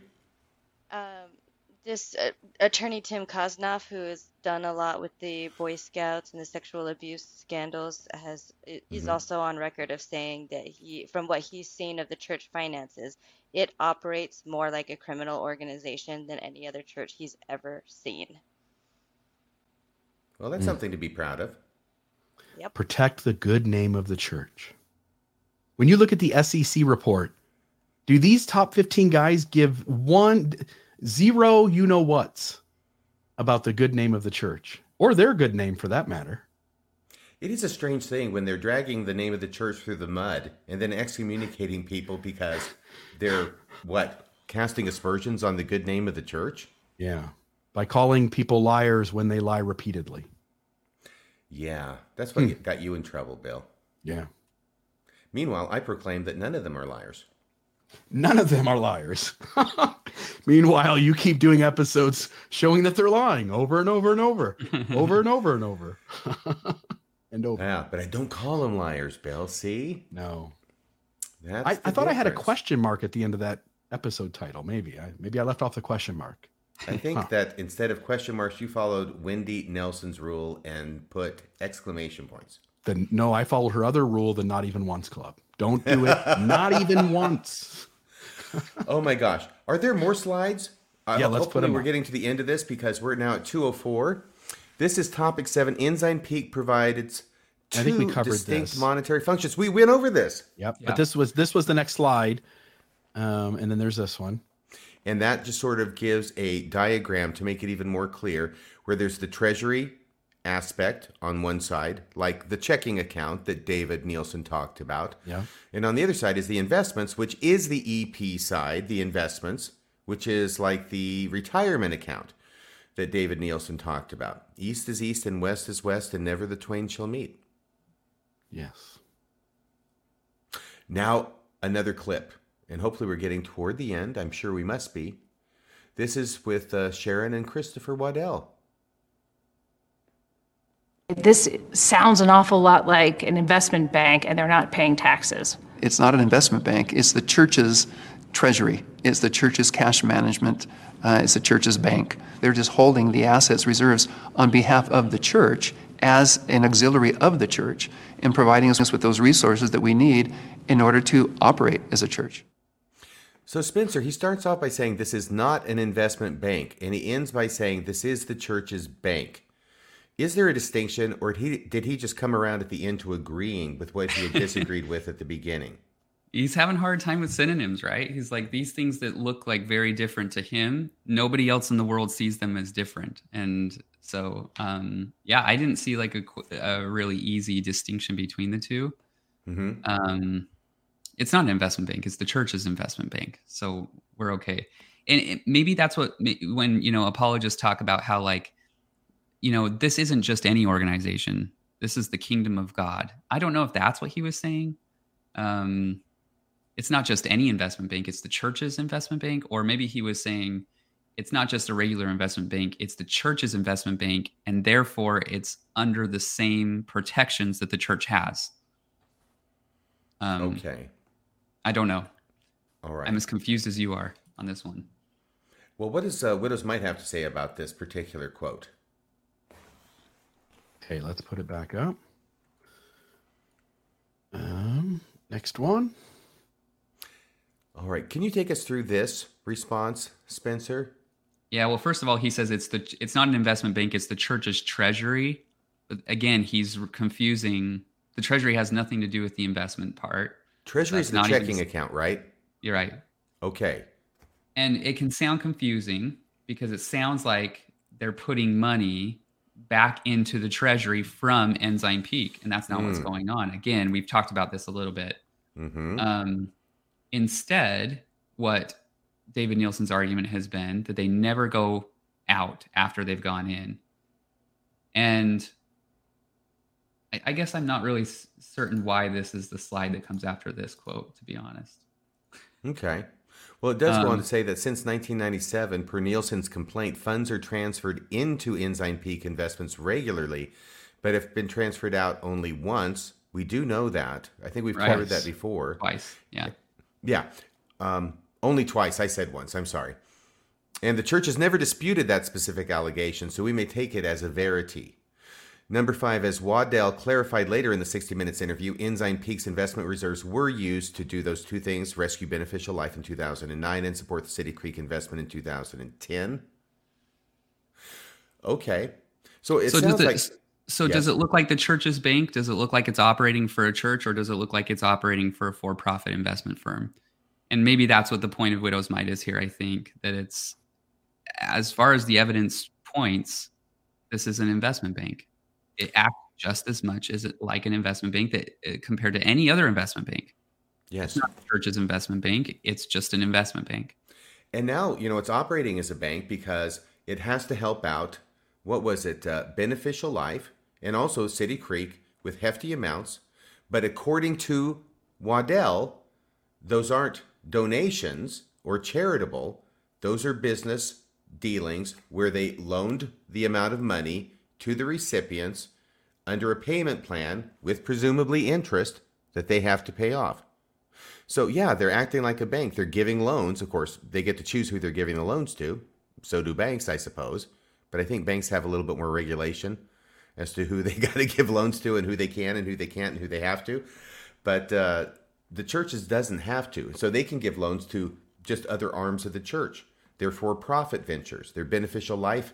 This uh, attorney Tim Kosnoff, who has done a lot with the Boy Scouts and the sexual abuse scandals, has is mm-hmm. also on record of saying that he, from what he's seen of the church finances, it operates more like a criminal organization than any other church he's ever seen. Well, that's mm. something to be proud of. Yep. Protect the good name of the church. When you look at the SEC report, do these top 15 guys give one zero you know what's about the good name of the church or their good name for that matter. It is a strange thing when they're dragging the name of the church through the mud and then excommunicating people because they're what casting aspersions on the good name of the church. Yeah, by calling people liars when they lie repeatedly. Yeah, that's what hmm. got you in trouble, Bill. Yeah. Meanwhile, I proclaim that none of them are liars. None of them are liars. Meanwhile, you keep doing episodes showing that they're lying over and over and over, over and over and over. and over. Yeah, but I don't call them liars, Bill. See? No. That's I, I thought I had a question mark at the end of that episode title. Maybe I maybe I left off the question mark. I think Huh. that instead of question marks, you followed Wendy Nelson's rule and put exclamation points. Then no, I followed her other rule, the not even once club. Don't do it, not even once. oh my gosh. Are there more slides? Uh, Yeah, let's put them we're up. getting to the end of this because we're now at 204. This is topic seven. Ensign Peak provides two I think we covered distinct this. monetary functions. We went over this. Yep. Yeah. But this was this was the next slide. Um, and then there's this one. And that just sort of gives a diagram to make it even more clear where there's the treasury aspect on one side, like the checking account that David Nielsen talked about. Yeah. And on the other side is the investments, which is the EP side, the investments, which is like the retirement account that David Nielsen talked about. East is east and west is west, and never the twain shall meet. Yes. Now, another clip, and hopefully we're getting toward the end. I'm sure we must be. This is with uh, Sharyn and Christopher Waddell. This sounds an awful lot like an investment bank, and they're not paying taxes. It's not an investment bank, it's the church's treasury, it's the church's cash management, uh, it's the church's bank. They're just holding the assets, reserves on behalf of the church as an auxiliary of the church and providing us with those resources that we need in order to operate as a church. So, Spencer, he starts off by saying this is not an investment bank, and he ends by saying this is the church's bank. Is there a distinction, or did he, did he just come around at the end to agreeing with what he had disagreed with at the beginning? He's having a hard time with synonyms, right? He's like these things that look like very different to him. Nobody else in the world sees them as different, and so um, yeah, I didn't see like a, a really easy distinction between the 2 hmm um, it's not an investment bank; it's the church's investment bank. So we're okay. And it, maybe that's what when you know apologists talk about how like you know this isn't just any organization. This is the kingdom of God. I don't know if that's what he was saying. Um, it's not just any investment bank; it's the church's investment bank. Or maybe he was saying it's not just a regular investment bank; it's the church's investment bank, and therefore it's under the same protections that the church has. Um, Okay. I don't know. All right. I'm as confused as you are on this one. Well, what does uh, Widow's Mite have to say about this particular quote? Okay, let's put it back up. Um, next one. All right. Can you take us through this response, Spencer? Yeah, well, first of all, he says it's the it's not an investment bank; it's the church's treasury. But again, he's confusing. The treasury has nothing to do with the investment part. Treasury is the not even- checking account, right? You're right, Okay. and it can sound confusing because it sounds like they're putting money back into the treasury from Ensign Peak, and that's not what's Hmm. going on. Again, we've talked about this a little bit. Mm-hmm. Um, instead, what David Nielsen's argument has been that they never go out after they've gone in. And I, I guess I'm not really s- certain why this is the slide that comes after this quote, to be honest. Okay. Well, it does go on Um, to say that since 1997, per Nielsen's complaint, funds are transferred into Ensign Peak investments regularly, but have been transferred out only once. We do know that. I think we've Right. covered that before. Twice. Yeah. Yeah. Um, only twice. I said once. I'm sorry. And the church has never disputed that specific allegation, so we may take it as a verity. Number five, as Waddell clarified later in the 60 Minutes interview, Ensign Peak's investment reserves were used to do those two things rescue beneficial life in 2009 and support the City Creek investment in 2010. Okay. So it so sounds does it, like. so Yes. does it look like the church's bank? Does it look like it's operating for a church or does it look like it's operating for a for-profit investment firm? And maybe that's what the point of Widow's Mite is here. I think that it's as far as the evidence points, this is an investment bank. It acts just as much as it like an investment bank that uh, compared to any other investment bank. Yes. It's not the church's investment bank. It's just an investment bank. And now, you know, it's operating as a bank because it has to help out, what was it, uh, Beneficial Life and also City Creek with hefty amounts. But according to Waddell, those aren't donations or charitable, those are business dealings where they loaned the amount of money to the recipients under a payment plan with presumably interest that they have to pay off. So, yeah, they're acting like a bank. They're giving loans. Of course, they get to choose who they're giving the loans to. So do banks, I suppose. But I think banks have a little bit more regulation as to who they got to give loans to and who they can and who they can't and who they have to. But uh, the churches doesn't have to. So they can give loans to just other arms of the church. They're for profit ventures, they're beneficial life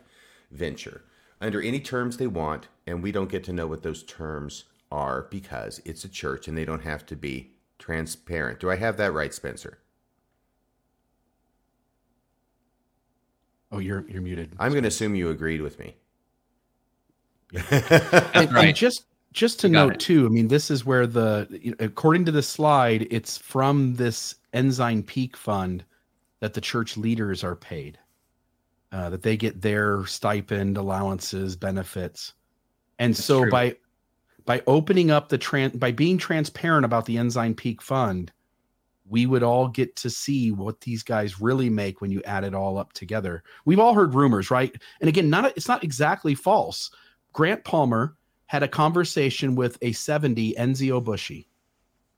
venture under any terms they want. And we don't get to know what those terms are because it's a church and they don't have to be transparent. Do I have that right, Spencer? Oh, you're you're muted. I'm going to assume you agreed with me. and, right. and just just to note it. too, I mean, this is where the according to the slide, it's from this Ensign Peak Fund that the church leaders are paid, uh, that they get their stipend, allowances, benefits, and That's so true. by by opening up the trans by being transparent about the Ensign Peak Fund, we would all get to see what these guys really make when you add it all up together. We've all heard rumors, right? And again, not it's not exactly false. Grant Palmer had a conversation with a 70 Enzio Busche.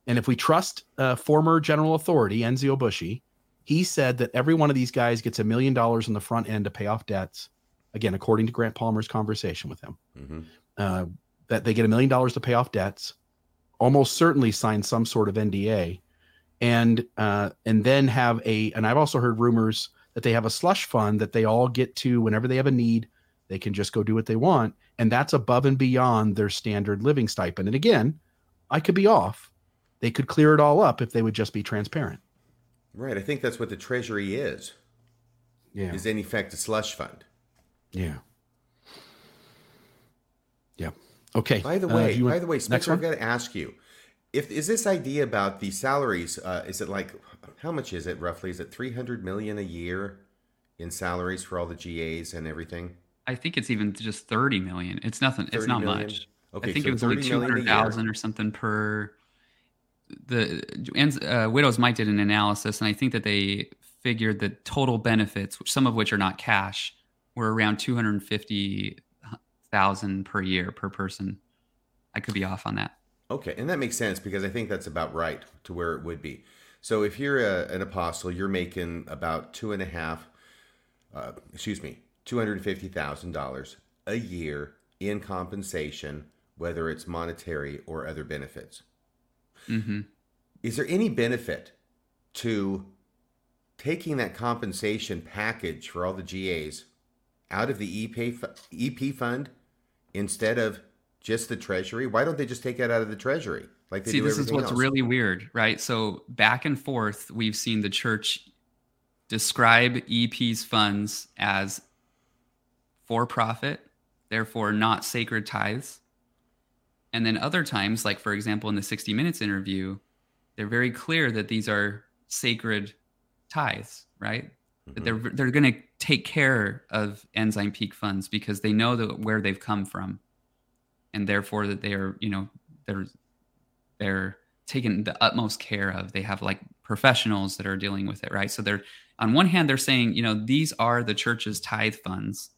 And if we trust uh, former general authority, Enzio Busche, he said that every one of these guys gets a million dollars on the front end to pay off debts. Again, according to Grant Palmer's conversation with him, mm-hmm. uh, that they get a million dollars to pay off debts, almost certainly sign some sort of NDA, and uh, and then have a. And I've also heard rumors that they have a slush fund that they all get to whenever they have a need, they can just go do what they want and that's above and beyond their standard living stipend. And again, I could be off. They could clear it all up if they would just be transparent. Right. I think that's what the Treasury is. Yeah. Is in effect a slush fund. Yeah. Yeah. Okay. By the uh, way, uh, by the way, Spencer, I've got to ask you, if is this idea about the salaries? Uh, is it like how much is it roughly? Is it three hundred million a year in salaries for all the GAs and everything? I think it's even just 30 million. It's nothing. It's not million? much. Okay, I think so it was only 200,000 or something per the uh, Widow's Mite did an analysis and I think that they figured the total benefits, some of which are not cash, were around 250,000 per year per person. I could be off on that. Okay, and that makes sense because I think that's about right to where it would be. So if you're a, an apostle, you're making about two and a half, uh, excuse me, $250,000 a year in compensation, whether it's monetary or other benefits. Mm-hmm. Is there any benefit to taking that compensation package for all the GAs out of the EP, EP fund instead of just the Treasury? Why don't they just take it out of the Treasury? Like See, this is what's else? really weird, right? So back and forth, we've seen the church describe EP's funds as for profit, therefore not sacred tithes. And then other times, like for example, in the 60 Minutes interview, they're very clear that these are sacred tithes, right? Mm-hmm. That they're they're going to take care of Ensign Peak funds because they know that where they've come from, and therefore that they are, you know, they're they're taken the utmost care of. They have like professionals that are dealing with it, right? So they're on one hand they're saying, you know, these are the church's tithe funds,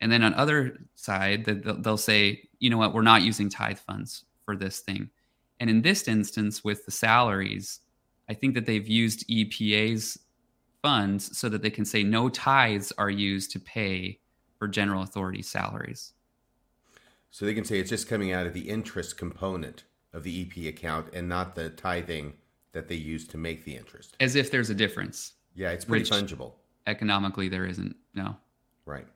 and then on other side, they'll say, you know what, we're not using tithe funds for this thing. And in this instance, with the salaries, I think that they've used EPA's funds so that they can say no tithes are used to pay for general authority salaries. So they can say it's just coming out of the interest component of the EP account and not the tithing that they use to make the interest. As if there's a difference. Yeah, it's pretty fungible. Economically, there isn't. No. Right.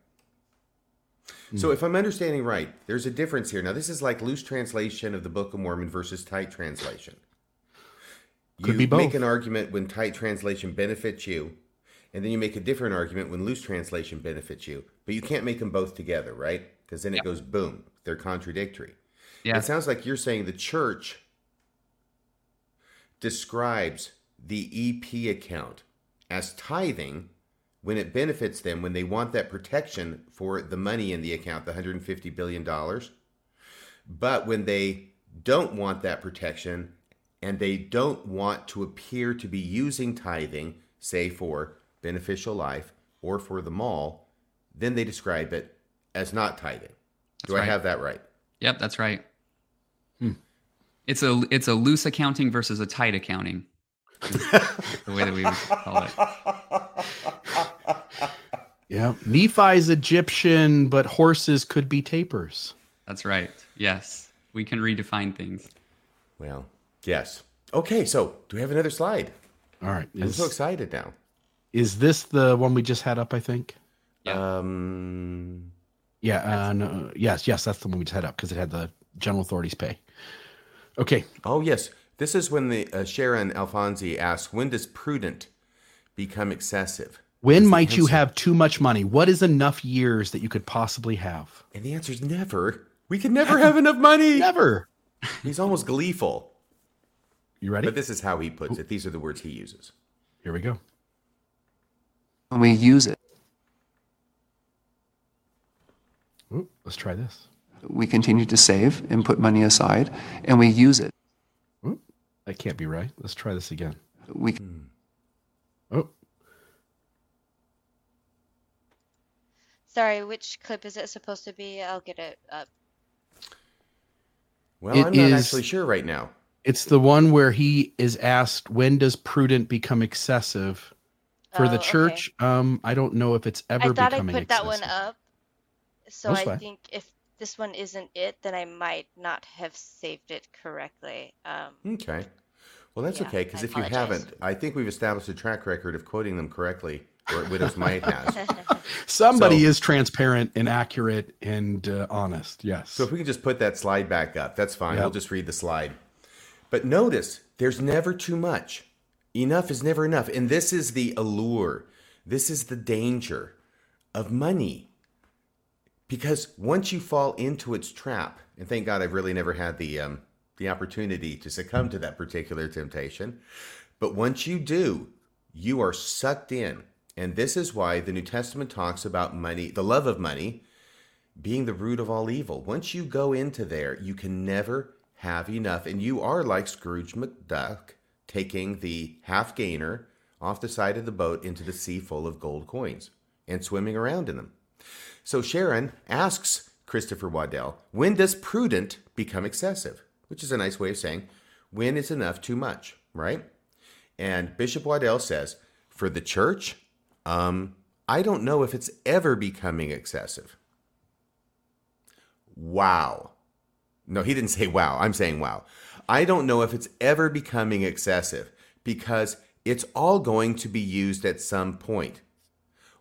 So, if I'm understanding right, there's a difference here. Now, this is like loose translation of the Book of Mormon versus tight translation. You Could be both. make an argument when tight translation benefits you, and then you make a different argument when loose translation benefits you. But you can't make them both together, right? Because then it yep. goes boom. They're contradictory. Yeah. It sounds like you're saying the church describes the EP account as tithing when it benefits them, when they want that protection for the money in the account, the $150 billion. But when they don't want that protection and they don't want to appear to be using tithing, say for beneficial life or for the mall, then they describe it as not tithing. That's Do I have that right? Yep, that's right. Hmm. It's a it's a loose accounting versus a tight accounting. the way that we would call it. Yeah. Nephi's Egyptian, but horses could be tapirs. That's right. Yes, we can redefine things. Well, yes. Okay, so do we have another slide? All right. I'm Is, so excited now. is this the one we just had up, I think? Um, Yeah. Uh, no, yes, yes, that's the one we just had up because it had the general authorities pay. Okay. oh, yes. This is when the uh, Sharyn Alfonsi asks, when does prudent become excessive? When Is the might you have too much money? What is enough years that you could possibly have? And the answer is never. We can never have enough money. Never. He's almost gleeful. You ready? But this is how he puts it. These are the words he uses. Here we go. When we use it, Ooh, let's try this. we continue to save and put money aside, and we use it. Ooh, that can't be right. Let's try this again. We Oh, Sorry, which clip is it supposed to be? I'll get it up. Well, It I'm not is- actually sure right now. it's the one where he is asked, "When does prudent become excessive?" For Oh, the okay. church, um, I don't know if it's ever I thought I becoming put that one up. So That's I fine. think if this one isn't it, then I might not have saved it correctly. Um, Okay. Well, that's Yeah, okay because I if you haven't, I think we've established a track record of quoting them correctly, or Widow's Mite has. Somebody So- is transparent and accurate and uh, honest. Yes. So if we can just put that slide back up, that's fine. We'll just read the slide. But notice there's never too much. Enough is never enough. And this is the allure. This is the danger of money. Because once you fall into its trap, and thank God I've really never had the um, the opportunity to succumb to that particular temptation. But once you do, you are sucked in. And this is why the New Testament talks about money, the love of money, being the root of all evil. Once you go into there, you can never have enough. And you are like Scrooge McDuck, taking the half gainer off the side of the boat into the sea full of gold coins and swimming around in them. So Sharyn asks Christopher Waddell, when does prudent become excessive? Which is a nice way of saying, when is enough too much, right? And Bishop Waddell says, for the church, um, I don't know if it's ever becoming excessive. Wow. No, he didn't say wow. I'm saying wow. I don't know if it's ever becoming excessive because it's all going to be used at some point.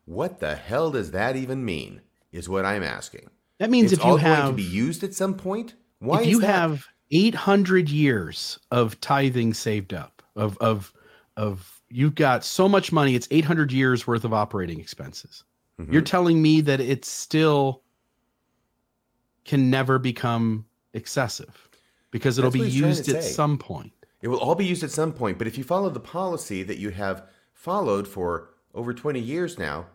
What the hell does that even mean? Is what I'm asking. that means it's if you all going to be used at some point. Why if you that? have 800 years of tithing saved up of of of you've got so much money it's 800 years worth of operating expenses Mm-hmm. you're telling me that it still can never become excessive because it'll That's be used at say. some point It will all be used at some point, but if you follow the policy that you have followed for over 20 years now,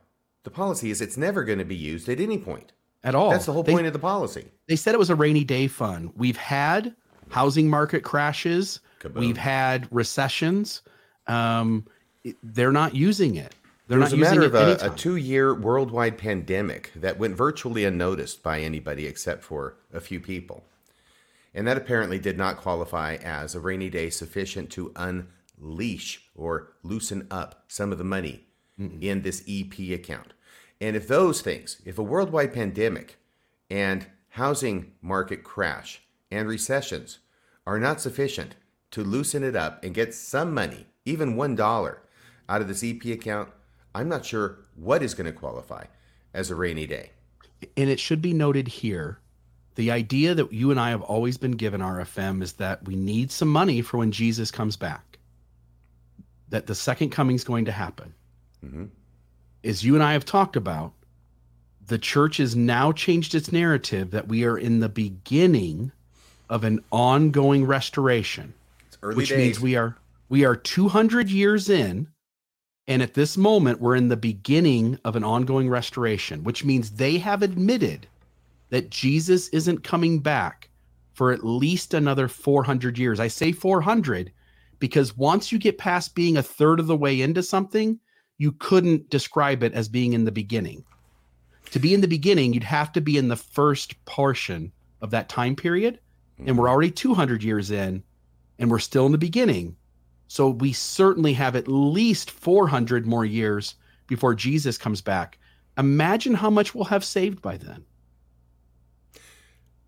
the policy is it's never going to be used at any point. at all That's the whole They- point of the policy. they said it was a rainy day fund. We've had housing market crashes. Kaboom. We've had recessions. Um, they're not using it. They're There was not a using matter it of a, a two-year worldwide pandemic that went virtually unnoticed by anybody except for a few people. And that apparently did not qualify as a rainy day sufficient to unleash or loosen up some of the money in this EP account. And if those things, if a worldwide pandemic and housing market crash and recessions are not sufficient to loosen it up and get some money, even $1 out of this EP account, I'm not sure what is going to qualify as a rainy day. and it should be noted here the idea that you and I have always been given RFM is that we need some money for when Jesus comes back. That the second coming is going to happen. Mhm. As you and I have talked about, the church has now changed its narrative that we are in the beginning of an ongoing restoration, It's early which days. means we are we are 200 years in and at this moment we're in the beginning of an ongoing restoration, which means they have admitted that Jesus isn't coming back for at least another 400 years. I say 400 because once you get past being a third of the way into something, you couldn't describe it as being in the beginning. To be in the beginning, you'd have to be in the first portion of that time period. And we're mm. already 200 years in, and we're still in the beginning. So we certainly have at least 400 more years before Jesus comes back. Imagine how much we'll have saved by then.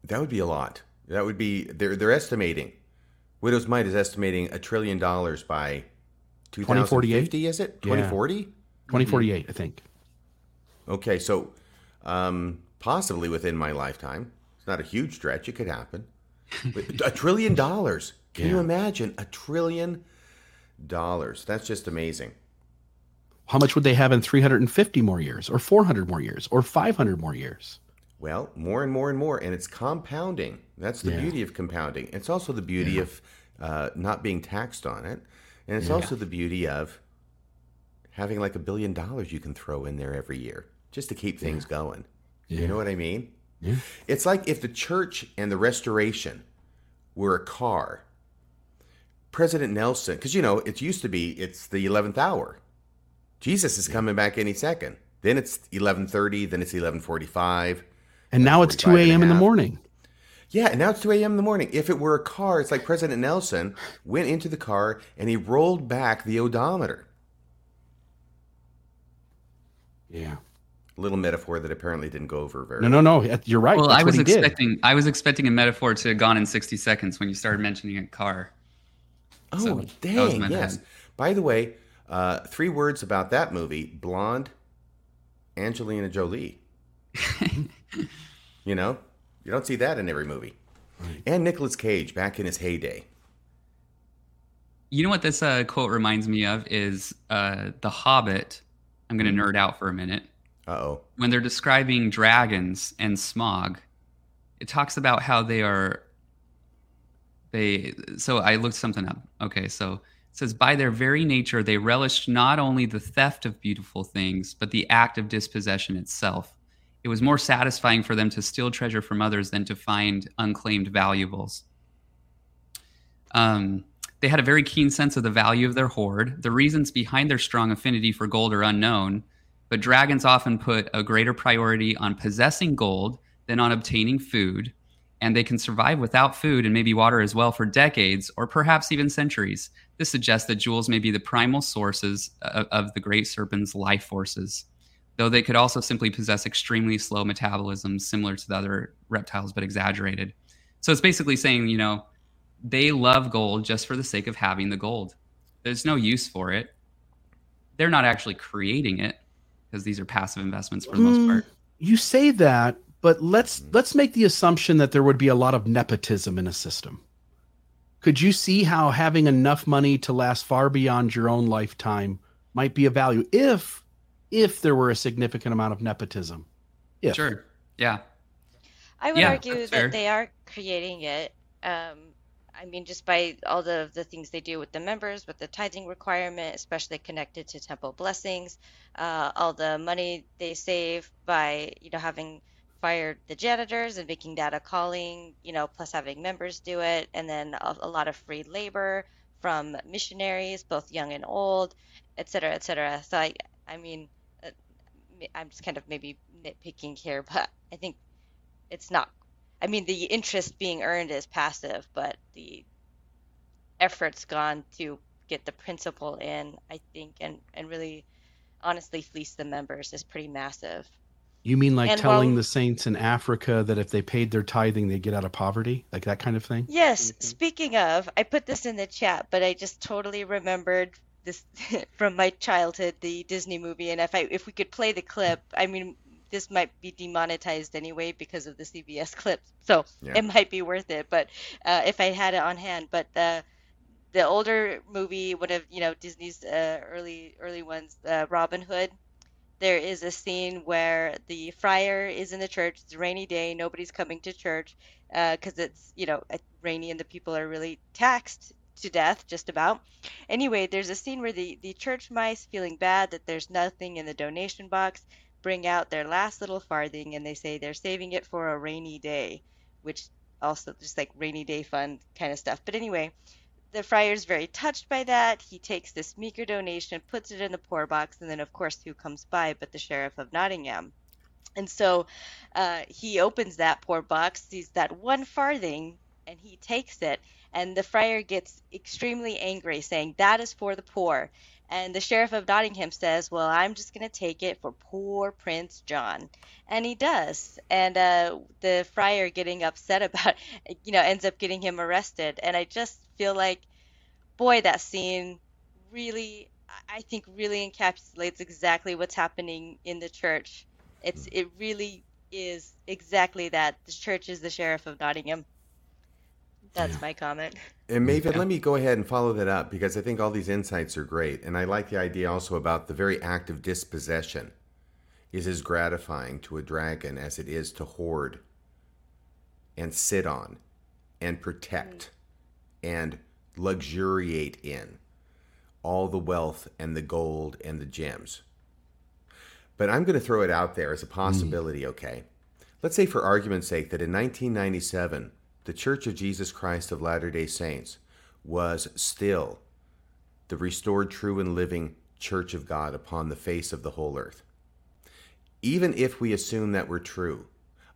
That would be a lot. That would be they're they're estimating. Widow's Mite is estimating a trillion dollars by 2050, is it? 2040? Yeah. 2048, I think. Okay, so um, possibly within my lifetime. It's not a huge stretch. It could happen. a trillion dollars. Can yeah. you imagine a trillion dollars? That's just amazing. How much would they have in 350 more years, or 400 more years, or 500 more years? Well, more and more and more, and it's compounding. That's the yeah. beauty of compounding. It's also the beauty yeah. of uh, not being taxed on it, and it's yeah. also the beauty of having like a billion dollars you can throw in there every year just to keep things going. You know what I mean? Yeah. It's like if the church and the restoration were a car. President Nelson, because you know it used to be it's the eleventh hour. Jesus is coming back any second. Then it's eleven thirty. Then it's eleven forty five and now it's 2 a.m. in the morning. Yeah, and now it's 2 a.m. in the morning. If it were a car, it's like President Nelson went into the car and he rolled back the odometer. Yeah. A little metaphor that apparently didn't go over very No, no, no. You're right. Well, That's I was expecting did. I was expecting a metaphor to have gone in 60 seconds when you started mentioning a car. Oh, so dang. Yes. Head. By the way, uh, three words about that movie Blonde, Angelina Jolie. you know, you don't see that in every movie. Right. And Nicolas Cage back in his heyday. You know what this uh, quote reminds me of is uh, The Hobbit. I'm going to nerd out for a minute. oh. When they're describing dragons and Smaug, it talks about how they are. They so I looked something up. Okay, so it says by their very nature they relished not only the theft of beautiful things but the act of dispossession itself it was more satisfying for them to steal treasure from others than to find unclaimed valuables. Um, they had a very keen sense of the value of their hoard. The reasons behind their strong affinity for gold are unknown, but dragons often put a greater priority on possessing gold than on obtaining food, and they can survive without food and maybe water as well for decades or perhaps even centuries. This suggests that jewels may be the primal sources of, of the great serpent's life forces though they could also simply possess extremely slow metabolisms similar to the other reptiles but exaggerated. So it's basically saying, you know, they love gold just for the sake of having the gold. There's no use for it. They're not actually creating it because these are passive investments for the most part. Mm, you say that, but let's let's make the assumption that there would be a lot of nepotism in a system. Could you see how having enough money to last far beyond your own lifetime might be a value if if there were a significant amount of nepotism. If. Sure. Yeah. I would yeah, argue that they are creating it. Um, I mean, just by all the the things they do with the members, with the tithing requirement, especially connected to temple blessings, uh, all the money they save by you know having fired the janitors and making data calling, you know, plus having members do it, and then a, a lot of free labor from missionaries, both young and old, et cetera, et cetera. So I, I mean, uh, I'm just kind of maybe nitpicking here, but I think it's not. I mean, the interest being earned is passive, but the efforts gone to get the principal in, I think, and and really, honestly, fleece the members is pretty massive. You mean like and telling while, the saints in Africa that if they paid their tithing, they get out of poverty, like that kind of thing? Yes. Mm-hmm. Speaking of, I put this in the chat, but I just totally remembered this from my childhood, the Disney movie, and if I if we could play the clip, I mean, this might be demonetized anyway because of the CBS clips, so yeah. it might be worth it. But uh, if I had it on hand, but the the older movie, one of you know Disney's uh, early early ones, uh, Robin Hood. There is a scene where the friar is in the church. It's a rainy day. Nobody's coming to church because uh, it's you know rainy and the people are really taxed to death, just about. Anyway, there's a scene where the, the church mice, feeling bad that there's nothing in the donation box, bring out their last little farthing and they say they're saving it for a rainy day, which also just like rainy day fund kind of stuff. But anyway, the friar's very touched by that. He takes this meager donation, puts it in the poor box, and then, of course, who comes by but the sheriff of Nottingham? And so uh, he opens that poor box, sees that one farthing, and he takes it. And the friar gets extremely angry, saying, That is for the poor. And the sheriff of Nottingham says, Well, I'm just going to take it for poor Prince John. And he does. And uh, the friar getting upset about, you know, ends up getting him arrested. And I just feel like, boy, that scene really, I think, really encapsulates exactly what's happening in the church. It's It really is exactly that. The church is the sheriff of Nottingham. That's yeah. my comment. And Maven, yeah. let me go ahead and follow that up because I think all these insights are great. And I like the idea also about the very act of dispossession is as gratifying to a dragon as it is to hoard and sit on and protect mm. and luxuriate in all the wealth and the gold and the gems. But I'm going to throw it out there as a possibility, mm. okay? Let's say, for argument's sake, that in 1997, the Church of Jesus Christ of Latter day Saints was still the restored, true, and living Church of God upon the face of the whole earth. Even if we assume that we're true,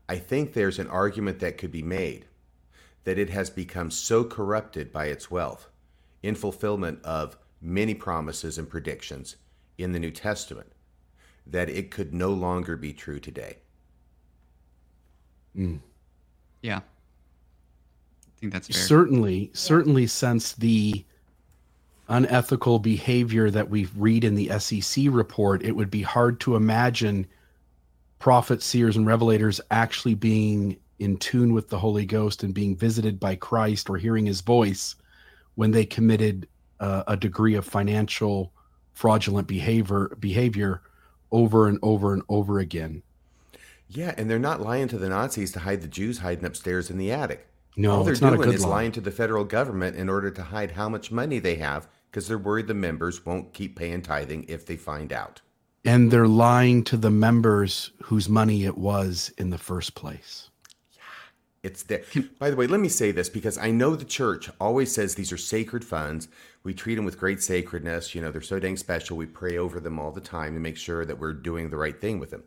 I think there's an argument that could be made that it has become so corrupted by its wealth in fulfillment of many promises and predictions in the New Testament that it could no longer be true today. Mm. Yeah think that's fair. Certainly, certainly since the unethical behavior that we read in the SEC report, it would be hard to imagine prophets, seers, and revelators actually being in tune with the Holy Ghost and being visited by Christ or hearing his voice when they committed uh, a degree of financial fraudulent behavior behavior over and over and over again. Yeah, and they're not lying to the Nazis to hide the Jews hiding upstairs in the attic. No, all they're it's doing not a good is lying to the federal government in order to hide how much money they have because they're worried the members won't keep paying tithing if they find out. And they're lying to the members whose money it was in the first place. Yeah, It's there. By the way, let me say this because I know the church always says these are sacred funds. We treat them with great sacredness. You know, they're so dang special. We pray over them all the time to make sure that we're doing the right thing with them.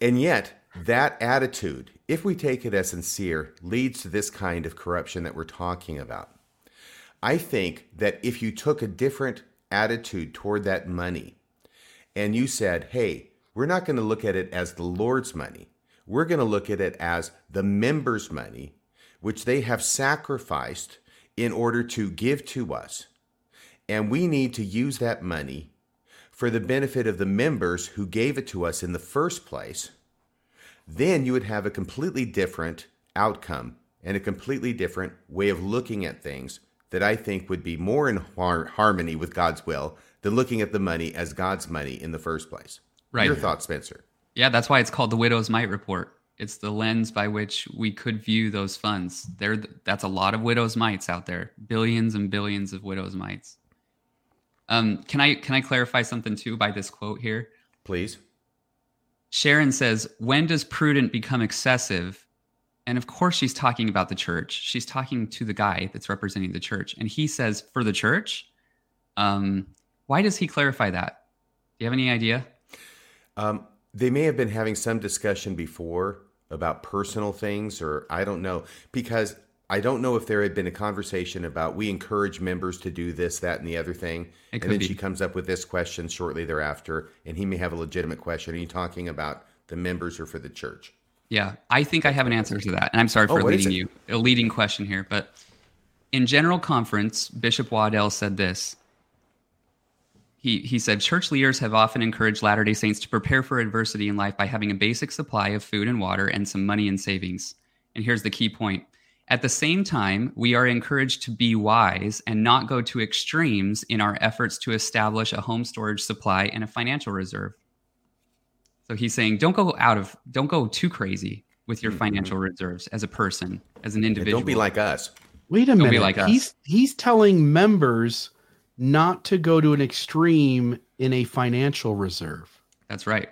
And yet, that attitude, if we take it as sincere, leads to this kind of corruption that we're talking about. I think that if you took a different attitude toward that money and you said, hey, we're not going to look at it as the Lord's money, we're going to look at it as the members' money, which they have sacrificed in order to give to us. And we need to use that money for the benefit of the members who gave it to us in the first place then you would have a completely different outcome and a completely different way of looking at things that I think would be more in har- harmony with God's will than looking at the money as God's money in the first place. Right. Your thoughts, Spencer? Yeah, that's why it's called the widow's mite report. It's the lens by which we could view those funds. There, that's a lot of widows' mites out there, billions and billions of widows' mites. Um, can I can I clarify something too by this quote here? Please. Sharyn says, When does prudent become excessive? And of course, she's talking about the church. She's talking to the guy that's representing the church. And he says, For the church? Um, why does he clarify that? Do you have any idea? Um, they may have been having some discussion before about personal things, or I don't know, because I don't know if there had been a conversation about we encourage members to do this, that, and the other thing. And then be. she comes up with this question shortly thereafter, and he may have a legitimate question. Are you talking about the members or for the church? Yeah, I think I have an answer to that. And I'm sorry Oh, for is leading you, a leading question here. But in general conference, Bishop Waddell said this. He, he said, Church leaders have often encouraged Latter day Saints to prepare for adversity in life by having a basic supply of food and water and some money in savings. And here's the key point at the same time, we are encouraged to be wise and not go to extremes in our efforts to establish a home storage supply and a financial reserve. So he's saying, don't go out of, don't go too crazy with your mm-hmm. financial reserves as a person, as an Yeah, individual. don't be like us. Wait a Don't be minute. like us. he's he's telling members not to go to an extreme in a financial reserve, That's right.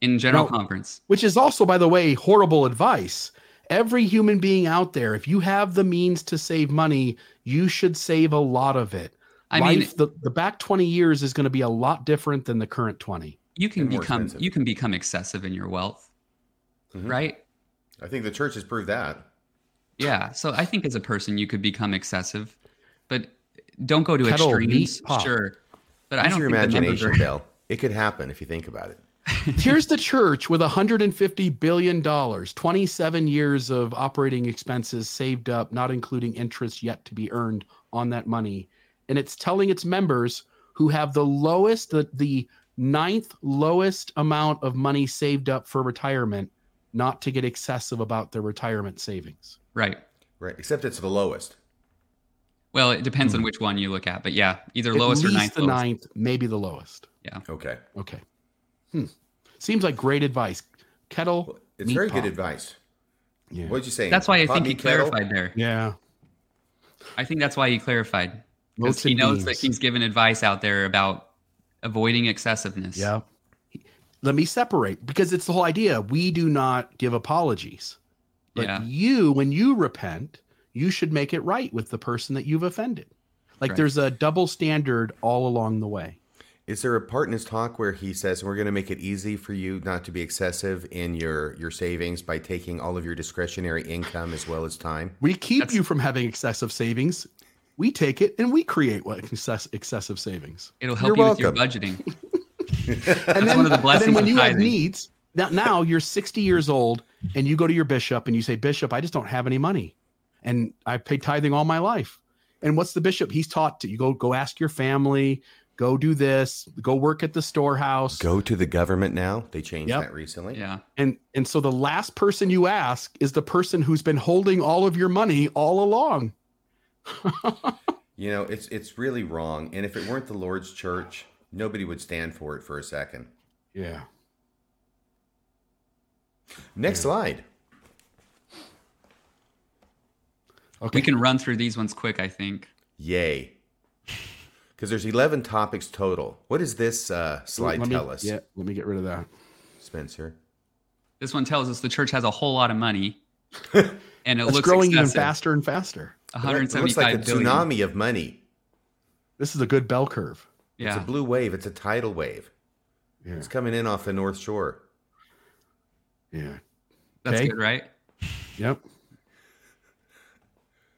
In general No. conference. which is also, by the way, horrible advice. Every human being out there, if you have the means to save money, you should save a lot of it. I mean- Life, the, the back 20 years is going to be a lot different than the current 20. You can become expensive. you can become excessive in your wealth, Mhm. right? I think the church has proved that. Yeah. So I think as a person you could become excessive, but don't go to Kettle, extremes. meat. Sure, but I don't your think the numbers imagination, are. Bill. It could happen if you think about it. Here's the church with 150 billion dollars, 27 years of operating expenses saved up, not including interest yet to be earned on that money, and it's telling its members who have the lowest, the, the ninth lowest amount of money saved up for retirement, not to get excessive about their retirement savings. Right. Right. Except it's the lowest. Well, it depends on which one you look at, but yeah, either lowest Hmm. Or ninth. the lowest. ninth, maybe the lowest. Yeah. Okay. Okay. Hmm. Seems like great advice. Kettle. It's very pop. good advice. Yeah. What'd you say? That's why I Pot think he kettle? clarified there. Yeah. I think that's why he clarified because he and knows that he's given advice out there about avoiding excessiveness. Yeah. Let me separate because it's the whole idea. We do not give apologies. But Yeah. you, when you repent, you should make it right with the person that you've offended. Like Right. there's a double standard all along the way. Is there a part in his talk where he says we're going to make it easy for you not to be excessive in your your savings by taking all of your discretionary income as well as time? We keep That's- you from having excessive savings. We take it and we create what excess, excessive savings. It'll help You're you with your budgeting. And then, one of the and blessings then when of you have tithing. needs, now, now you're 60 years old and you go to your bishop and you say, Bishop, I just don't have any money. And I've paid tithing all my life. And what's the bishop? He's taught to you go go ask your family, go do this, go work at the storehouse. Go to the government now. They changed Yep. that recently. Yeah. And and so the last person you ask is the person who's been holding all of your money all along. You know, it's it's really wrong. And if it weren't the Lord's church, nobody would stand for it for a second. Yeah. Next slide. Okay. We can run through these ones quick, I think. Yay. Because there's 11 topics total. What does this uh, slide let me, tell us, Yeah, let me get rid of that. Spencer? This one tells us the church has a whole lot of money, and it looks growing even excessive. faster and faster. It looks like a billion. tsunami of money. This is a good bell curve. Yeah. It's a blue wave. It's a tidal wave. Yeah. It's coming in off the North Shore. Yeah. That's Okay. good, right? Yep.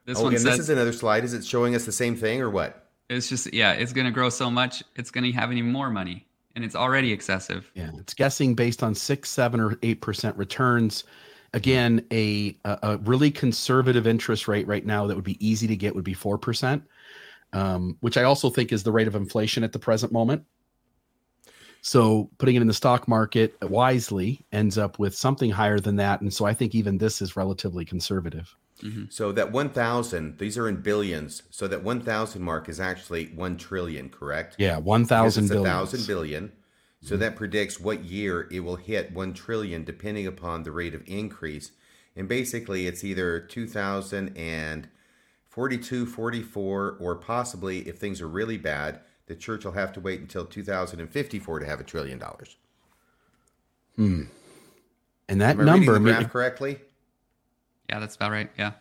This oh, one and says this is another slide. Is it showing us the same thing or what? It's just yeah, it's going to grow so much, it's going to have even more money, and it's already excessive. Yeah, it's guessing based on six, seven, or eight percent returns. Again, a, a a really conservative interest rate right now that would be easy to get would be four percent, um, which I also think is the rate of inflation at the present moment. So putting it in the stock market wisely ends up with something higher than that, and so I think even this is relatively conservative. So that 1,000, these are in billions. So that 1,000 mark is actually 1 trillion, correct? Yeah, one Because thousand it's a billion. thousand billion. So that predicts what year it will hit 1 trillion depending upon the rate of increase. And basically, it's either 2042, 44, or possibly, if things are really bad, the church will have to wait until 2054 to have a trillion dollars. Hmm. And that Am I reading number, the I mean, graph correctly? Yeah, that's about right. Yeah.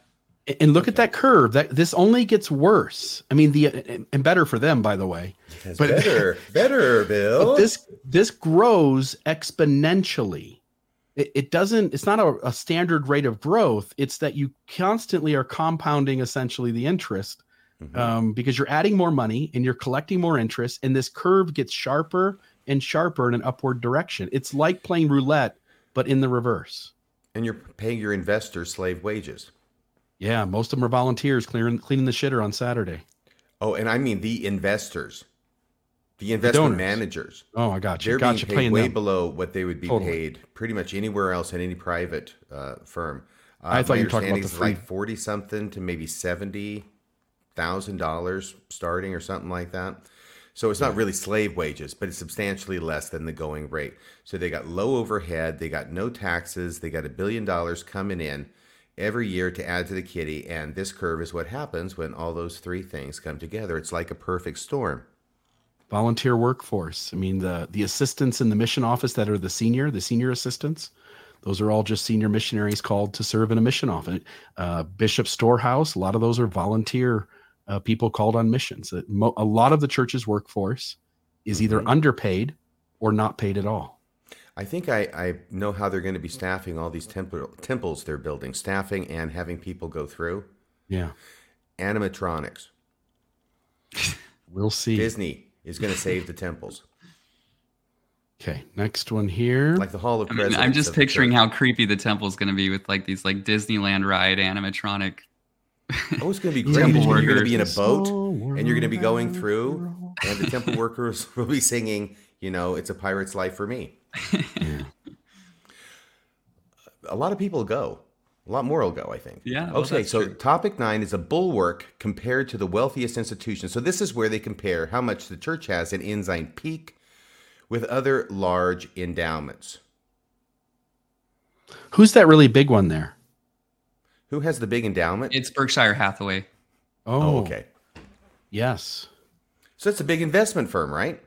and look at that curve. That this only gets worse. I mean, the and better for them, by the way. Yes, But- better, better, Bill. But this this grows exponentially. It, it doesn't. It's not a, a standard rate of growth. It's that you constantly are compounding essentially the interest Mhm. um, because you're adding more money and you're collecting more interest, and this curve gets sharper and sharper in an upward direction. It's like playing roulette, but in the reverse. And you're paying your investors slave wages. Yeah, most of them are volunteers clearing cleaning the shitter on Saturday. Oh, and I mean the investors, the investment donors. managers. Oh, I got you. They're Got being paid Paying way them. below what they would be Totally. paid pretty much anywhere else in any private uh, firm. Uh, I thought you were talking about the free- like forty something to maybe seventy thousand dollars starting or something like that. So it's not really slave wages, but it's substantially less than the going rate. So they got low overhead, they got no taxes, they got a billion dollars coming in every year to add to the kitty, and this curve is what happens when all those three things come together. It's like a perfect storm. volunteer workforce. I mean, the the assistants in the mission office that are the senior, the senior assistants, Those are all just senior missionaries called to serve in a mission office. Uh, Bishop Storehouse, a lot of those are volunteer uh, people called on missions. A lot of the church's workforce is mm-hmm. either underpaid or not paid at all. I think I, I know how they're going to be staffing all these temple, temples they're building, staffing and having people go through. Yeah. Animatronics. we'll see. Disney is going to save the temples. Okay, next one here. Like the Hall of I mean, I'm just picturing how creepy the temple is going to be with like these like Disneyland ride animatronic. Oh, it's going to be great. You're going to be in a boat and you're going to be going through, and the temple workers will be singing, you know, it's a pirate's life for me. Yeah. a lot of people go. A lot more will go, I think. Yeah. Well, okay, so true. topic nine is a bulwark compared to the wealthiest institutions. So this is where they compare how much the church has in Ensign Peak with other large endowments. Who's that really big one there? Who has the big endowment? It's Berkshire Hathaway. Oh, oh okay. Yes. So it's a big investment firm, right?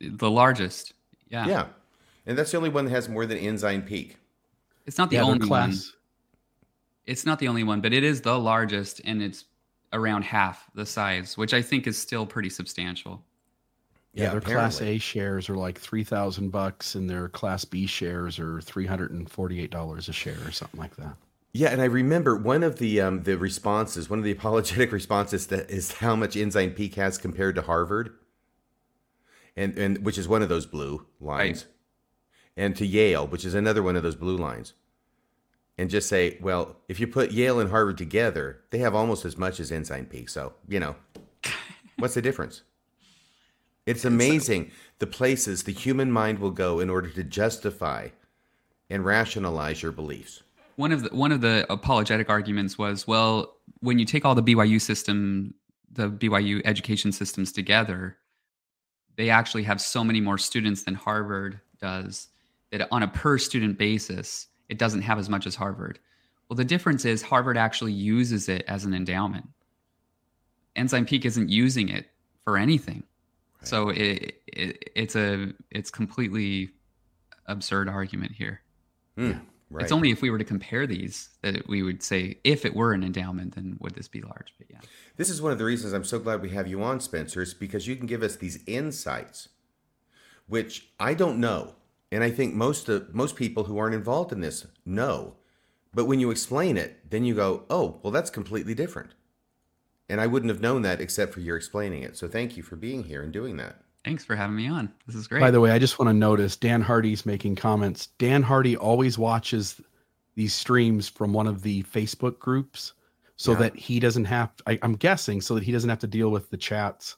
The largest. Yeah. Yeah. And that's the only one that has more than Ensign Peak. It's not the yeah, only one. It's not the only one, but it is the largest and it's around half the size, which I think is still pretty substantial. Yeah, yeah their apparently. Class A shares are like three thousand bucks, and their Class B shares are three hundred and forty-eight dollars a share, or something like that. Yeah, and I remember one of the um, the responses, one of the apologetic responses that is how much Ensign Peak has compared to Harvard, and and which is one of those blue lines, right. and to Yale, which is another one of those blue lines, and just say, well, if you put Yale and Harvard together, they have almost as much as Ensign Peak. So you know, what's the difference? It's amazing the places the human mind will go in order to justify and rationalize your beliefs. One of the one of the apologetic arguments was, well, when you take all the BYU system, the BYU education systems together, they actually have so many more students than Harvard does that on a per student basis, it doesn't have as much as Harvard. Well, the difference is Harvard actually uses it as an endowment. Ensign Peak isn't using it for anything. So it, it it's a it's completely absurd argument here. Mm, right. It's only if we were to compare these that we would say if it were an endowment, then would this be large? But yeah, this is one of the reasons I'm so glad we have you on, Spencer, is because you can give us these insights, which I don't know, and I think most of most people who aren't involved in this know. But when you explain it, then you go, "Oh, well, that's completely different." And I wouldn't have known that except for your explaining it. So thank you for being here and doing that. Thanks for having me on. This is great. By the way, I just want to notice Dan Hardy's making comments. Dan Hardy always watches these streams from one of the Facebook groups so yeah. that he doesn't have I, I'm guessing so that he doesn't have to deal with the chats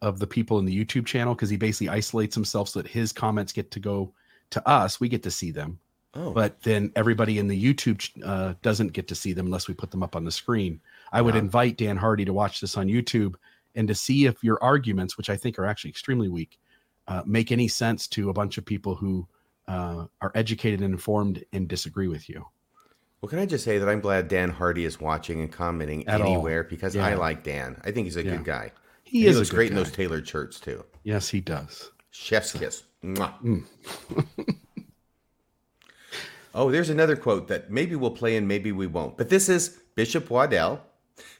of the people in the YouTube channel because he basically isolates himself so that his comments get to go to us. We get to see them. Oh. But then everybody in the YouTube uh, doesn't get to see them unless we put them up on the screen. I would invite Dan Hardy to watch this on YouTube and to see if your arguments, which I think are actually extremely weak, uh, make any sense to a bunch of people who uh, are educated and informed and disagree with you. Well, can I just say that I'm glad Dan Hardy is watching and commenting At anywhere all. because yeah. I like Dan. I think he's a yeah. good guy. He, is looks great guy. in those tailored shirts too. Yes, he does. Chef's kiss. Mm. oh, there's another quote that maybe we'll play and maybe we won't. But this is Bishop Waddell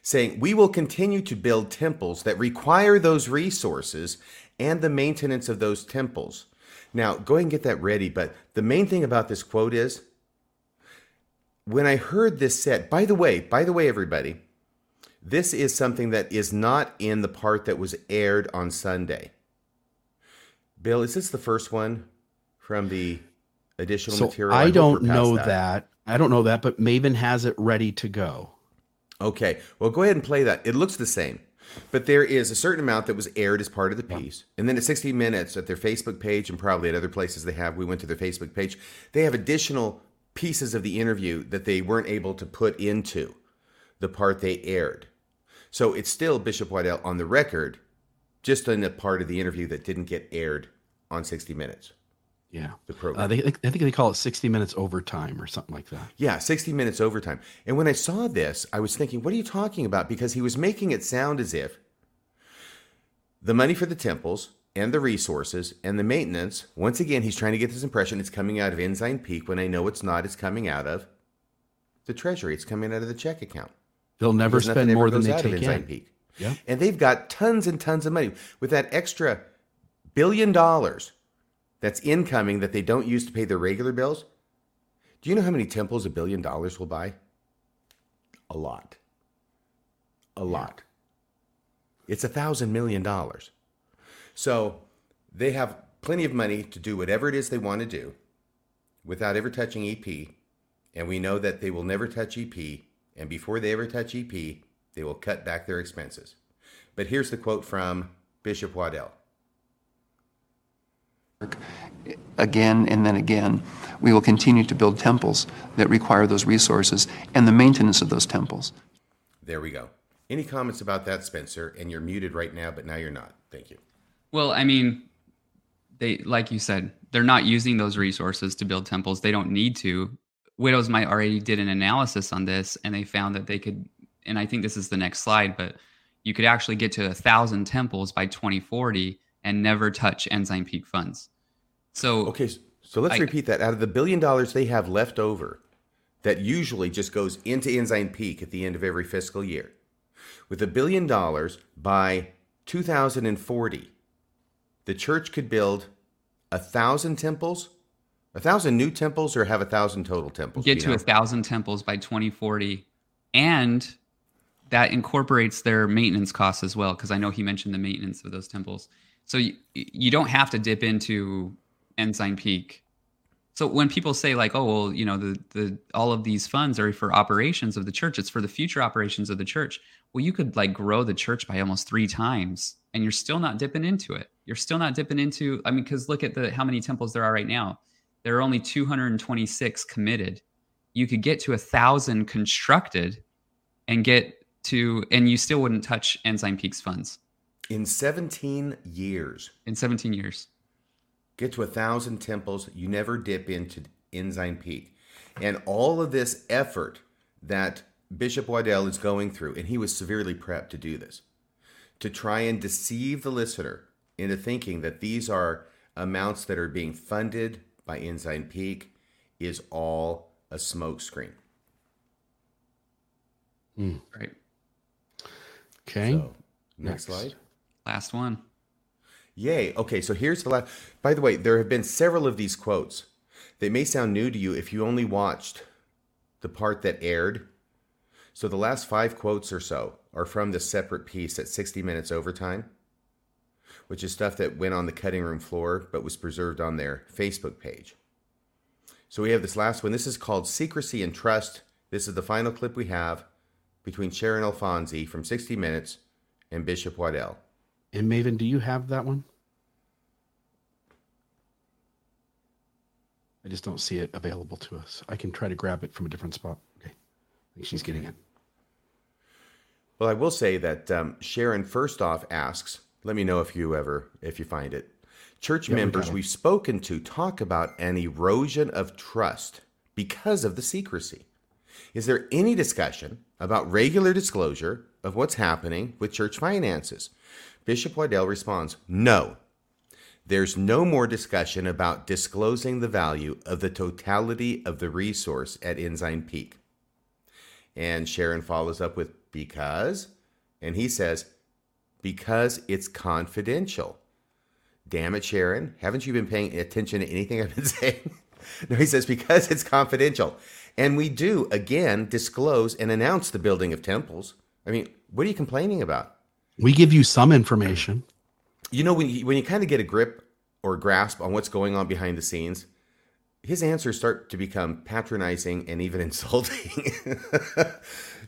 saying, We will continue to build temples that require those resources and the maintenance of those temples. Now, go ahead and get that ready. But the main thing about this quote is when I heard this said, by the way, by the way, everybody, this is something that is not in the part that was aired on Sunday. Bill, is this the first one from the additional so material? I, I don't know that. that. I don't know that, but Maven has it ready to go. Okay, well, go ahead and play that. It looks the same, but there is a certain amount that was aired as part of the piece. And then at 60 Minutes, at their Facebook page, and probably at other places they have, we went to their Facebook page, they have additional pieces of the interview that they weren't able to put into the part they aired. So it's still Bishop Waddell on the record, just in a part of the interview that didn't get aired on 60 Minutes. Yeah, the program. Uh, they, I think they call it 60 minutes overtime or something like that. Yeah, 60 minutes overtime. And when I saw this, I was thinking, what are you talking about? Because he was making it sound as if the money for the temples and the resources and the maintenance. Once again, he's trying to get this impression it's coming out of Ensign Peak when I know it's not. It's coming out of the Treasury. It's coming out of the check account. They'll never Because spend more than they take Ensign in. Peak. Yeah. And they've got tons and tons of money. With that extra billion dollars that's incoming that they don't use to pay their regular bills, do you know how many temples a billion dollars will buy? A lot. A lot. It's a thousand million dollars. So they have plenty of money to do whatever it is they want to do without ever touching EP. And we know that they will never touch EP. And before they ever touch EP, they will cut back their expenses. But here's the quote from Bishop Waddell. Again and then again. We will continue to build temples that require those resources and the maintenance of those temples. There we go. Any comments about that, Spencer? And you're muted right now, but now you're not. Thank you. Well, I mean, they like you said, they're not using those resources to build temples. They don't need to. Widow's Mite already did an analysis on this, and they found that they could. And I think this is the next slide, but you could actually get to a thousand temples by 2040 and never touch Ensign Peak funds. So Okay, so let's I- repeat that. Out of the billion dollars they have left over, that usually just goes into Ensign Peak at the end of every fiscal year, with a billion dollars by 2040, the church could build a thousand temples, a thousand new temples, or have a thousand total temples. get to you a thousand temples by 2040 and that incorporates their maintenance costs as well because i know he mentioned the maintenance of those temples so you, you don't have to dip into ensign peak. So when people say like oh well you know the, the all of these funds are for operations of the church it's for the future operations of the church well you could like grow the church by almost three times and you're still not dipping into it. You're still not dipping into i mean because look at the how many temples there are right now. There are only 226 committed. You could get to a thousand constructed and get to and you still wouldn't touch ensign peaks funds. In 17 years, in 17 years get to a thousand temples. You never dip into Ensign Peak. And all of this effort that Bishop Waddell is going through, and he was severely prepped to do this, to try and deceive the listener into thinking that these are amounts that are being funded by Ensign Peak, is all a smokescreen. Hmm. right Okay. So, next Next. slide. last one Yay. Okay, so here's the last. By the way, there have been several of these quotes. They may sound new to you if you only watched the part that aired. So the last five quotes or so are from the separate piece at 60 Minutes Overtime, which is stuff that went on the cutting room floor but was preserved on their Facebook page. So we have this last one. This is called Secrecy and Trust. This is the final clip we have between Sharyn Alfonsi from 60 Minutes and Bishop Waddell. And Maven, do you have that one? I just don't see it available to us. I can try to grab it from a different spot. Okay. I think she's getting it. Well, I will say that um, Sharyn first off asks, let me know if you ever if you find it. Church Yeah, members it. we've spoken to talk about an erosion of trust because of the secrecy. Is there any discussion about regular disclosure of what's happening with church finances? Bishop Waddell responds, No. There's no more discussion about disclosing the value of the totality of the resource at Ensign Peak. And Sharyn follows up with, Because? And he says, Because it's confidential. Damn it, Sharyn. Haven't you been paying attention to anything I've been saying? no, he says, Because it's confidential. And we do, again, disclose and announce the building of temples. I mean, what are you complaining about? We give you some information. You know, when you, when you kind of get a grip or grasp on what's going on behind the scenes, his answers start to become patronizing and even insulting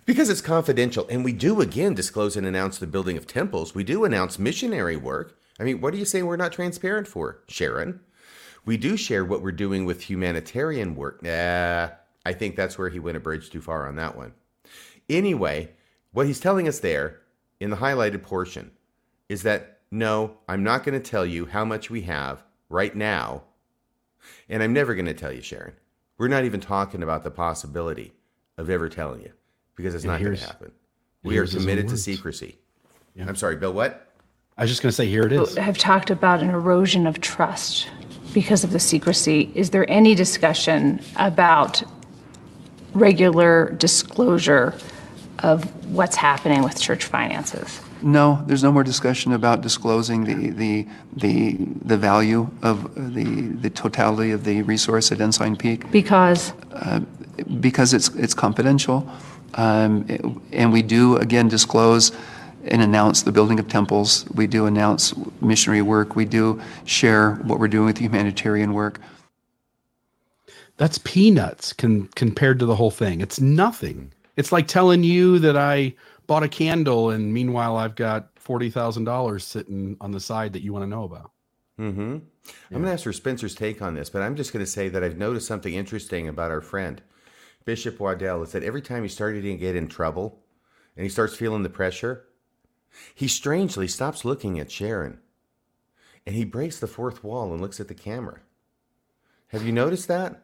because it's confidential. And we do again disclose and announce the building of temples. We do announce missionary work. I mean, what are you saying we're not transparent for, Sharyn? We do share what we're doing with humanitarian work. I think that's where he went a bridge too far on that one. Anyway, what he's telling us there in the highlighted portion is that no, I'm not going to tell you how much we have right now. And I'm never going to tell you, Sharyn. We're not even talking about the possibility of ever telling you because it's And not going to happen. We are here's his own committed to secrecy. Yeah. I'm sorry, Bill, what? I was just going to say, here it is. Have talked about an erosion of trust because of the secrecy. Is there any discussion about regular disclosure of what's happening with church finances? No, there's no more discussion about disclosing the the the, the value of the the totality of the resource at Ensign Peak. Because uh, because it's it's confidential, um, and we do again disclose and announce the building of temples. We do announce missionary work. We do share what we're doing with humanitarian work. That's peanuts con- compared to the whole thing. It's nothing. It's like telling you that I bought a candle and meanwhile I've got forty thousand dollars sitting on the side that you want to know about. Mm-hmm. Yeah. I'm going to ask for Spencer's take on this, but I'm just going to say that I've noticed something interesting about our friend Bishop Waddell. Is that every time he started to get in trouble and he starts feeling the pressure, he strangely stops looking at Sharyn and he breaks the fourth wall and looks at the camera. Have you noticed that?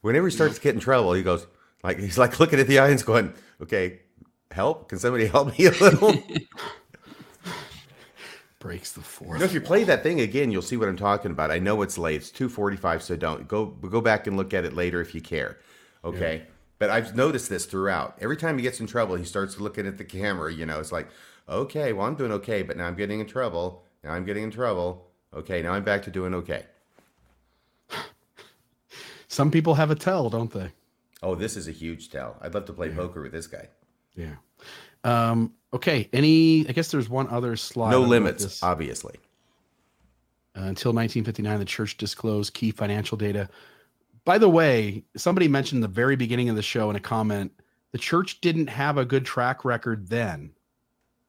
Whenever he starts to get in trouble, he goes like he's like looking at the audience, going, "Okay, help! Can somebody help me a little?" Breaks the fourth. You know, if you play that thing again, you'll see what I'm talking about. I know it's late; it's two forty-five, so don't go go back and look at it later if you care. Okay. Yeah. But I've noticed this throughout. Every time he gets in trouble, he starts looking at the camera. You know, it's like, okay, well, I'm doing okay, but now I'm getting in trouble. Now I'm getting in trouble. Okay, now I'm back to doing okay. Some people have a tell, don't they? Oh, this is a huge tell. I'd love to play yeah. poker with this guy. Yeah. Um, okay. Any? I guess there's one other slide. No limits, obviously. Uh, until 1959, the church disclosed key financial data. By the way, somebody mentioned the very beginning of the show in a comment the church didn't have a good track record then.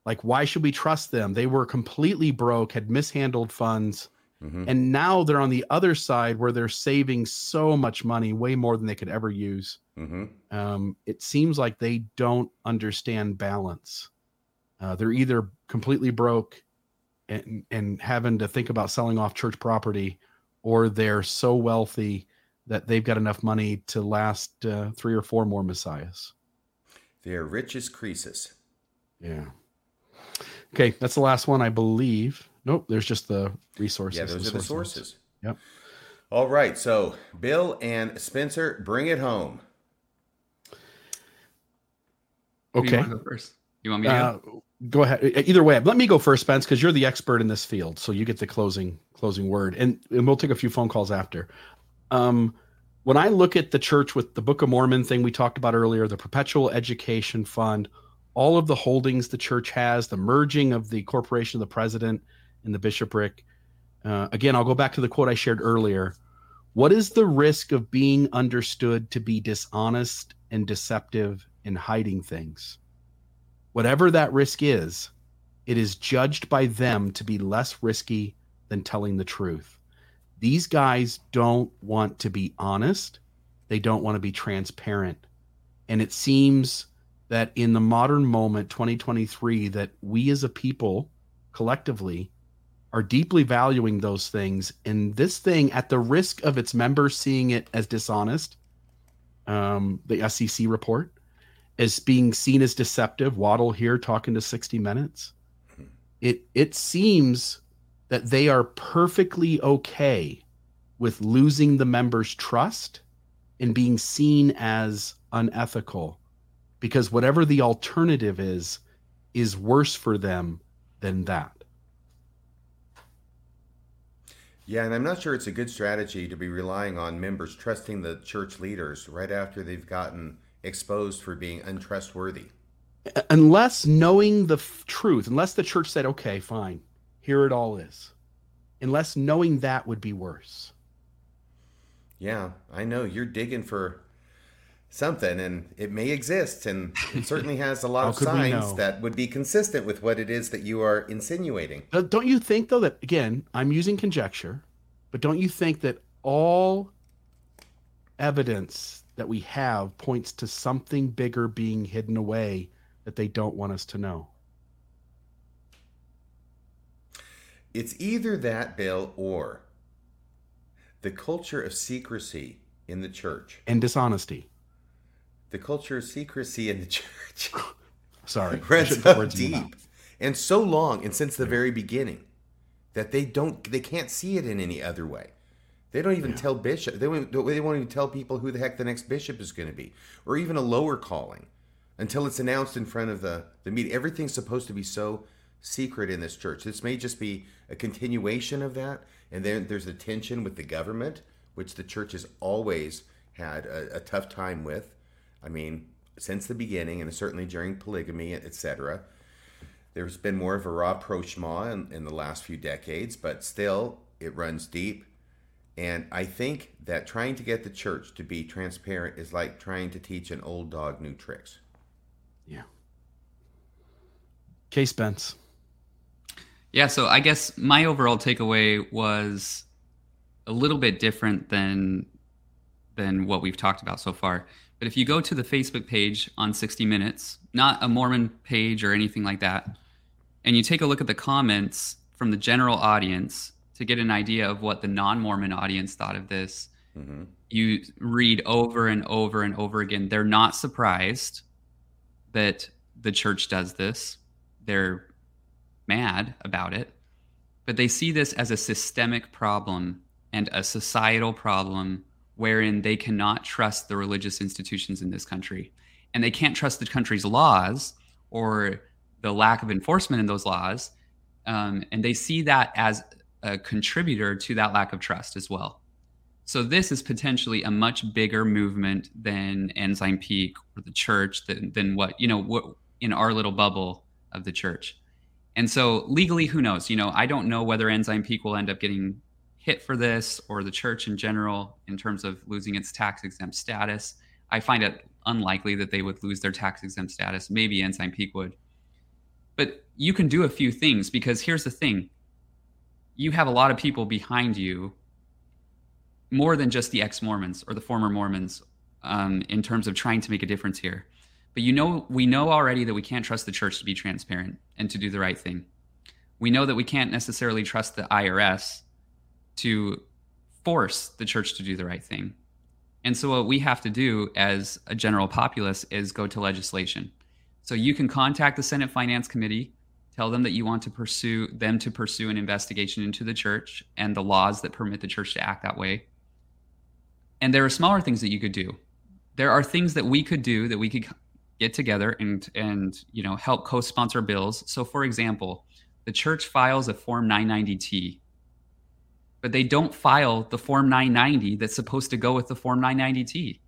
Like, why should we trust them? They were completely broke, had mishandled funds, mm-hmm. and now they're on the other side where they're saving so much money, way more than they could ever use. Mm-hmm. Um, it seems like they don't understand balance. Uh, they're either completely broke and, and having to think about selling off church property, or they're so wealthy that they've got enough money to last uh, three or four more messiahs. They're rich as Croesus. Yeah. Okay, that's the last one, I believe. Nope, there's just the resources. Yeah, those the are the sources. Yep. All right, so Bill and Spencer, bring it home. Okay. You go first? You want me to uh, go? Go ahead. Either way, let me go first, Spence, because you're the expert in this field, so you get the closing closing word, and, and we'll take a few phone calls after. Um, when I look at the church with the Book of Mormon thing we talked about earlier, the Perpetual Education Fund, all of the holdings the church has, the merging of the corporation of the president and the bishopric. Uh, again, I'll go back to the quote I shared earlier. What is the risk of being understood to be dishonest and deceptive and hiding things? Whatever that risk is, it is judged by them to be less risky than telling the truth. These guys don't want to be honest. They don't want to be transparent. And it seems that in the modern moment 2023 that we as a people collectively are deeply valuing those things and this thing at the risk of its members seeing it as dishonest um, the sec report as being seen as deceptive Waddell here talking to 60 minutes it it seems that they are perfectly okay with losing the members trust and being seen as unethical because whatever the alternative is is worse for them than that. Yeah, and I'm not sure it's a good strategy to be relying on members trusting the church leaders right after they've gotten exposed for being untrustworthy. Unless knowing the f- truth, unless the church said, okay, fine, here it all is. Unless knowing that would be worse. Yeah, I know you're digging for something and it may exist and it certainly has a lot of signs that would be consistent with what it is that you are insinuating. Don't you think though that again i'm using conjecture but don't you think that all evidence that we have points to something bigger being hidden away that they don't want us to know? It's either that bill or the culture of secrecy in the church and dishonesty the culture of secrecy in the church. Sorry, runs so deep. and so long and since the very beginning that they don't they can't see it in any other way. They don't even yeah. tell bishop. They won't, they won't even tell people who the heck the next bishop is going to be, or even a lower calling, until it's announced in front of the the meeting. Everything's supposed to be so secret in this church. This may just be a continuation of that, and then there's a tension with the government, which the church has always had a, a tough time with. I mean, since the beginning, and certainly during polygamy, etc. There's been more of a rapprochement in, in the last few decades, but still, it runs deep. And I think that trying to get the church to be transparent is like trying to teach an old dog new tricks. Yeah. Case Spence. Yeah, so I guess my overall takeaway was a little bit different than than what we've talked about so far. But if you go to the Facebook page on 60 Minutes, not a Mormon page or anything like that, and you take a look at the comments from the general audience to get an idea of what the non-Mormon audience thought of this, mm-hmm. you read over and over and over again. They're not surprised that the church does this. They're mad about it, but they see this as a systemic problem and a societal problem wherein they cannot trust the religious institutions in this country. And they can't trust the country's laws or the lack of enforcement in those laws. Um, and they see that as a contributor to that lack of trust as well. So this is potentially a much bigger movement than Ensign Peak or the church than, than what, you know, what in our little bubble of the church. And so legally, who knows? You know, I don't know whether Ensign Peak will end up getting hit for this or the church in general in terms of losing its tax exempt status. I find it unlikely that they would lose their tax exempt status. Maybe Ensign Peak would. But you can do a few things because here's the thing you have a lot of people behind you, more than just the ex Mormons or the former Mormons, um, in terms of trying to make a difference here. But you know, we know already that we can't trust the church to be transparent and to do the right thing. We know that we can't necessarily trust the IRS to force the church to do the right thing. And so, what we have to do as a general populace is go to legislation. So, you can contact the Senate Finance Committee, tell them that you want to pursue them to pursue an investigation into the church and the laws that permit the church to act that way. And there are smaller things that you could do. There are things that we could do that we could get together and and you know help co-sponsor bills. So for example, the church files a form 990T, but they don't file the form 990 that's supposed to go with the form 990T.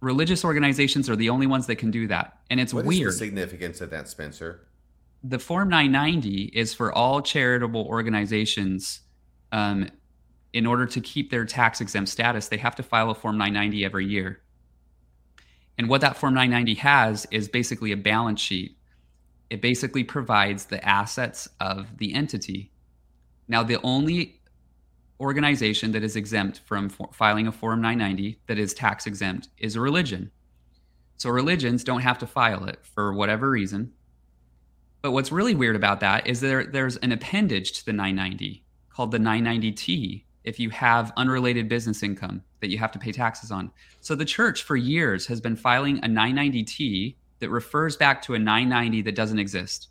Religious organizations are the only ones that can do that, and it's what weird. What is the significance of that, Spencer? The form 990 is for all charitable organizations. Um, in order to keep their tax exempt status, they have to file a form 990 every year. And what that Form 990 has is basically a balance sheet. It basically provides the assets of the entity. Now, the only organization that is exempt from filing a Form 990 that is tax exempt is a religion. So religions don't have to file it for whatever reason. But what's really weird about that is there there's an appendage to the 990 called the 990T if you have unrelated business income that you have to pay taxes on. So the church for years has been filing a 990T that refers back to a 990 that doesn't exist.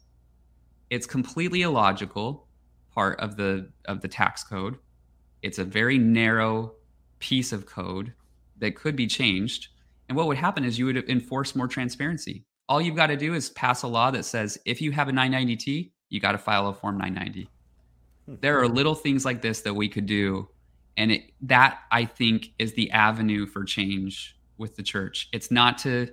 It's completely illogical part of the of the tax code. It's a very narrow piece of code that could be changed. And what would happen is you would enforce more transparency. All you've got to do is pass a law that says if you have a 990T, you got to file a form 990. Hmm. There are little things like this that we could do and it, that i think is the avenue for change with the church it's not to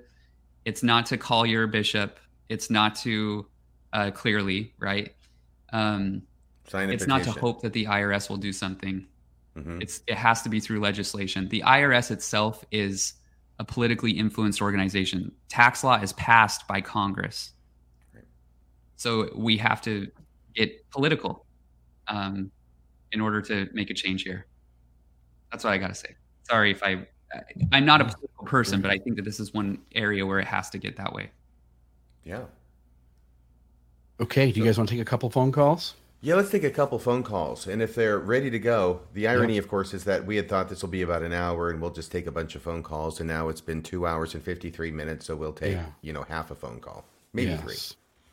it's not to call your bishop it's not to uh, clearly right um, it's not to hope that the irs will do something mm-hmm. it's it has to be through legislation the irs itself is a politically influenced organization tax law is passed by congress so we have to get political um, in order to make a change here that's what I got to say. Sorry if I, I'm not a political person, but I think that this is one area where it has to get that way. Yeah. Okay. Do you guys want to take a couple phone calls? Yeah, let's take a couple phone calls. And if they're ready to go, the irony, of course, is that we had thought this will be about an hour and we'll just take a bunch of phone calls. And now it's been two hours and 53 minutes. So we'll take, yeah. you know, half a phone call, maybe yes. three.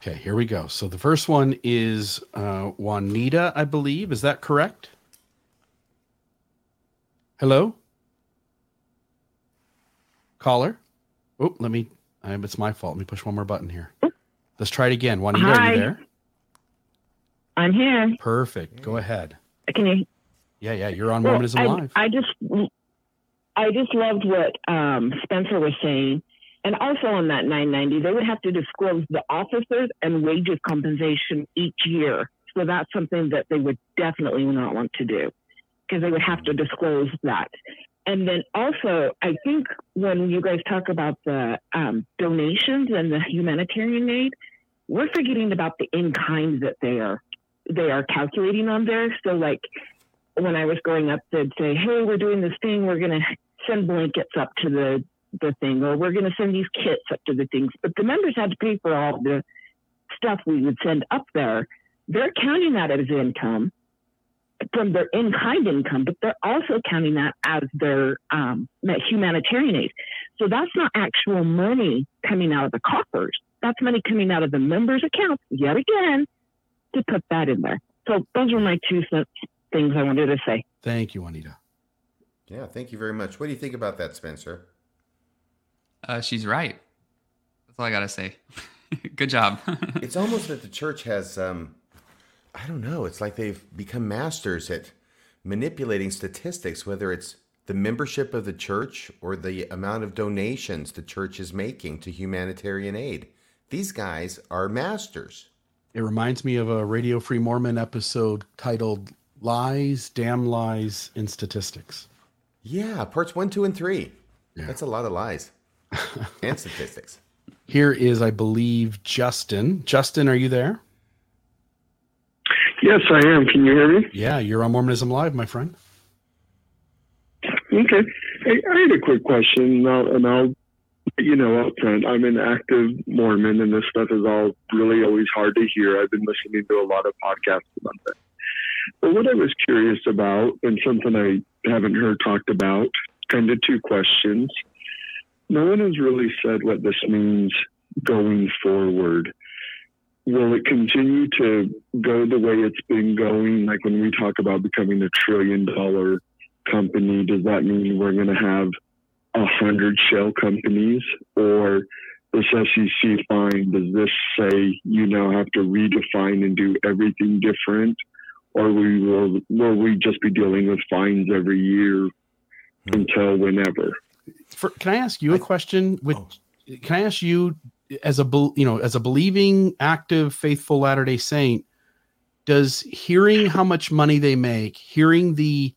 Okay, here we go. So the first one is uh, Juanita, I believe. Is that correct? Hello? Caller? Oh, let me. Um, it's my fault. Let me push one more button here. Let's try it again. Juanita, are Hi. you there? I'm here. Perfect. Go ahead. Can you? Yeah, yeah. You're on Well, Mormonism I, Live. I just, I just loved what um, Spencer was saying, and also on that 990, they would have to disclose the officers and wages compensation each year. So that's something that they would definitely not want to do, because they would have to disclose that. And then also, I think when you guys talk about the um, donations and the humanitarian aid, we're forgetting about the in kind that they are they are calculating on there. So like when I was growing up, they'd say, "Hey, we're doing this thing. We're gonna send blankets up to the the thing, or we're gonna send these kits up to the things." But the members had to pay for all the stuff we would send up there. They're counting that as income from their in kind income, but they're also counting that as their um, humanitarian aid. So that's not actual money coming out of the coffers. That's money coming out of the members' accounts yet again to put that in there. So those were my two things I wanted to say. Thank you, Juanita. Yeah, thank you very much. What do you think about that, Spencer? Uh, she's right. That's all I gotta say. Good job. it's almost that the church has, um, I don't know, it's like they've become masters at manipulating statistics, whether it's the membership of the church or the amount of donations the church is making to humanitarian aid. These guys are masters. It reminds me of a Radio Free Mormon episode titled Lies, Damn Lies and Statistics. Yeah, parts one, two, and three. That's a lot of lies and statistics. Here is, I believe, Justin. Justin, are you there? Yes, I am. Can you hear me? Yeah, you're on Mormonism Live, my friend. Okay. Hey, I had a quick question, and I'll, and I'll let you know. I'm an active Mormon, and this stuff is all really always hard to hear. I've been listening to a lot of podcasts about that. But what I was curious about, and something I haven't heard talked about, kind of two questions. No one has really said what this means going forward. Will it continue to go the way it's been going? Like when we talk about becoming a trillion dollar company, does that mean we're going to have a hundred shell companies or this SEC fine? Does this say you now have to redefine and do everything different? Or we will, will we just be dealing with fines every year until whenever? For, can I ask you a question? With oh. can I ask you as a you know as a believing, active, faithful Latter Day Saint, does hearing how much money they make, hearing the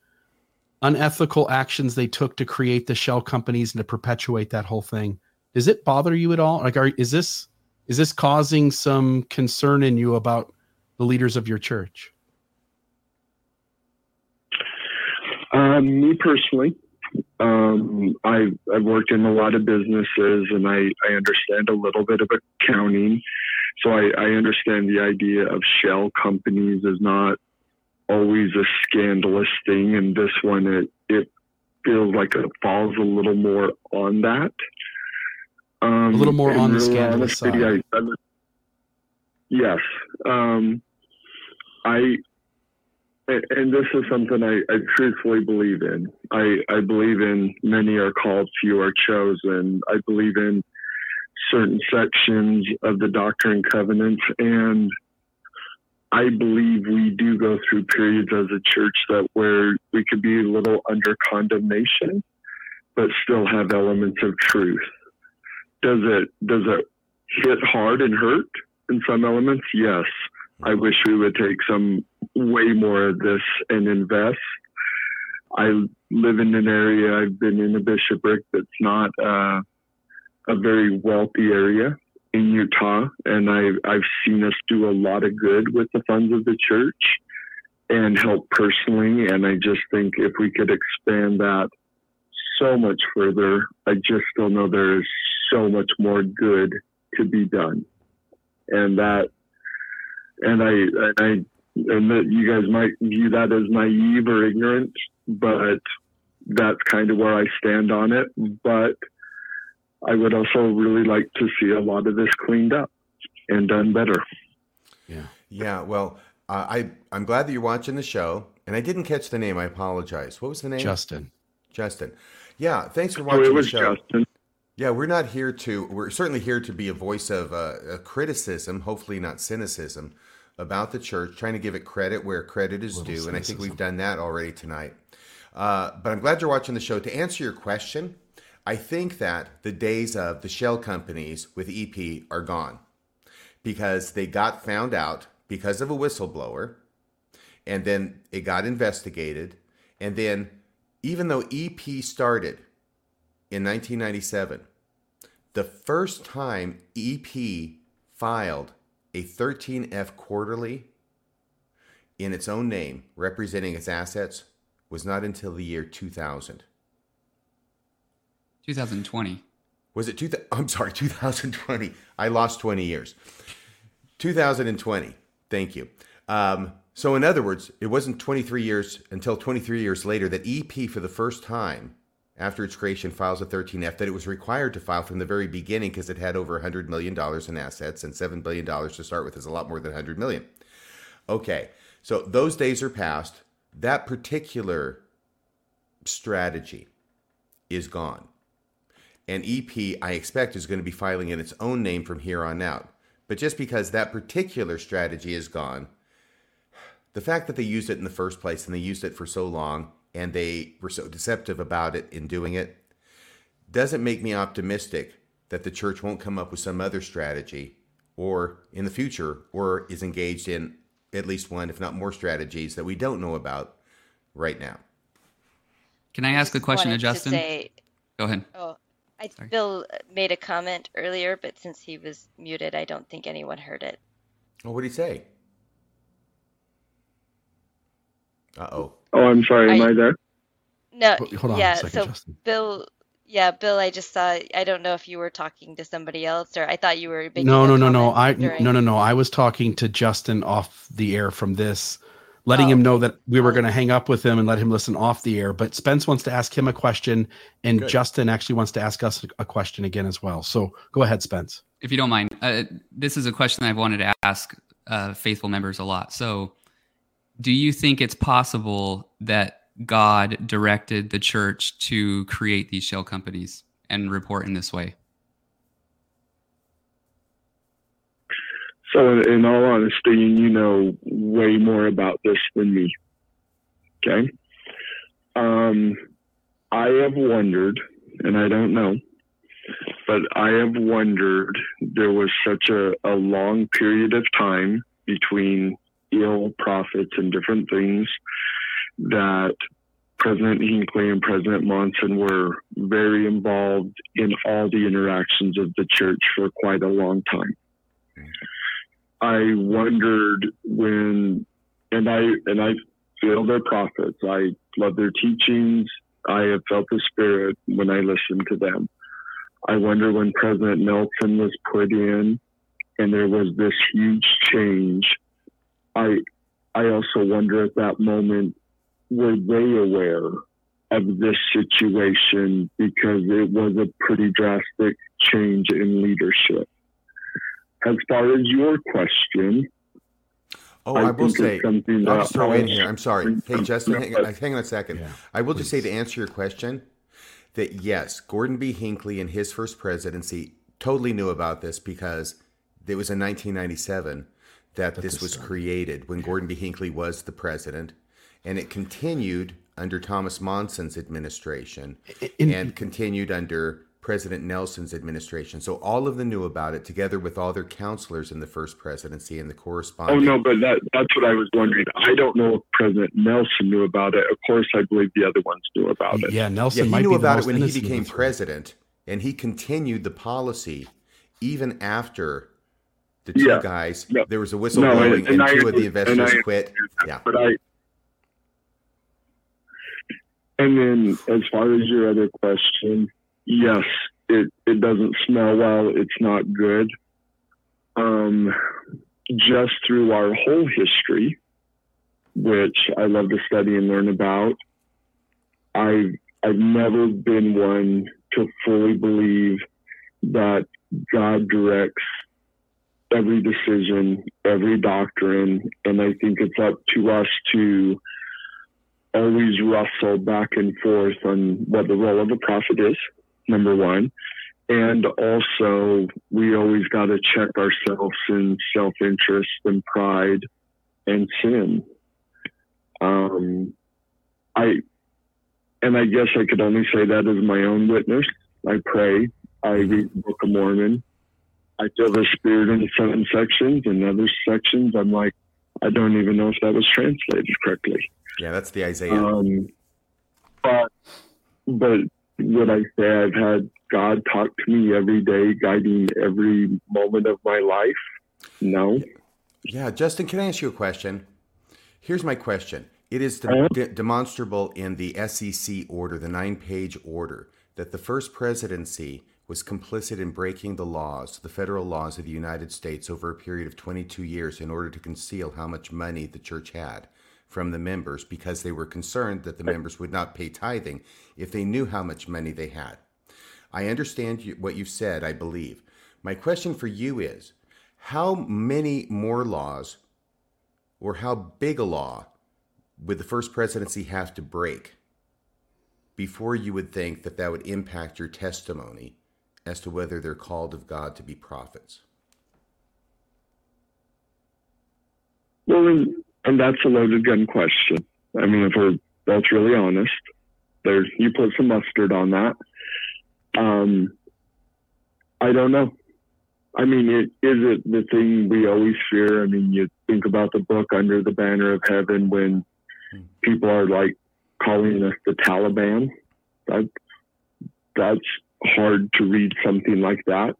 unethical actions they took to create the shell companies and to perpetuate that whole thing, does it bother you at all? Like, are is this is this causing some concern in you about the leaders of your church? Um, me personally, um, I, I've worked in a lot of businesses and I, I understand a little bit of accounting. So I, I understand the idea of shell companies is not always a scandalous thing. And this one, it, it feels like it falls a little more on that. Um, A little more on the scandalous honesty, side. I, I, yes. Um, I, and and this is something I, I truthfully believe in. I, I believe in many are called, few are chosen. I believe in certain sections of the Doctrine and Covenants, and I believe we do go through periods as a church that where we could be a little under condemnation, but still have elements of truth. Does it does it hit hard and hurt in some elements? Yes. I wish we would take some way more of this and invest. I live in an area, I've been in a bishopric that's not uh, a very wealthy area in Utah, and I've, I've seen us do a lot of good with the funds of the church and help personally. And I just think if we could expand that so much further, I just still know there is so much more good to be done. And that and I I and that you guys might view that as naive or ignorant, but that's kind of where I stand on it. But I would also really like to see a lot of this cleaned up. and done better. Yeah. Yeah. Well, uh, I I'm glad that you're watching the show, and I didn't catch the name. I apologize. What was the name? Justin. Justin. Yeah. Thanks for watching Oh, watching it was the show. Justin. Yeah, we're not here to. We're certainly here to be a voice of uh, a criticism, hopefully not cynicism, about the church, trying to give it credit where credit is Little due, and I think we've done that already tonight. Uh, but I'm glad you're watching the show. To answer your question, I think that the days of the shell companies with EP are gone because they got found out because of a whistleblower, and then it got investigated, and then even though EP started in 1997, the first time EP filed a 13F quarterly in its own name, representing its assets, was not until the year 2000. 2020. Was it two? I'm sorry, 2020. I lost 20 years. 2020. Thank you. Um, so, in other words, it wasn't 23 years until 23 years later that EP, for the first time after its creation, files a 13F that it was required to file from the very beginning because it had over $100 million in assets and $7 billion to start with is a lot more than 100 million. Okay, so those days are past. That particular strategy is gone. And EP, I expect, is going to be filing in its own name from here on out. But just because that particular strategy is gone, the fact that they used it in the first place and they used it for so long and they were so deceptive about it in doing it doesn't make me optimistic that the church won't come up with some other strategy or in the future or is engaged in at least one, if not more strategies that we don't know about right now. Can I ask a question to wanted Justin? say- Go ahead. Oh, I, Bill made a comment earlier, but since he was muted, I don't think anyone heard it. Oh, what did he say? Uh oh. Oh, I'm sorry. Am I- I there? No, Hold- hold on a yeah. second, so Justin. Bill, yeah, Bill, I just saw. I don't know if you were talking to somebody else, or I thought you were making. No, no, no, no. I during- no, no, no. I was talking to Justin off the air from this, letting Oh, him know that we were going to hang up with him and let him listen off the air. But Spence wants to ask him a question, and Good. Justin actually wants to ask us a question again as well. So go ahead, Spence. if you don't mind, uh, this is a question I've wanted to ask uh, faithful members a lot. So, do you think it's possible that God directed the church to create these shell companies and report in this way? So, in, all honesty, you know way more about this than me. Okay. Um, I have wondered, and I don't know, but I have wondered there was such a, a long period of time between ill prophets and different things that President Hinckley and President Monson were very involved in all the interactions of the church for quite a long time. I wondered when, and I and I feel their prophets. I love their teachings. I have felt the spirit when I listen to them. I wonder when President Nelson was put in, and there was this huge change. I I also wonder at that moment were they aware of this situation because it was a pretty drastic change in leadership. As far as your question, Oh, I, will think say, it's something I'll just throw in here. I'm sorry. Hey, Justin, hang, hang on a second. Yeah, I will just say to answer your question that yes, Gordon B. Hinckley in his first presidency totally knew about this because it was in 1997 that, this this was started. created when Gordon B. Hinckley was the president, and it continued under Thomas Monson's administration In- and continued under President Nelson's administration. So all of them knew about it, together with all their counselors in the first presidency and the Oh no, but that that's what I was wondering. I don't know if President Nelson knew about it. Of course, I believe the other ones knew about it. Yeah, Nelson Yeah, might he knew be the about it when he became president, and he continued the policy even after the two Yeah. guys. No. There was a No, whistleblowing, and- and, and I two of the understand- I investors quit. understand Yeah, But I, and then as far as your other question, yes, it it doesn't smell well. It's not good. Um, just through our whole history, which I love to study and learn about, I've I've never been one to fully believe that God directs every decision, every doctrine, and I think it's up to us to always wrestle back and forth on what the role of a prophet is, number one. And also, we always got to check ourselves in self interest and pride and sin. Um, I, and I guess I could only say that as my own witness. I pray, I read the Book of Mormon, I feel the spirit in certain sections, and other sections, I'm like, I don't even know if that was translated correctly. Yeah, that's the Isaiah. Um, but but would I say I've had God talk to me every day, guiding every moment of my life? No. Yeah, Justin, can I ask you a question? Here's my question. It is de- uh-huh. de- demonstrable in the SEC order, the nine page order, that the first presidency was complicit in breaking the laws, the federal laws of the United States, over a period of 22 years in order to conceal how much money the church had from the members because they were concerned that the members would not pay tithing if they knew how much money they had. I understand you, what you've said, I believe. My question for you is how many more laws or how big a law would the first presidency have to break before you would think that that would impact your testimony as to whether they're called of God to be prophets? Well, and that's a loaded gun question. I mean, if we're both really honest, there you put some mustard on that. Um, I don't know. I mean, it, is it the thing we always fear? I mean, you think about the book Under the Banner of Heaven when people are like calling us the Taliban. That, that's hard to read something like that.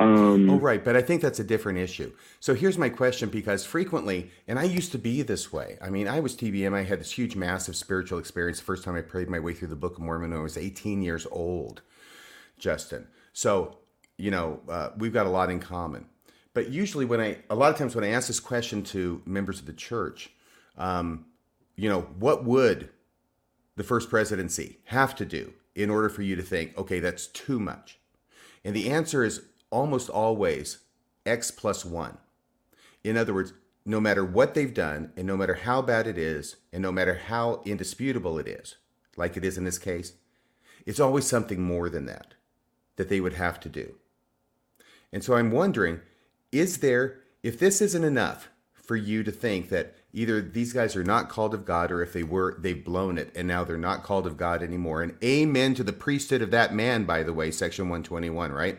Um, oh, right. But I think that's a different issue. So here's my question because frequently, and I used to be this way. I mean, I was TBM. I had this huge, massive spiritual experience the first time I prayed my way through the Book of Mormon when I was 18 years old, Justin. So, you know, uh, we've got a lot in common. But usually, when I, a lot of times when I ask this question to members of the church, um, you know, what would the first presidency have to do in order for you to think, okay, that's too much? And the answer is almost always x plus one. In other words, no matter what they've done, and no matter how bad it is, and no matter how indisputable it is, like it is in this case, it's always something more than that that they would have to do. And so I'm wondering is there, if this isn't enough for you to think that either these guys are not called of God or if they were, they've blown it and now they're not called of God anymore. And amen to the priesthood of that man, by the way, section 121, right?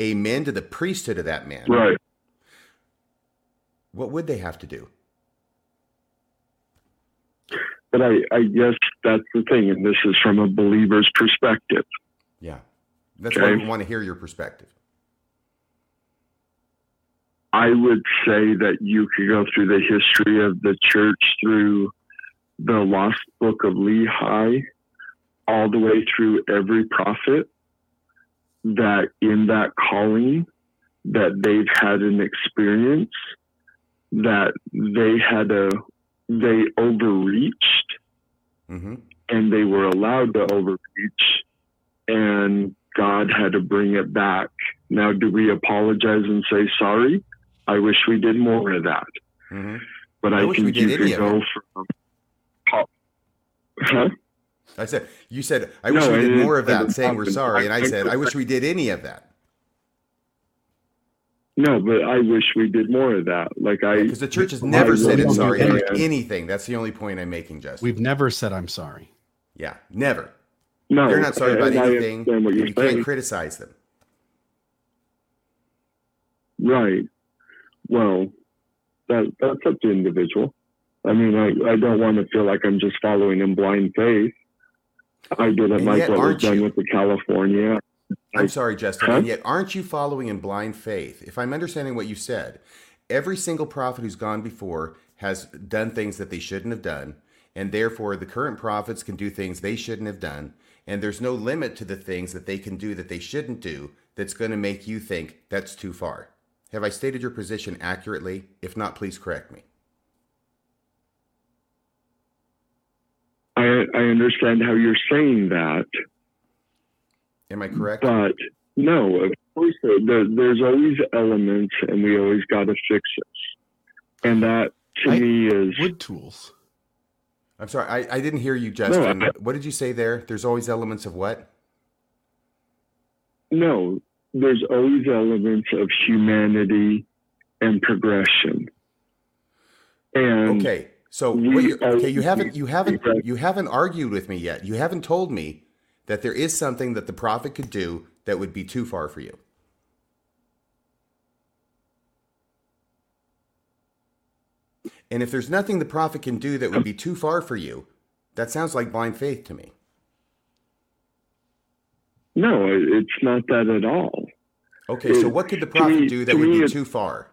Amen to the priesthood of that man. Right. What would they have to do? But I, I guess that's the thing, and this is from a believer's perspective. Yeah. That's okay. why we want to hear your perspective. I would say that you could go through the history of the church through the lost book of Lehi, all the way through every prophet, that in that calling, that they've had an experience that they had a they overreached mm-hmm. and they were allowed to overreach and God had to bring it back. Now, do we apologize and say sorry? I wish we did more of that. Mm-hmm. But I, I think you could go from. Huh? I said, you said, I wish we did more of that, saying we're sorry. And I said, I wish we did any of that. No, but I wish we did more of that. Like I, because the church has never said it's sorry for anything. That's the only point I'm making, Justin. We've never said I'm sorry. Yeah, never. No, they're not sorry about anything. you saying. can't criticize them. Right. Well, that that's up to individual. I mean, I, I don't want to feel like I'm just following in blind faith. I did it what was done you? with the California. I'm sorry, Justin. Huh? And yet, aren't you following in blind faith? If I'm understanding what you said, every single prophet who's gone before has done things that they shouldn't have done, and therefore the current prophets can do things they shouldn't have done, and there's no limit to the things that they can do that they shouldn't do that's going to make you think that's too far. Have I stated your position accurately? If not, please correct me. I, understand how you're saying that. Am I correct? But no, of course, there, there's always elements, and we always got to fix it. And that to I- me is Wood tools. I'm sorry, I, I didn't hear you, Justin. I- what did you say there? There's always elements of what? no. There's always elements of humanity and progression. And Okay, so we what you're, are- okay, you haven't you haven't you haven't argued with me yet. You haven't told me that there is something that the prophet could do that would be too far for you. And if there's nothing the prophet can do that would be too far for you, that sounds like blind faith to me. no, it's not that at all. Okay, so what could the prophet me- do that would be too far?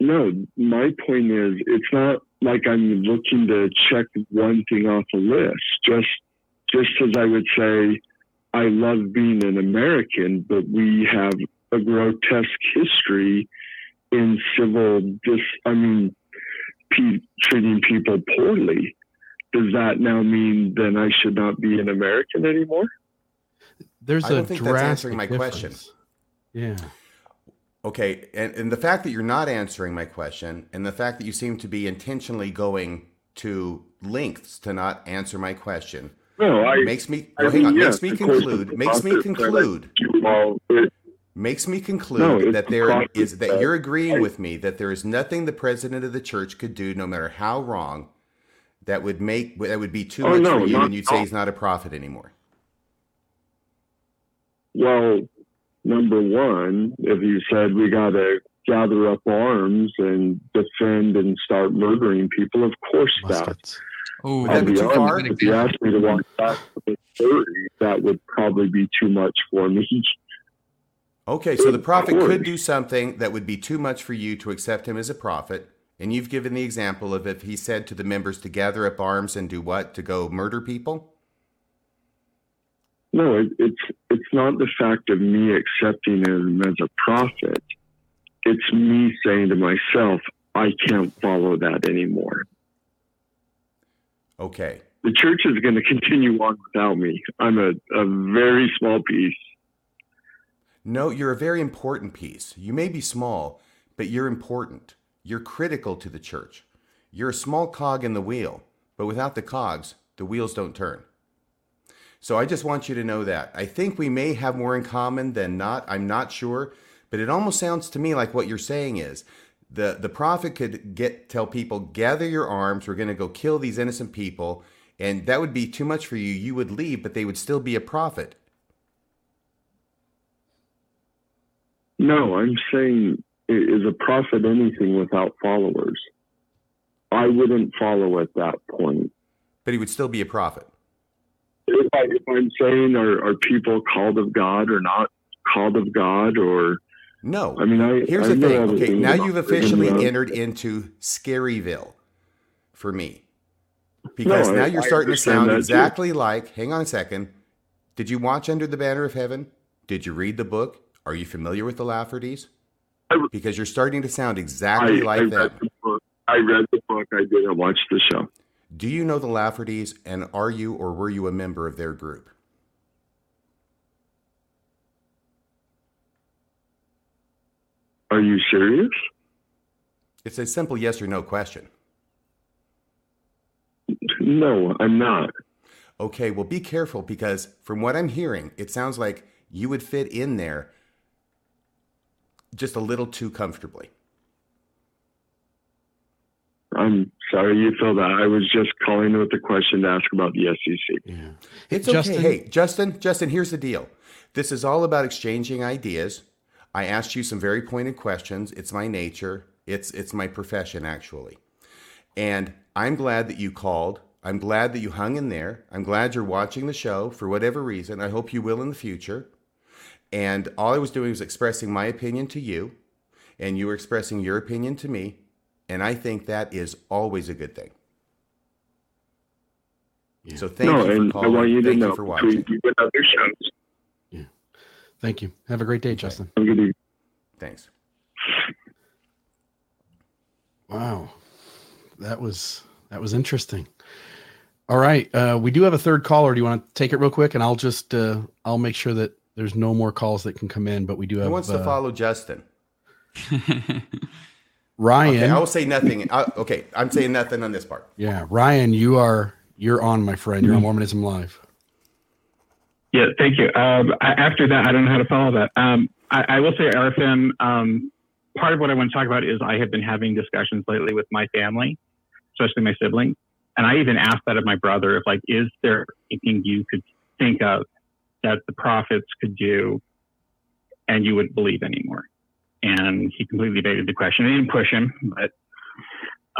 No, my point is, it's not like I'm looking to check one thing off a list. Just, just as I would say, I love being an American, but we have a grotesque history in civil dis. I mean, pe- treating people poorly. Does that now mean then I should not be an American anymore? There's I a don't think that's drastic answering my question. difference. Yeah. Okay, and, and the fact that you're not answering my question, and the fact that you seem to be intentionally going to lengths to not answer my question, No, I makes me I well, hang mean, on, yes, makes me conclude, makes me process, but I- conclude, you all- it- makes me conclude No, that there is that that- you're agreeing I- with me that there is nothing the president of the church could do, no matter how wrong, that would make that would be too Oh, much no, for you, not and you'd say he's not a prophet anymore. Well, number one, if you said we got to gather up arms and defend and start murdering people, of course that. Oh, Would be too I'll far? If you asked me to walk back to the 30, that would probably be too much for me. Okay, so the prophet could do something that would be too much for you to accept him as a prophet. And you've given the example of if he said to the members to gather up arms and do what? To go murder people? No, it, it's it's not the fact of me accepting him as a prophet. It's me saying to myself, I can't follow that anymore. Okay. The church is going to continue on without me. I'm a, a very small piece. No, you're a very important piece. You may be small, but you're important. You're critical to the church. You're a small cog in the wheel, but without the cogs, the wheels don't turn. So I just want you to know that. I think we may have more in common than not. I'm not sure, but it almost sounds to me like what you're saying is the the prophet could get tell people gather your arms, we're going to go kill these innocent people, and that would be too much for you. You would leave, but they would still be a prophet. No, I'm saying is a prophet anything without followers? I wouldn't follow at that point. But he would still be a prophet. If, I, if I'm saying are, are people called of God or not called of God or No. I mean, I Here's I the thing. Okay, now you've officially entered into Scaryville for me. Because No, now you're starting to sound that too. exactly like, hang on a second. Did you watch Under the Banner of Heaven? Did you read the book? Are you familiar with the Laffertys? Because you're starting to sound exactly like I them. read the book. I read the book. I didn't watch the show. Do you know the Laffertys and are you or were you a member of their group? Are you serious? It's a simple yes or no question. No, I'm not. Okay, well, be careful because from what I'm hearing, it sounds like you would fit in there just a little too comfortably. I'm sorry you feel that. I was just calling with a question to ask about the SEC. Yeah. It's Justin- okay. Hey, Justin, Justin, here's the deal. This is all about exchanging ideas. I asked you some very pointed questions. It's my nature. It's it's my profession actually. And I'm glad that you called. I'm glad that you hung in there. I'm glad you're watching the show for whatever reason. I hope you will in the future. And all I was doing was expressing my opinion to you, and you were expressing your opinion to me. And I think that is always a good thing. So thank no, you for and calling. I want you to thank know you for watching. between you and other shows. Thank you. Have a great day, Justin. Have a good evening. Thanks. Wow. That was that was interesting. All right, uh, we do have a third caller. Do you want to take it real quick, and I'll just uh, I'll make sure that there's no more calls that can come in. But we do have. Who wants uh, to follow Justin? Ryan. Okay, I will say nothing. I, okay, I'm saying nothing on this part. Yeah, Ryan, you are you're on, my friend. You're on Mormonism Live. Yeah, thank you. Um, I, after that, I don't know how to follow that. Um, I, I will say, RFM, um, part of what I want to talk about is I have been having discussions lately with my family, especially my siblings. And I even asked that of my brother, if like, is there anything you could think of that the prophets could do and you wouldn't believe anymore? And he completely evaded the question. I didn't push him, but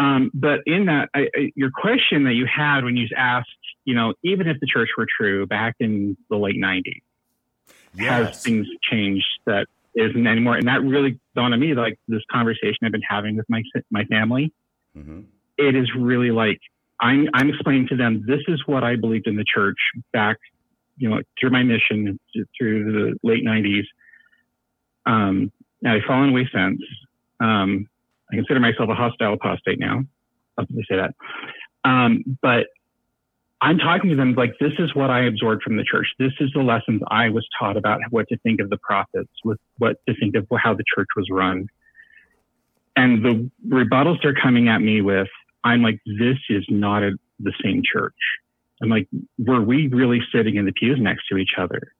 um, but in that, I, I, your question that you had when you asked, you know, even if the church were true back in the late '90s, Yes. has things changed that isn't anymore? And that really dawned on me, like this conversation I've been having with my my family. Mm-hmm. It is really like I'm I'm explaining to them this is what I believed in the church back, you know, through my mission through the late '90s. Um, now I've fallen away since. Um, I consider myself a hostile apostate now. Me say that. Um, but I'm talking to them like this is what I absorbed from the church. This is the lessons I was taught about what to think of the prophets, with what to think of how the church was run. And the rebuttals they're coming at me with, I'm like, this is not a, the same church. I'm like, were we really sitting in the pews next to each other?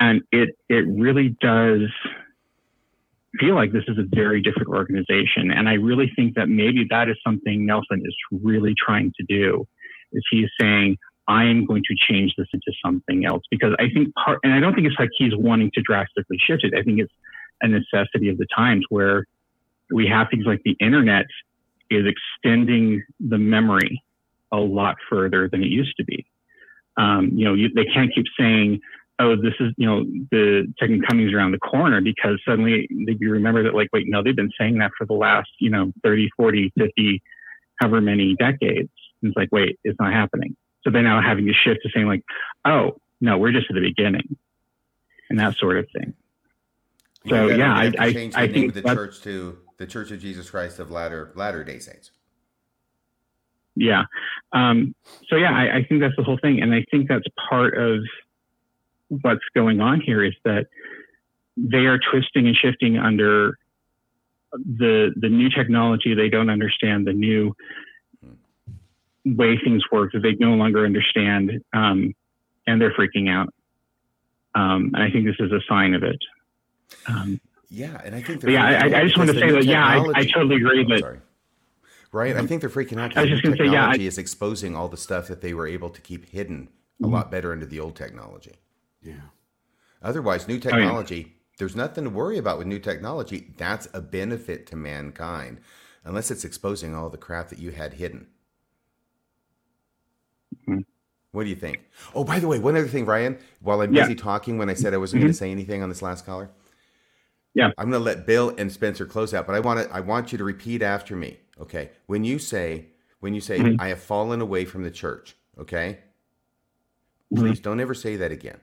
And it it really does feel like this is a very different organization. And I really think that maybe that is something Nelson is really trying to do is he's saying, I am going to change this into something else because I think part, and I don't think it's like he's wanting to drastically shift it. I think it's a necessity of the times where we have things like the internet is extending the memory a lot further than it used to be. Um, you know, you, they can't keep saying, oh, this is, you know, the second coming's around the corner because suddenly you remember that, like, wait, no, they've been saying that for the last, you know, 30, 40, 50, however many decades. And it's like, wait, it's not happening. So they're now having to shift to saying, like, oh, no, we're just at the beginning and that sort of thing. So, yeah, I, I, change the I name think of the church to the Church of Jesus Christ of Latter Latter Day Saints. Yeah. Um, so yeah, I, I think that's the whole thing, and I think that's part of what's going on here is that they are twisting and shifting under the the new technology. They don't understand the new way things work. That they no longer understand, um, and they're freaking out. Um, and I think this is a sign of it. Um, Yeah, and I think yeah, I, I just want to say that. Yeah, I, I totally agree. But Sorry. Right, I think they're freaking out. I was just gonna say, yeah, I- is exposing all the stuff that they were able to keep hidden a Mhm. lot better under the old technology. Yeah. Otherwise, new technology, there's nothing to worry about with new technology. That's a benefit to mankind, unless it's exposing all the crap that you had hidden. Mhm. What do you think? Oh, by the way, one other thing, Ryan. While I'm Yeah. busy talking, when I said I wasn't going Mhm. to say anything on this last caller, yeah, I'm going to let Bill and Spencer close out, but I want to I want you to repeat after me. Okay, when you say when you say Mhm. I have fallen away from the church, okay, Mhm. please don't ever say that again.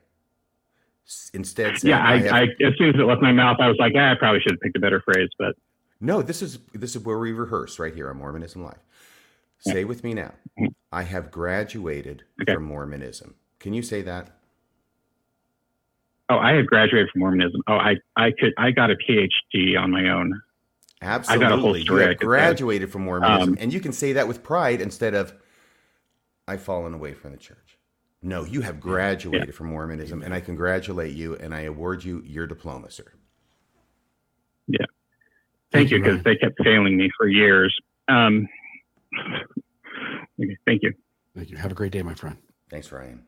Instead, yeah, I, have- I, as soon as it left my mouth, I was like, ah, I probably should have picked a better phrase, but No, this is this is where we rehearse right here on Mormonism Live. Say with me now. I have graduated from Mormonism. Can you say that? oh, I had graduated from Mormonism. Oh, I, I could, I got a PhD on my own. Absolutely. I got a whole you story I have could say. graduated from Mormonism, Um, and you can say that with pride instead of I've fallen away from the church. No, you have graduated from Mormonism, and I congratulate you and I award you your diploma, sir. Yeah. Thank, you, because they kept failing me for years. Um, okay, thank you. Thank you. Have a great day, my friend. Thanks, Ryan.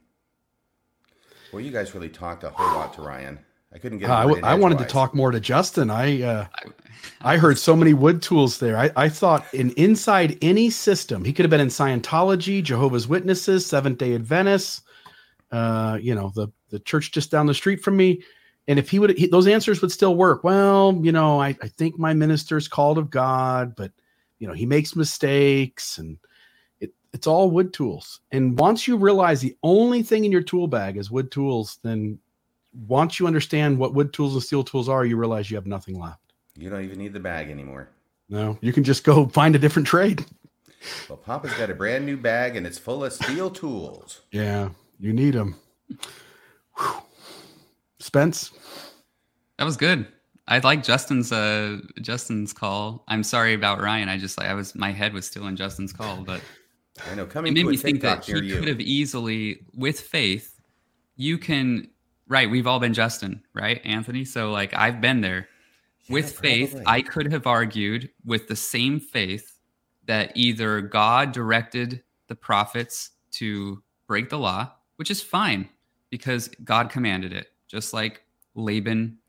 Well, you guys really talked a whole lot to Ryan. I couldn't get. Uh, a I, word w- in I wanted to talk more to Justin. I uh, I heard so many wood tools there. I, I thought in inside any system, he could have been in Scientology, Jehovah's Witnesses, Seventh Day Adventists, uh, you know, the the church just down the street from me. And if he would, he, those answers would still work. Well, you know, I, I think my minister's called of God, but you know, he makes mistakes, and it, it's all wood tools. And once you realize the only thing in your tool bag is wood tools, then once you understand what wood tools and steel tools are, you realize you have nothing left. You don't even need the bag anymore. No, you can just go find a different trade. Well, Papa's got a brand new bag and it's full of steel tools. Yeah, you need them. Spence, that was good. I like Justin's uh Justin's call. I'm sorry about Ryan. I just like I was my head was still in Justin's call, but I know coming it made to me a think that TikTok he near could have easily, with faith, you can. Right, we've all been Justin, right, Anthony? So like I've been there. with faith, probably. I could have argued with the same faith that either God directed the prophets to break the law, which is fine because God commanded it, just like Laban,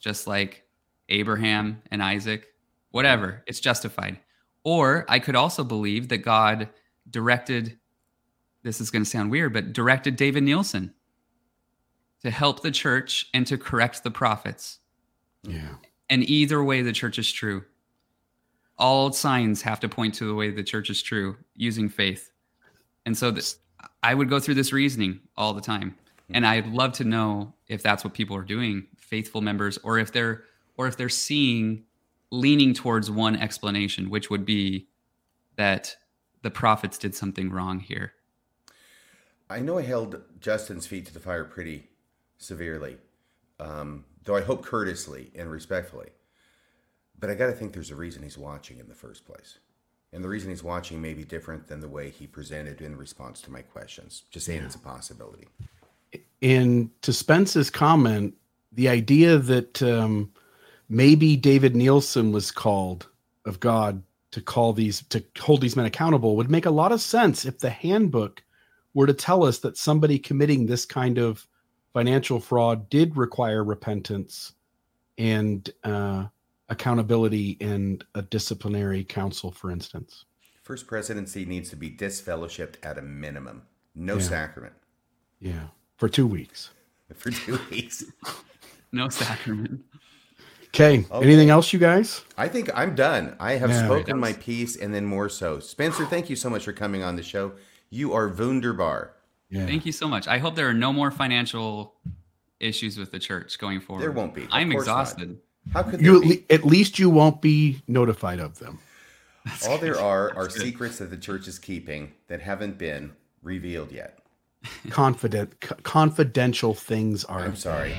just like Abraham and Isaac, whatever, it's justified. Or I could also believe that God directed, this is going to sound weird, but directed David Nielsen to help the church and to correct the prophets. Yeah. And either way, the church is true. All signs have to point to the way the church is true using faith. And so this, I would go through this reasoning all the time. And mm-hmm. I'd love to know if that's what people are doing, faithful members, or if they're or if they're seeing leaning towards one explanation, which would be that the prophets did something wrong here. I know I held Justin's feet to the fire pretty severely, um, though I hope courteously and respectfully. But I got to think there's a reason he's watching in the first place. And the reason he's watching may be different than the way he presented in response to my questions. Just saying it's a possibility. And to Spence's comment, the idea that um, maybe David Nielsen was called of God to call these to hold these men accountable would make a lot of sense if the handbook were to tell us that somebody committing this kind of financial fraud did require repentance and uh, accountability and a disciplinary council, for instance. First presidency needs to be disfellowshipped at a minimum. No Yeah. sacrament Yeah, for two weeks. for two weeks. No sacrament. Okay. Okay. Anything else, you guys? I think I'm done. I have Yeah. spoken my piece and then more so. Spencer, thank you so much for coming on the show. You are wunderbar. Yeah. Thank you so much. I hope there are no more financial issues with the church going forward. There won't be. Of I'm course not. exhausted. How could You there at, at least you won't be notified of them. be? All there are are secrets that the church is keeping that haven't been revealed yet. Confident, c- confidential things are. I'm sorry.